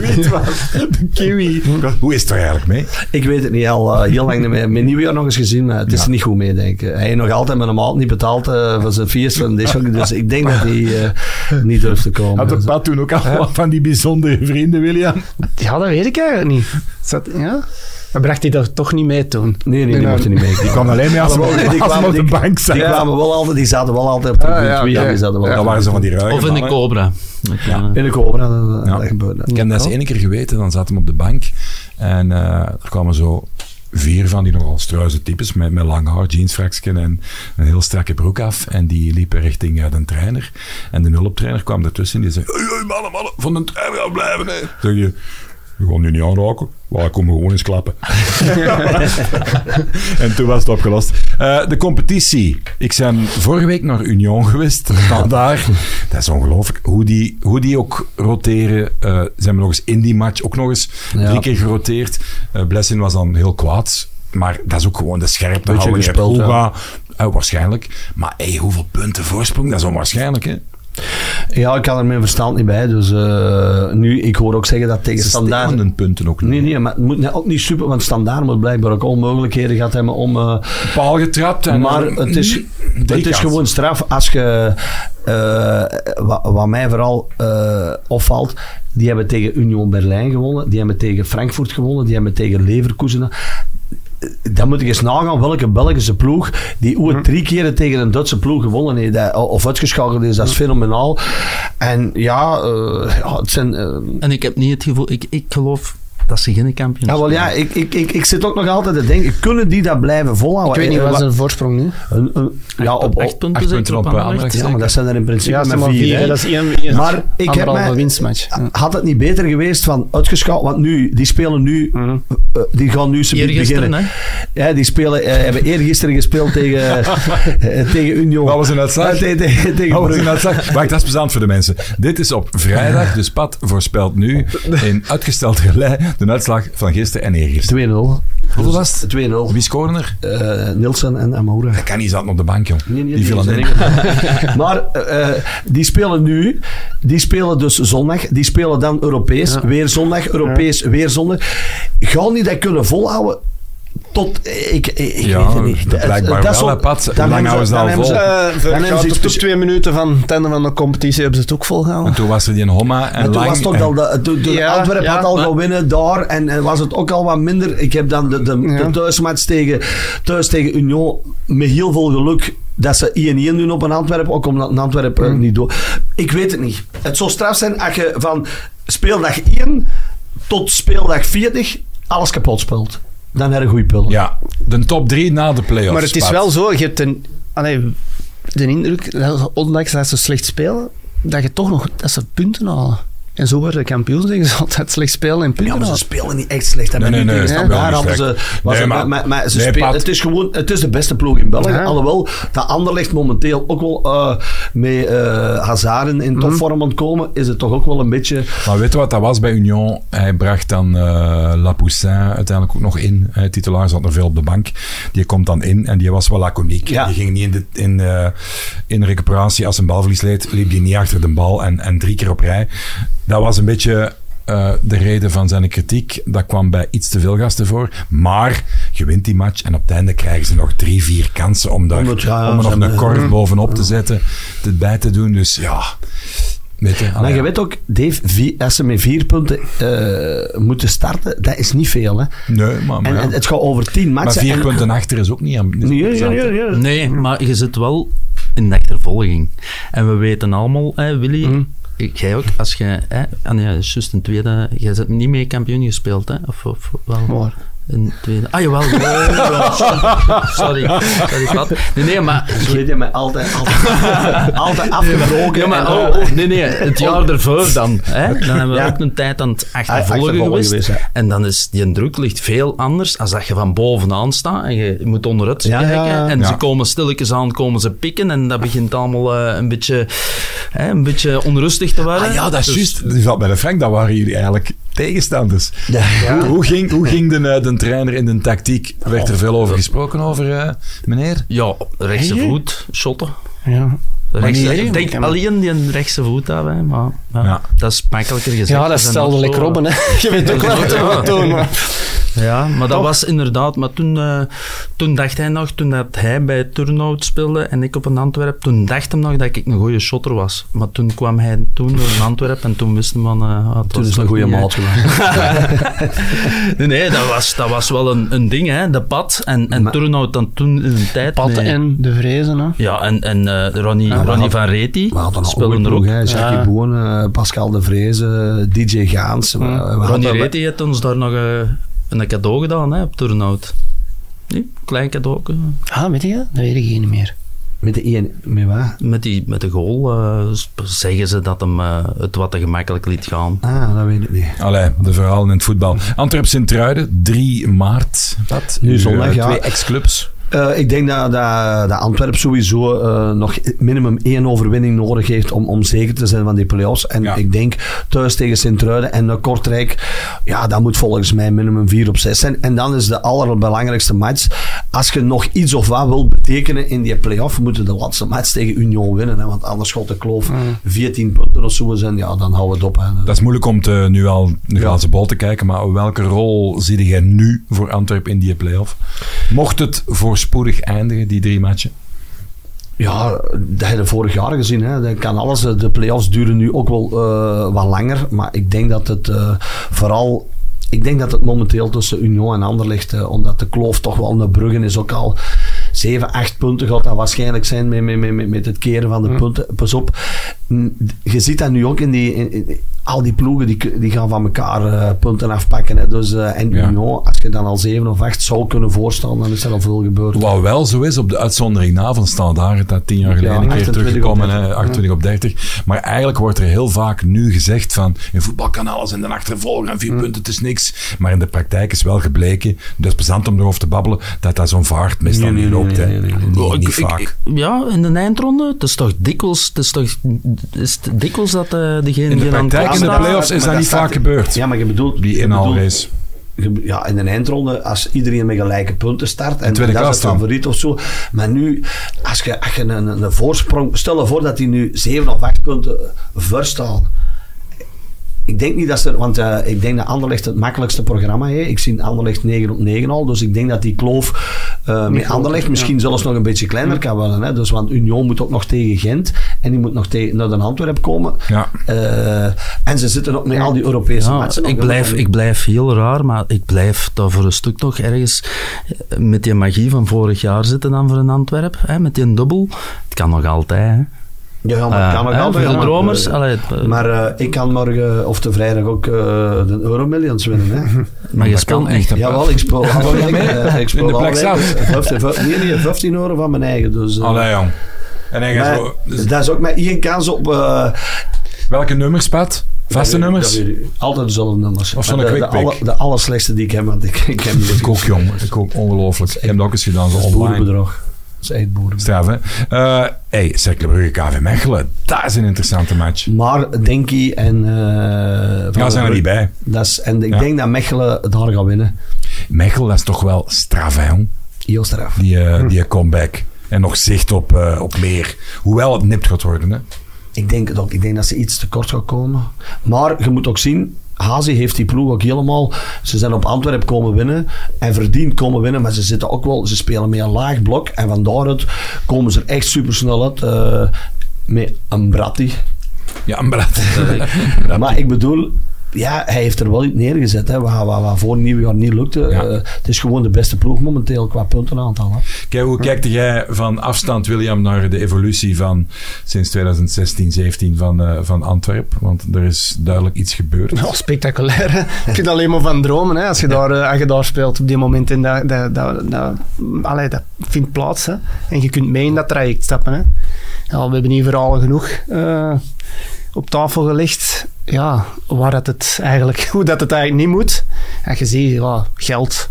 De kiwi. Hoe is het er eigenlijk mee? ik weet het niet, al eh, heel lang niet meer. Mijn nieuwjaar nog eens gezien, maar het is Ja. er niet goed mee, denk ik. Hij heeft nog altijd met een maat niet betaald eh, voor zijn feest. Dit soort- dus ik denk dat hij eh, (laughs) niet durft te komen. Had de Dus, pad toen ook allemaal van die bijzondere vrienden, William? Ja, dat weet ik eigenlijk niet. Zat, ja? Maar bracht hij dat toch niet mee toen? nee, nee, die Nee, mocht er niet mee. Die kwam alleen maar als (laughs) kwamen- op de bank zat. Die, kwamen wel altijd, die zaten wel altijd op de Ah, zaten Dan altijd- waren ze van die ruige Of in de. Cobra. Dat. In de Cobra, dat, Ja. dat gebeurde. Ik heb dat eens één keer geweten, dan zaten we op de bank en eh, er kwamen zo vier van die nogal struise types met, met lang haar, jeansfraksken en een heel strakke broek af. En die liepen richting eh, de trainer. En de nuloptrainer kwam ertussen en die zei: hey, mannen, mannen, van de trainer gaan blijven. Hè. Zeg je, we gaan nu niet aanraken. Ik kom gewoon eens klappen. (laughs) en toen was het opgelost. Eh, de competitie. Ik ben vorige week naar Union geweest. Vandaar. Dat is ongelooflijk. Hoe die, hoe die ook roteren. Eh ze hebben nog eens in die match ook nog eens Ja. drie keer geroteerd. Eh Blessing was dan heel kwaad. Maar dat is ook gewoon de scherpte gespeeld, Huga, eh, waarschijnlijk. Maar hey, hoeveel punten voorsprong? Dat is onwaarschijnlijk, hè? Ja, ik kan er mijn verstand niet bij. Dus eh, nu, ik hoor ook zeggen dat tegen Ze standaard... stelen hun punten ook niet. Nee, nee, maar het moet net ook niet super, want standaard moet blijkbaar ook onmogelijkheden gehad hebben om... eh, Paal getrapt. En maar het is, het is gewoon straf als je... eh, wat, wat mij vooral eh, opvalt, die hebben tegen Union Berlijn gewonnen, die hebben tegen Frankfurt gewonnen, die hebben tegen Leverkusen... Dan moet ik eens nagaan welke Belgische ploeg die ooit drie keren tegen een Duitse ploeg gewonnen heeft dat- of uitgeschakeld is. Dat is fenomenaal. En ja, eh, ja het zijn... eh, En ik heb niet het gevoel... Ik, ik geloof dat ze geen kampioen ja, wel, ja, ik, ik, ik, ik zit ook nog altijd te denken, kunnen die dat blijven volhouden? Ik weet niet, Eh, wat is een voorsprong nu? een- een- ja, op, Acht op, punten acht punten op op, eh, ja, maar dat zijn er in principe Ja, met maar vier. vier, hè. hè, dat is één, één Maar ik heb mij- winstmatch. Had het niet beter geweest van uitgeschakeld? Want nu, die spelen nu, Mhm. eh, die gaan nu ze beginnen. hè? Ja, die spelen, eh, hebben eergisteren gespeeld tegen, (laughs) eh, tegen Union. Wat was een uitslag? Eh, tegen, wat uitslag. Wacht, dat is plezant voor de mensen. Dit is op vrijdag, dus Pat voorspelt nu (laughs) in uitgesteld gelei de uitslag van gisteren en eergisteren. 2-0. Hoeveel was het? 2-0. Wie scoren er? Eh, Nielsen en Amoura. Dat kan niet, zaten op de bank, joh. Nee, nee, die viel niet. (laughs) Maar eh, eh, die spelen nu, die spelen dus zondag, die spelen dan Europees, weer zondag, Europees, weer zondag. Gaan die dat kunnen volhouden? Tot, ik, ik, ik Ja, weet het niet. dat blijkbaar is wel, hè, Pat. Hoe dan lang hebben houden ze hebben vol? ze- Eh, dan hebben ze twee minuten van het einde van de competitie hebben ze het ook En volgehouden. toen was er die Homma en Maar toen was toch en- al de, de, de Ja, Antwerpen ja, had al winnen daar en, en was het ook al wat minder. Ik heb dan de, de, Ja. de thuismatch tegen, thuis tegen Union met heel veel geluk dat ze 1-1 doen op een Antwerpen, ook omdat een Antwerpen Mm. eh, niet door. Ik weet het niet. Het zou straf zijn als je van speeldag 1 tot speeldag 40 alles kapot speelt. Dan heb je een goede pul. Ja, de top drie na de play-offs. Maar het is Pat. wel zo, je hebt een, allee, de indruk, dat, ondanks dat ze slecht spelen, dat je toch nog dat ze punten halen. En zo worden kampioen, zeggen ze altijd slecht spelen en Ja, punten. maar ze spelen niet echt slecht. hè, Nee, nee, die nee, dat Daar wel hadden ze, was Nee, het- maar- maar, maar ze nee, spelen, Pat. het is gewoon het is de beste ploeg in België. Ja. Alhoewel dat Anderlecht momenteel ook wel eh met eh Hazard in, in topvorm aan het komen, is het toch ook wel een beetje... Maar weet je wat dat was bij Union? Hij bracht dan eh Lapoussin uiteindelijk ook nog in. Hij titulaar zat nog veel op de bank. Die komt dan in en die was wel laconiek. Ja. Die ging niet in, de, in, eh, in recuperatie. Als een balverlies leed, liep hij niet achter de bal en, en drie keer op rij. Dat was een beetje eh, de reden van zijn kritiek. Dat kwam bij iets te veel gasten voor. Maar je wint die match en op het einde krijgen ze nog drie, vier kansen om, daar, Om het, ja, om er nog een korf bovenop te zetten, het bij te doen. Dus ja. Maar je weet ook, Dave, vier- als ze met vier punten eh, moeten starten, dat is niet veel. Hè? Nee, maar, maar En, ja. het gaat over tien Maar matchen. vier en- punten achter is ook niet aan. Nee, ja, plezant, ja, hè. ja. Nee, maar je zit wel in de achtervolging. En we weten allemaal, hè, Willy, Mhm. Jij ook, als je, hè, ah nee, juist een tweede, jij hebt niet mee kampioen gespeeld, hè? Of, of wel? Maar, Een tweede. Ah, jawel. ja, ja, sorry. Sorry, Pat. Nee, nee, maar... Ik weet je mij altijd, altijd, (laughs) altijd afgebroken. Ja, maar oh, eh, oh, nee, nee, het jaar ervoor dan. Hè? Dan hebben we Ja. ook een tijd aan het achtervolgen achtervolgen geweest. geweest, ja. En dan is die druk ligt veel anders als dat je van bovenaan staat en je moet onderuit Ja, kijken. En Ja. ze komen stilletjes aan, komen ze pikken en dat begint allemaal eh, een, beetje, hè, een beetje onrustig te worden. Ah ja, dat is Dus- juist. Die zat bij de Frank, dat waren jullie eigenlijk tegenstanders. ja. Hoe, hoe ging, hoe ging de, eh, de trainer in de tactiek? Werd er veel over gesproken over, eh, meneer? Ja, rechtse voet, shotten. ja. Rechtse, niet- ik denk alleen die rechtse voet hebben, maar ja, Ja. dat is makkelijker gezegd. ja, dat is stelde lekker op, hè. (laughs) Je weet ook wat te Ja. doen. maar- Ja, maar dat was inderdaad... Maar toen, eh, toen dacht hij nog, toen dat hij bij Turnhout speelde en ik op een Antwerp, toen dacht hij nog dat ik een goede shotter was. Maar toen kwam hij toen door een Antwerp en toen wist hij van... eh, het Toen was is het een goede maat geworden. (laughs) Nee, nee, dat was, dat was wel een, een ding, hè. De pad. En, en Maar- Turnhout dan toen in een tijd... Pat met- en de vrezen, hè. Ja, en, en eh, Ronnie, Ja, Ronnie van Reti speelde er ook. Jackie Ja. Boon, eh, Pascal de Vreese, DJ Gaans. We- we Ronnie hadden- Reti heeft ons daar nog eh, een cadeau gedaan, hè, op Turnhout. Nee, klein cadeau. Ah, weet je dat? Dat weet ik niet meer. Met de één, met wat? Met, die, met de goal eh, zeggen ze dat hem het wat te gemakkelijk liet gaan. Ah, dat weet ik niet. Allee, de verhalen in het voetbal. Antwerp Sint-Truiden, 3 maart. Dat. Nu zondag, ja. Twee ex-clubs. Eh, ik denk dat, dat, dat Antwerp sowieso eh, nog minimum één overwinning nodig heeft om, om zeker te zijn van die play-offs. En Ja. ik denk thuis tegen Sint-Truiden en Kortrijk, ja, dat moet volgens mij minimum 4 op 6 zijn. En dan is de allerbelangrijkste match. Als je nog iets of wat wilt betekenen in die play-off, moeten de laatste match tegen Union winnen. Hè, want anders gaat de kloof 14 punten of zo zijn. Ja, dan houden we het op. Hè. Dat is moeilijk om te, nu al de glazen bol te kijken, maar welke rol zie jij nu voor Antwerp in die play-off? Mocht het voorspoedig eindigen, die drie matchen? Ja, dat heb je vorig jaar gezien. Hè. Dat kan alles. De play-offs duren nu ook wel eh, wat langer. Maar ik denk dat het eh, vooral... Ik denk dat het momenteel tussen Union en Anderlecht, eh, omdat de kloof toch wel naar Bruggen is ook al 7, 8 punten gaat dat waarschijnlijk zijn met, met, met, met het keren van de punten. Pas op, je ziet dat nu ook in die... In, in- al die ploegen die, die gaan van elkaar eh, punten afpakken. Hè. Dus, eh, en Ja. Union, als je dan al 7 of 8 zou kunnen voorstellen, dan is er al veel gebeurd. Wat wel zo is op de uitzondering na van Standaard, dat tien jaar geleden Ja, een keer 28 teruggekomen, op hè, 30. 28 op 30. Maar eigenlijk wordt er heel vaak nu gezegd van, in voetbal kan alles in de achtervolger en vier punten, het is niks. Maar in de praktijk is wel gebleken, dat is plezant om erover te babbelen, dat dat zo'n vaart meestal niet nee, loopt. nee, hè. nee, nee, nee. Niet- ik- niet ik- vaak. ik- ja, in de eindronde. Het is toch dikwijls, het is toch, is het dikwijls dat eh degene in de die aan het in de play-offs, is dat niet staat- vaak gebeurd. Ja, maar je bedoelt... Die inhaalrace. je- ja, in een eindronde, als iedereen met gelijke punten start, en dat is het favoriet of zo. Maar nu, als je, als je een, een, voorsprong... Stel je voor dat die nu 7 of 8 punten verstaan. Ik denk niet dat ze... Want eh, ik denk dat Anderlecht het makkelijkste programma heeft. Ik zie Anderlecht 9 op 9 al. Dus ik denk dat die kloof eh, met Anderlecht misschien zelfs nog een beetje kleiner kan worden. Hè. Dus, want Union moet ook nog tegen Gent. En die moet nog tegen, naar de Antwerp komen. Ja. Eh, en ze zitten ook met al die Europese Ja, matchen. ik, nog. blijf, ik blijf heel raar, maar ik blijf daar voor een stuk toch ergens met die magie van vorig jaar zitten dan voor een Antwerp. Hè, met die dubbel. Het kan nog altijd. Hè. Ja, maar Eh, kan nog altijd, de ja. dromers. Eh, allee, Maar eh, ik kan morgen, of de vrijdag ook, eh, de Euromillions winnen. Hè? (laughs) maar je speelt niet. hè. Jawel, ik speel (laughs) weken. mee? eh, Ik speel In de alle plek weken. zelf? 15, vijf- nee, nee, 15 euro van mijn eigen. Dus, Allee, jong. En hij gaat zo, dus dat is ook maar één kans op... eh, welke nummers, Pat? Vaste nummers? ik. Altijd dezelfde nummers. Of zo'n de, alle- de allerslechtste die ik heb, want ik, ik heb (laughs) Ik ook, jong. Ik ook ongelooflijk. Ik heb dat ook eens gedaan, zo online. Echt boerenbedrag. Straf, hè? Eh hey, Cercle Brugge KV Mechelen. Dat is een interessante match. Maar Denky en... Van Ja, zijn er niet bij. Dat is, en ik Ja. denk dat Mechelen daar gaat winnen. Mechelen, dat is toch wel straf, hè, jong? Heel straf. Die, eh, die comeback. En nog zicht op, op meer. Hoewel het nipt gaat worden, hè? Ik denk het ook. Ik denk dat ze iets tekort gaat komen. Maar je moet ook zien, Hazi heeft die ploeg ook helemaal... Ze zijn op Antwerpen komen winnen en verdiend komen winnen, maar ze zitten ook wel... Ze spelen met een laag blok en van daaruit komen ze er echt supersnel uit. eh, met een Bratti. Ja, dat... (laughs) Maar ik bedoel... Ja, hij heeft er wel iets neergezet, hè, wat, wat, wat voor nieuwjaar niet lukte. Ja. Eh, het is gewoon de beste ploeg momenteel qua puntenaantal. Hè. Kijk, hoe kijkt jij van afstand, William, naar de evolutie van sinds 2016, 17 van, eh, van Antwerpen? Want er is duidelijk iets gebeurd. Ja, spectaculair. Hè? Je kunt alleen maar van dromen hè? Als, je daar, eh, als je daar speelt op die moment. En dat, dat, dat, dat, allee, dat vindt plaats. Hè? En je kunt mee in dat traject stappen. Hè? Ja, we hebben hier verhalen genoeg eh, op tafel gelegd. Ja, waar dat het eigenlijk, (laughs) hoe dat het eigenlijk niet moet. En je ziet, ja, geld.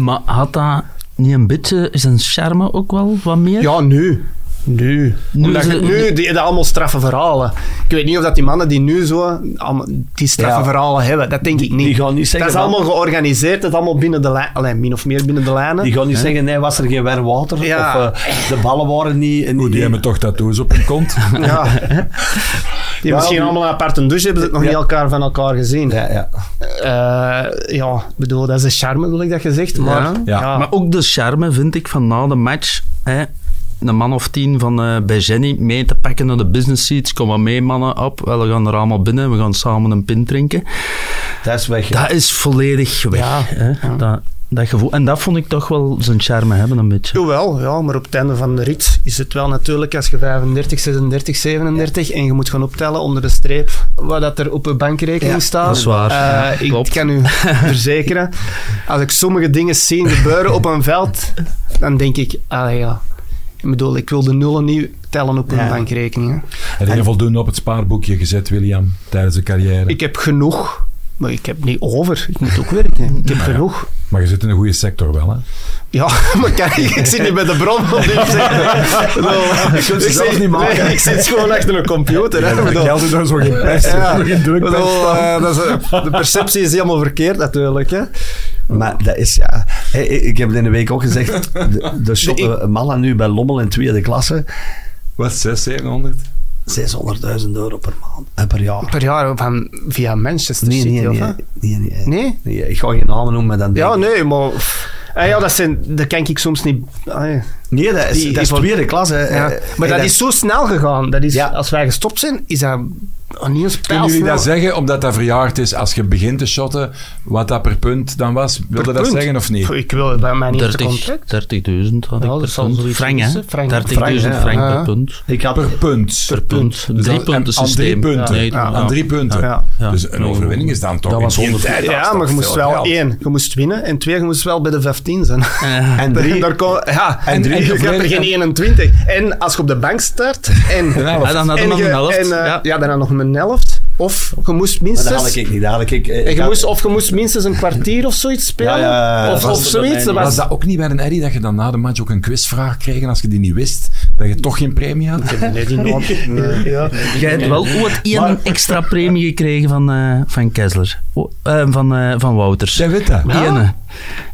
Maar had dat niet een beetje zijn charme ook wel wat meer? Ja, nu. Nu. Nu Omdat je, nu die, die allemaal straffe verhalen. Ik weet niet of dat die mannen die nu zo allemaal die straffe Ja. verhalen hebben. Dat denk ik niet. Die gaan niet zeggen... dat is allemaal georganiseerd. Dat is allemaal binnen de lijn. Alleen min of meer binnen de lijnen. Die gaan niet zeggen, nee, was er geen warm water? Ja. Of eh, de ballen waren niet... Hoe, die hebben toch tattoos op hun kont? (laughs) Ja. (laughs) Die misschien die- allemaal een aparte douche hebben ze het nog Ja. niet elkaar van elkaar gezien. Ja, ja. Eh, ja, ik bedoel, dat is de charme, wil ik dat gezegd. Maar, Ja. Ja. Maar ook de charme vind ik van na de match. Hè, een man of tien van eh, bij Jenny mee te pakken naar de business seats. Kom maar mee, mannen, op. We gaan er allemaal binnen. We gaan samen een pint drinken. Dat is weg. Dat is volledig weg. Ja. Hè? Dat, dat gevoel. En dat vond ik toch wel zijn charme hebben, een beetje. Jawel, ja, maar op het einde van de rit is het wel natuurlijk als je 35, 36, 37 en je moet gaan optellen onder de streep wat dat er op je bankrekening Ja, staat. dat is waar. Eh, Ja, ik klopt. kan u (laughs) verzekeren, als ik sommige dingen zie gebeuren op een veld, dan denk ik, ah ja, ik bedoel, ik wil de nullen niet tellen op een Ja. bankrekening. Hè. Heb je voldoende op het spaarboekje gezet, William, tijdens de carrière? Ik heb genoeg, maar ik heb niet over. Ik moet ook werken. Ik heb genoeg. Maar je zit in een goede sector wel, hè? Ja, (laughs) maar kijk, ik zit niet bij de bron zeggen. (laughs) Ik kunt ze zelf niet maken. ik zit gewoon achter een computer. Hè. Ik bedoel, Geld is daar zo geen pest, Ja. zo (laughs) geen druk eh, dat is, eh, de perceptie is helemaal verkeerd natuurlijk. Hè. Maar dat is ja. Hey, Ik heb het in de week ook gezegd. De, de shop, Nee, ik- mannen nu bij Lommel in tweede klasse. Wat, 6, 700? 600.000 euro per maand. En per jaar. Per jaar van, via Manchester Nee, City. nee, of, nee, nee, nee, Nee? Nee, Ik ga geen namen noemen, maar dan Ja, nee, maar... Ah, ja, dat, zijn, dat kan ik soms niet... ah, ja. Nee, dat is, Die- dat is tweede klasse. hè. Ja. Eh, Maar en dat is zo snel gegaan. Dat is, Ja. Als wij gestopt zijn, is dat Kunnen jullie dat zeggen, omdat dat verjaard is, als je begint te shotten, wat dat per punt dan was? Wilde dat punt? zeggen of niet? Ik wil bij mijn eerste 30 contract. 30.000 had Ja, ik per punt. Frank, hè? zijn, frank. 30.000 Frank, frank ja. per punt. Ik had, Per punt. Per punt. Dus Drie punten aan drie systeem. punten. Nee, Ja. Aan drie punten. Ja. Ja. Dus een overwinning is dan toch Dat in was die 100 tijd, dat is Ja, maar je moest wel geld. één, je moest winnen en twee, je moest wel bij de 15 zijn. Eh, en drie, Daar kom, ja, en, En drie je hebt er geen 21. En als je op de bank start en, dan hadden we en, nog je- een helft. eh, ja. ja, dan had nog een helft. Of je moest maar dat had minstens... ik niet. Dat had ik, ik, En ik je had- moest, of je moest minstens een kwartier of zoiets spelen. Ja, ja, ja, of, was of zoiets. Was was, dat ook niet bij een Eddy dat je dan na de match ook een quizvraag kreeg en als je die niet wist, dat je toch geen premie had? (laughs) nee, ja. Jij hebt wel ooit één extra premie gekregen van, eh, van Kessler. Oh, eh, van, eh, van Wouters. Jij weet dat. Ja? Ene.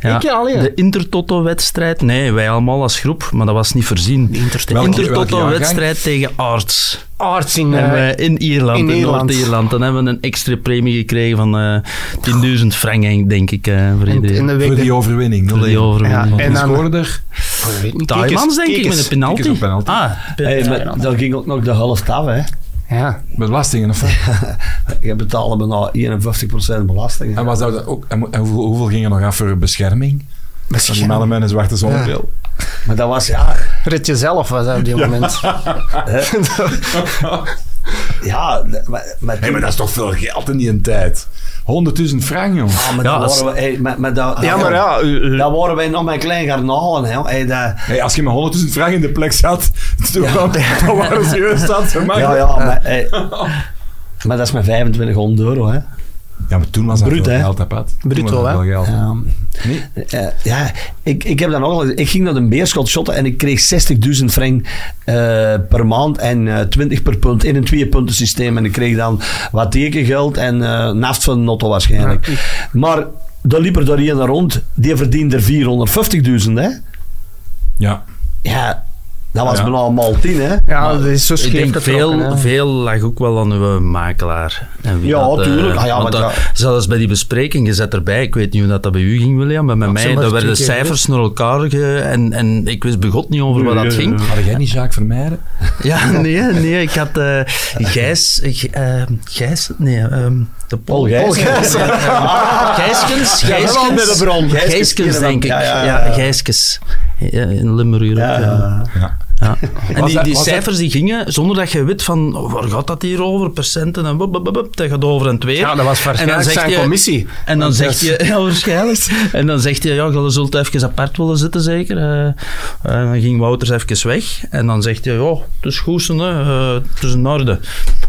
Ja, Ik alleen. De Intertoto-wedstrijd. Nee, wij allemaal als groep, maar dat was niet voorzien. De Intertoto-wedstrijd tegen Arts. Arts in... Eh, wij in Ierland, in in, Ierland. Noord-Ierland. Dan hebben we een extra premie gekregen van eh 10.000 frank, denk ik, eh, voor in, iedereen. in de week... Voor die overwinning. Voor die overwinning. Ja, en dan- scoorde er? Oh, ik weet niet. Taimans, denk ik, met een penalty. Ah, Hey, maar dan ging ook nog de helft af. Hè. Ja. Belastingen of wat? (laughs) Je betaalde bijna 51% belasting. En, was dat ook, en hoeveel, hoeveel ging er nog af voor bescherming? Van die mannen met een zwarte zonnebril. Maar dat was, ja... Red jezelf was dat op die moment. (laughs) ja maar, maar, maar dat is toch veel geld in die tijd? 100.000 frank, jongen. Ja, maar Ja, dat als- waren we, hey, maar, maar dat, ja, maar ja... Dat waren wij nog met klein garnalen. Hè. Hey, dat, Hey, als je met 100.000 frank in de plek zat, toen (laughs) dan, dan waren ze serieus staat. ja, ja, maar... (laughs) Hey, Maar dat is met 2500 euro, hè. Ja, maar toen was dat veel hè? geld? Toen Bruto, hè? geld. Ja, Nee? Eh, ja, ik, ik heb dan ook al, ik ging naar een beerschot shotten en ik kreeg 60.000 frank eh, per maand en eh 20 per punt in een twee-punten systeem. En ik kreeg dan wat tekengeld en eh naft van Notto waarschijnlijk. Maar dan liep er daar rond, die verdiende er 450.000, hè? Ja. Ja, dat was Ja. bijna allemaal 10, hè? Ja, dat is zo Ik scheef denk getrokken, veel, hè. veel lag ook wel aan uw makelaar. En wie Ja, dat, eh, tuurlijk. Ah, ja, want maar dat- ja. Zelfs bij die bespreking, je zet erbij, ik weet niet hoe dat, dat bij u ging, William, maar met mij, daar werden cijfers naar elkaar ge, en, en ik wist begot niet over wat dat ging. Had jij niet Jacques Vermeijden? Ja, nee, nee, ik had eh Gijs, eh, Gijs, nee, ehm, de Paul Paul Gijs. Gijs. Gijskens. Gijskens, Gijskens, denk ik. ja. Gijskens. In Limburg. ook, Ja, ja. (laughs) En die, cijfers die gingen zonder dat je weet van oh, waar gaat dat hier over, percenten en wup, dat gaat over en het weer. Ja, dat was waarschijnlijk zijn je- commissie. En dan zegt je, ja waarschijnlijk, en dan zegt je, ja, je zult even apart willen zitten zeker. Eh, eh, dan ging Wouters even weg en dan zegt je, ja, het is goed, hè, eh, het is in orde.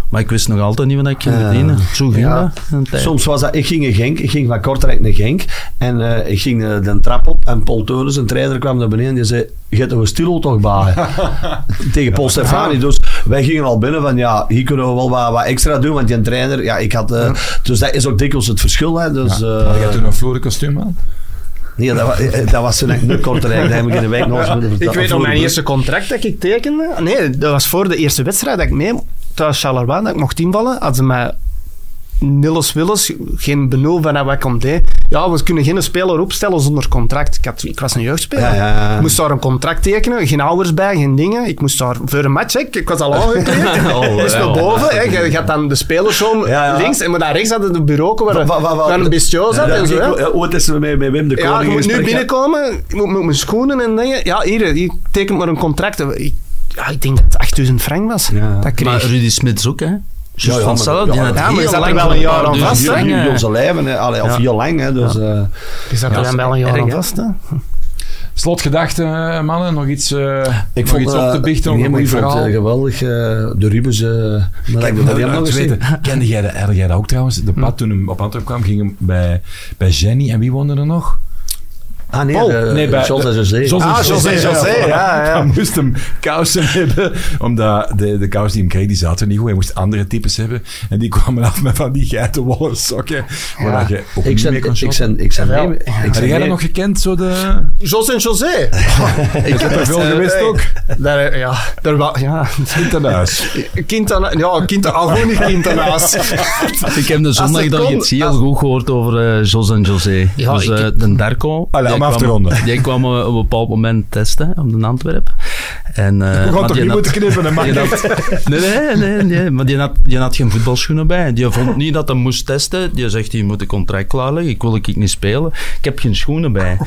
Maar ik wist nog altijd niet wat ik ging Ja. verdienen. Zo ging Ja. dat. een. Soms was dat, ik ging in Genk, ik ging van Kortrijk naar Genk en eh, ik ging eh, de trap op en Paul Teulens, een trainer, kwam naar beneden en die zei, je hebt een stil toch bij? (laughs) Tegen Paul Stefani. Dus wij gingen al binnen van, ja, hier kunnen we wel wat, wat extra doen, want die trainer, ja, ik had, eh, dus dat is ook dikwijls het verschil, hè. Dus, eh, Had jij toen een Floren kostuum aan? nee, dat, wa- eh, dat was toen echt niet Kortrijk, dat heb ik in de week nog eens (laughs) moeten Ik weet nog mijn eerste contract dat ik tekende. Nee, dat was voor de eerste wedstrijd dat ik mee thuis Charleroi, dat ik mocht invallen. Hadden ze mij Nilles Willis, geen benul van wat ik kon deed. Ja, we kunnen geen speler opstellen zonder contract. Ik, had, ik was een jeugdspeler. Ja, ja, ja. Ik moest daar een contract tekenen, geen ouders bij, geen dingen. Ik moest daar voor een match, hè, ik, was al aangekleed. Oh, Is naar boven, hè. Je gaat dan de spelersroom links en maar daar rechts hadden de bureau waar, Wa- wa- wa- waar een bistio zat en zo. ik- hè. eh, Ooit is er met, met Wim de Koning Ja, je moet nu binnenkomen, ik moet met mijn schoenen en dingen. Ja, hier, hier tekent maar een contract. Ik, ja, ik denk dat het 8000 frank was. Ja. Dat kreeg Maar Rudy Smits ook, hè? Just ja, van maar- Celle, ja, die ja, maar je heel zat er lang wel een jaar aan vast, hè? eh. onze lijven, hè. Allee, of Ja. heel lang, hè. Dus, eh, Je zat er Ja, dan wel een jaar aan vast. Hè? Slotgedachten, eh, mannen? Nog iets, eh, Ik nog vond, iets op te biechten? nee, een ik vond het verhaal? eh, geweldig. eh, de Rubens, eh dat de Nou, William nog eens weten, kende jij dat, jij dat ook trouwens? De pad toen hem op Antwerpen kwam, ging hem bij, bij Jenny. En wie woonde er nog? Ah nee, Paul. de, Nee, bij- Jos en José. Jos en Ah, José, José, ja, ja. (laughs) Hij moest hem kousen hebben, omdat de, de kousen die hem kreeg, die zaten niet goed. Hij moest andere types hebben. En die kwamen af met van die geitenwolle sokken, waar je ook Ik niet zijn, mee kon ik shoppen. zijn, ik zijn mee. Ik Had jij dat nog gekend, zo de... Jos en José. (laughs) Ik heb er veel Eh, geweest eh, ook. Daar, ja, daar wa- ja. Kind aan huis. Kind aan, ja, kind aan, al niet kind aan huis. Ik heb de zondag nog kon- iets heel goed gehoord over eh, Jos en José. Ja, dus ik- eh, de Darko. Om die af te kwam- ronden. Die kwam eh, op een bepaald moment testen op de Antwerp. En, eh, We gaan maar toch niet had- moeten knippen, hè, (laughs) nee, nee, nee, nee, maar die had, die had geen voetbalschoenen bij. Die vond niet dat hij moest testen. Die zegt, je moet een contract klaarleggen. Ik wil ik niet spelen. Ik heb geen schoenen bij.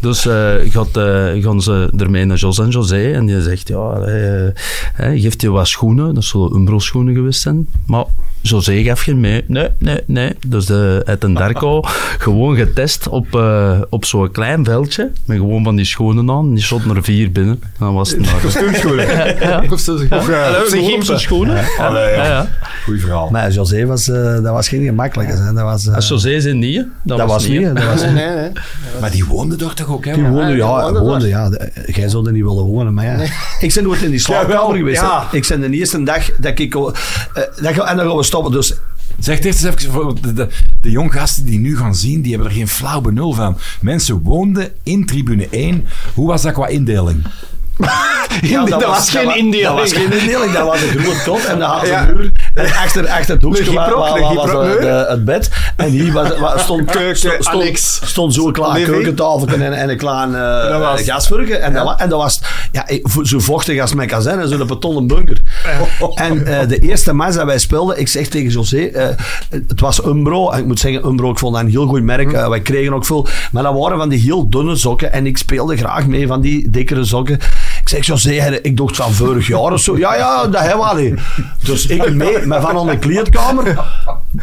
Dus eh, gaat, eh, gaan ze ermee naar Jos en José. En die zegt, ja, eh, hè, geeft je wat schoenen. Dat zullen Umbro schoenen geweest zijn. Maar José gaf geen mee. Nee, nee, nee. Dus de, uit een Darko (laughs) gewoon getest op, eh, op zo'n klein veldje. Met gewoon van die schoenen aan. Die shot er vier binnen. En dan was het (laughs) naar. (laughs) Kostuumschoenen. Ja. Eh, zijn schoenen. Ja. Goeie verhaal. Maar José was, eh, dat was geen gemakkelijke. Hè. Dat was, eh, Als José zijn niet, dat, dat was niet. Dat was Nee, nee, nee. Maar die woonde toch toch ook, hè? Die woonde, ja, woonde woonde, ja. Jij zou er niet willen wonen, maar ja. Ik ben nooit in die slaapkamer geweest. Ik ben de eerste dag dat ik... eh, dat, en dan gaan we Dus Zeg eerst eens even, de, de, de jong gasten die nu gaan zien, die hebben er geen flauw benul van. Mensen woonden in tribune 1. Hoe was dat qua indeling? (laughs) Ja, dat was geen indeling. Dat was geen indeling, dat was een groot kot en dat had een muur. En achter, achter het hoekje was eh, het bed. En hier was, wa- stond, Keuken, stond, stond, zo'n klein Living. keukentafel en, en een klein eh gasvurken. En, dat, en dat was ja, vo- zo vochtig als mijn kazerne, zo'n betonnen bunker. En eh, de eerste match dat wij speelden, ik zeg tegen José, eh, het was Umbro. En ik moet zeggen, Umbro, ik vond dat een heel goed merk. Eh, wij kregen ook veel. Maar dat waren van die heel dunne sokken. En ik speelde graag mee van die dikkere sokken. Ik zeg, José, hè, ik dacht van vorig jaar of zo. Ja, ja, dat hebben we. Dus ik mee, maar van aan de kleedkamer.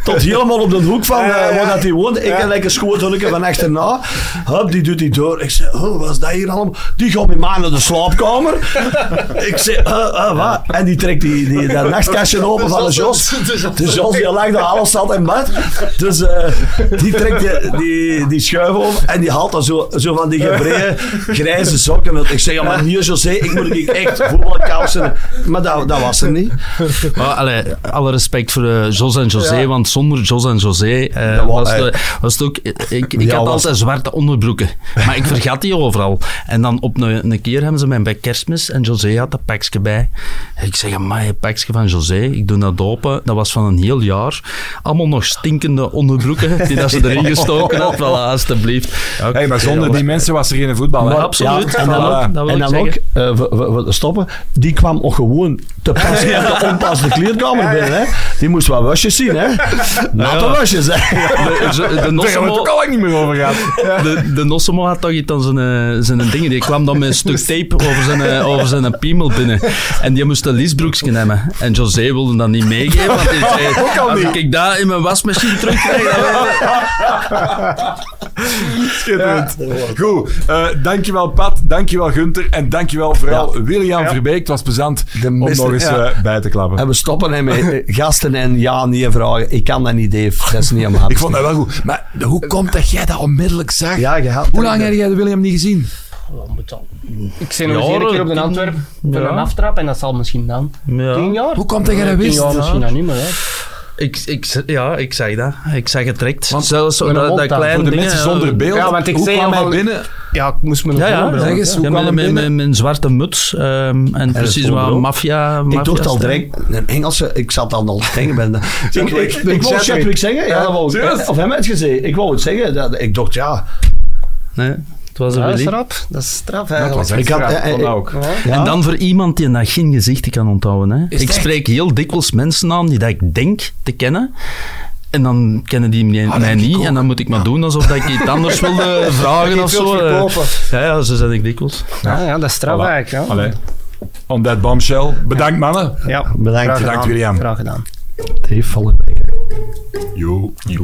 tot helemaal op de hoek van uh, waar dat hij woont. Ik en lekker schoothonneke van achterna. Hup, die doet die door. Ik zeg, oh, wat is dat hier allemaal? Die gaat met mij naar de slaapkamer. ik zeg, uh, uh, wat? En die trekt die, die, dat nachtkastje (laughs) open van de Jos. De Jos, die lag daar alles zat in bed. Dus die trekt die, die, die schuif over en die haalt dan zo, zo van die gebreide grijze sokken. Ik zeg, ja, maar niet José, ik moet ik echt voetbalkousen. Maar dat, dat was er niet. Maar allee, alle respect voor uh, Jos en José, ja. want zonder Jos en José uh, was, de, was het ook... Ik, ik ja, had altijd zwarte onderbroeken, maar ik vergat die overal. En dan op een, een keer hebben ze mij bij kerstmis en José had een pakje bij. Ik zeg, maar een pakje van José, ik doe dat open. Dat was van een heel jaar. Allemaal nog stinkende onderbroeken die dat ze (laughs) erin gestoken had. Voilà, alstublieft. Hey, maar zonder die mensen was er geen voetbal. Maar, absoluut. en dan ook, en dan ook uh, we, we, we stoppen, die kwam ook gewoon te pas (laughs) in de onpas de kleerkamer binnen. Hè. Die moest wat wasjes zien. Hè. Natte wasjes. Hè. De, de, (laughs) Daar hebben we niet meer over gehad. De, de Nossemo had toch iets aan zijn, zijn dingen. Die kwam dan met een stuk tape over zijn, over zijn piemel binnen. En die moest een liesbroekje nemen. En José wilde dat niet meegeven. Want zei, als ik dat in mijn wasmachine terugkrijg... Schitterend. Ja. Goed. Uh, dankjewel Pat, dankjewel Gunther en dankjewel vooral ja. William ja. Verbeek. Het was plezant om nog eens ja. uh, bij te klappen. En we stoppen hè, met (laughs) gasten en ja, nee vragen. Ik kan dat niet, Dave. Dat is niet helemaal. ik vond dat wel goed. Maar hoe komt dat jij dat onmiddellijk zag? Ja, je had hoe lang heb jij de William niet gezien? Ik zei nog eens een keer op de Antwerp voor een aftrap en dat zal misschien dan. Tien jaar? Hoe komt dat jij dat wist? Tien jaar misschien nog niet meer. Hè. Ik, ik, ja, ik zag dat. Ik zag het direct. Want Zelfs dat, dat kleine Voor de dingen, mensen zonder beeld. Ja, want ik hoe zei kwam hij binnen? Ja, ik moest me nog Ja, ja, zeg eens, hoe Ja, kwam met, hij met, binnen? met, een zwarte muts ehm, en precies vol wat maffia. Ik dacht al direct, een Engelse, ik zat al al te denken. Ben, (laughs) ik, ik, ik, wou Chadwick zeggen, ja, dat wou of hem het gezegd. Ik wou het zeggen, dat, ik dacht ja. Nee, het was een Ja, dat is Willy. rap. Dat is straf Dat eigenlijk. was echt Ik had- straf, eh, eh, dat ook. ja. En dan voor iemand die dat geen gezichten kan onthouden. Hè. Ik echt? spreek heel dikwijls mensen aan die dat ik denk te kennen. En dan kennen die mij, dat ik niet. ook. En dan moet ik maar doen alsof dat ik iets anders (laughs) wilde vragen of zo. Ja, ja, zo zijn ik dikwijls. Ja, ja, dat is straf Voilà. eigenlijk. Ja. Allee. On that bombshell. Bedankt mannen. Ja, Bedankt. graag Bedankt, gedaan. William. Graag gedaan. Dave, volgende week. Jo. Jo.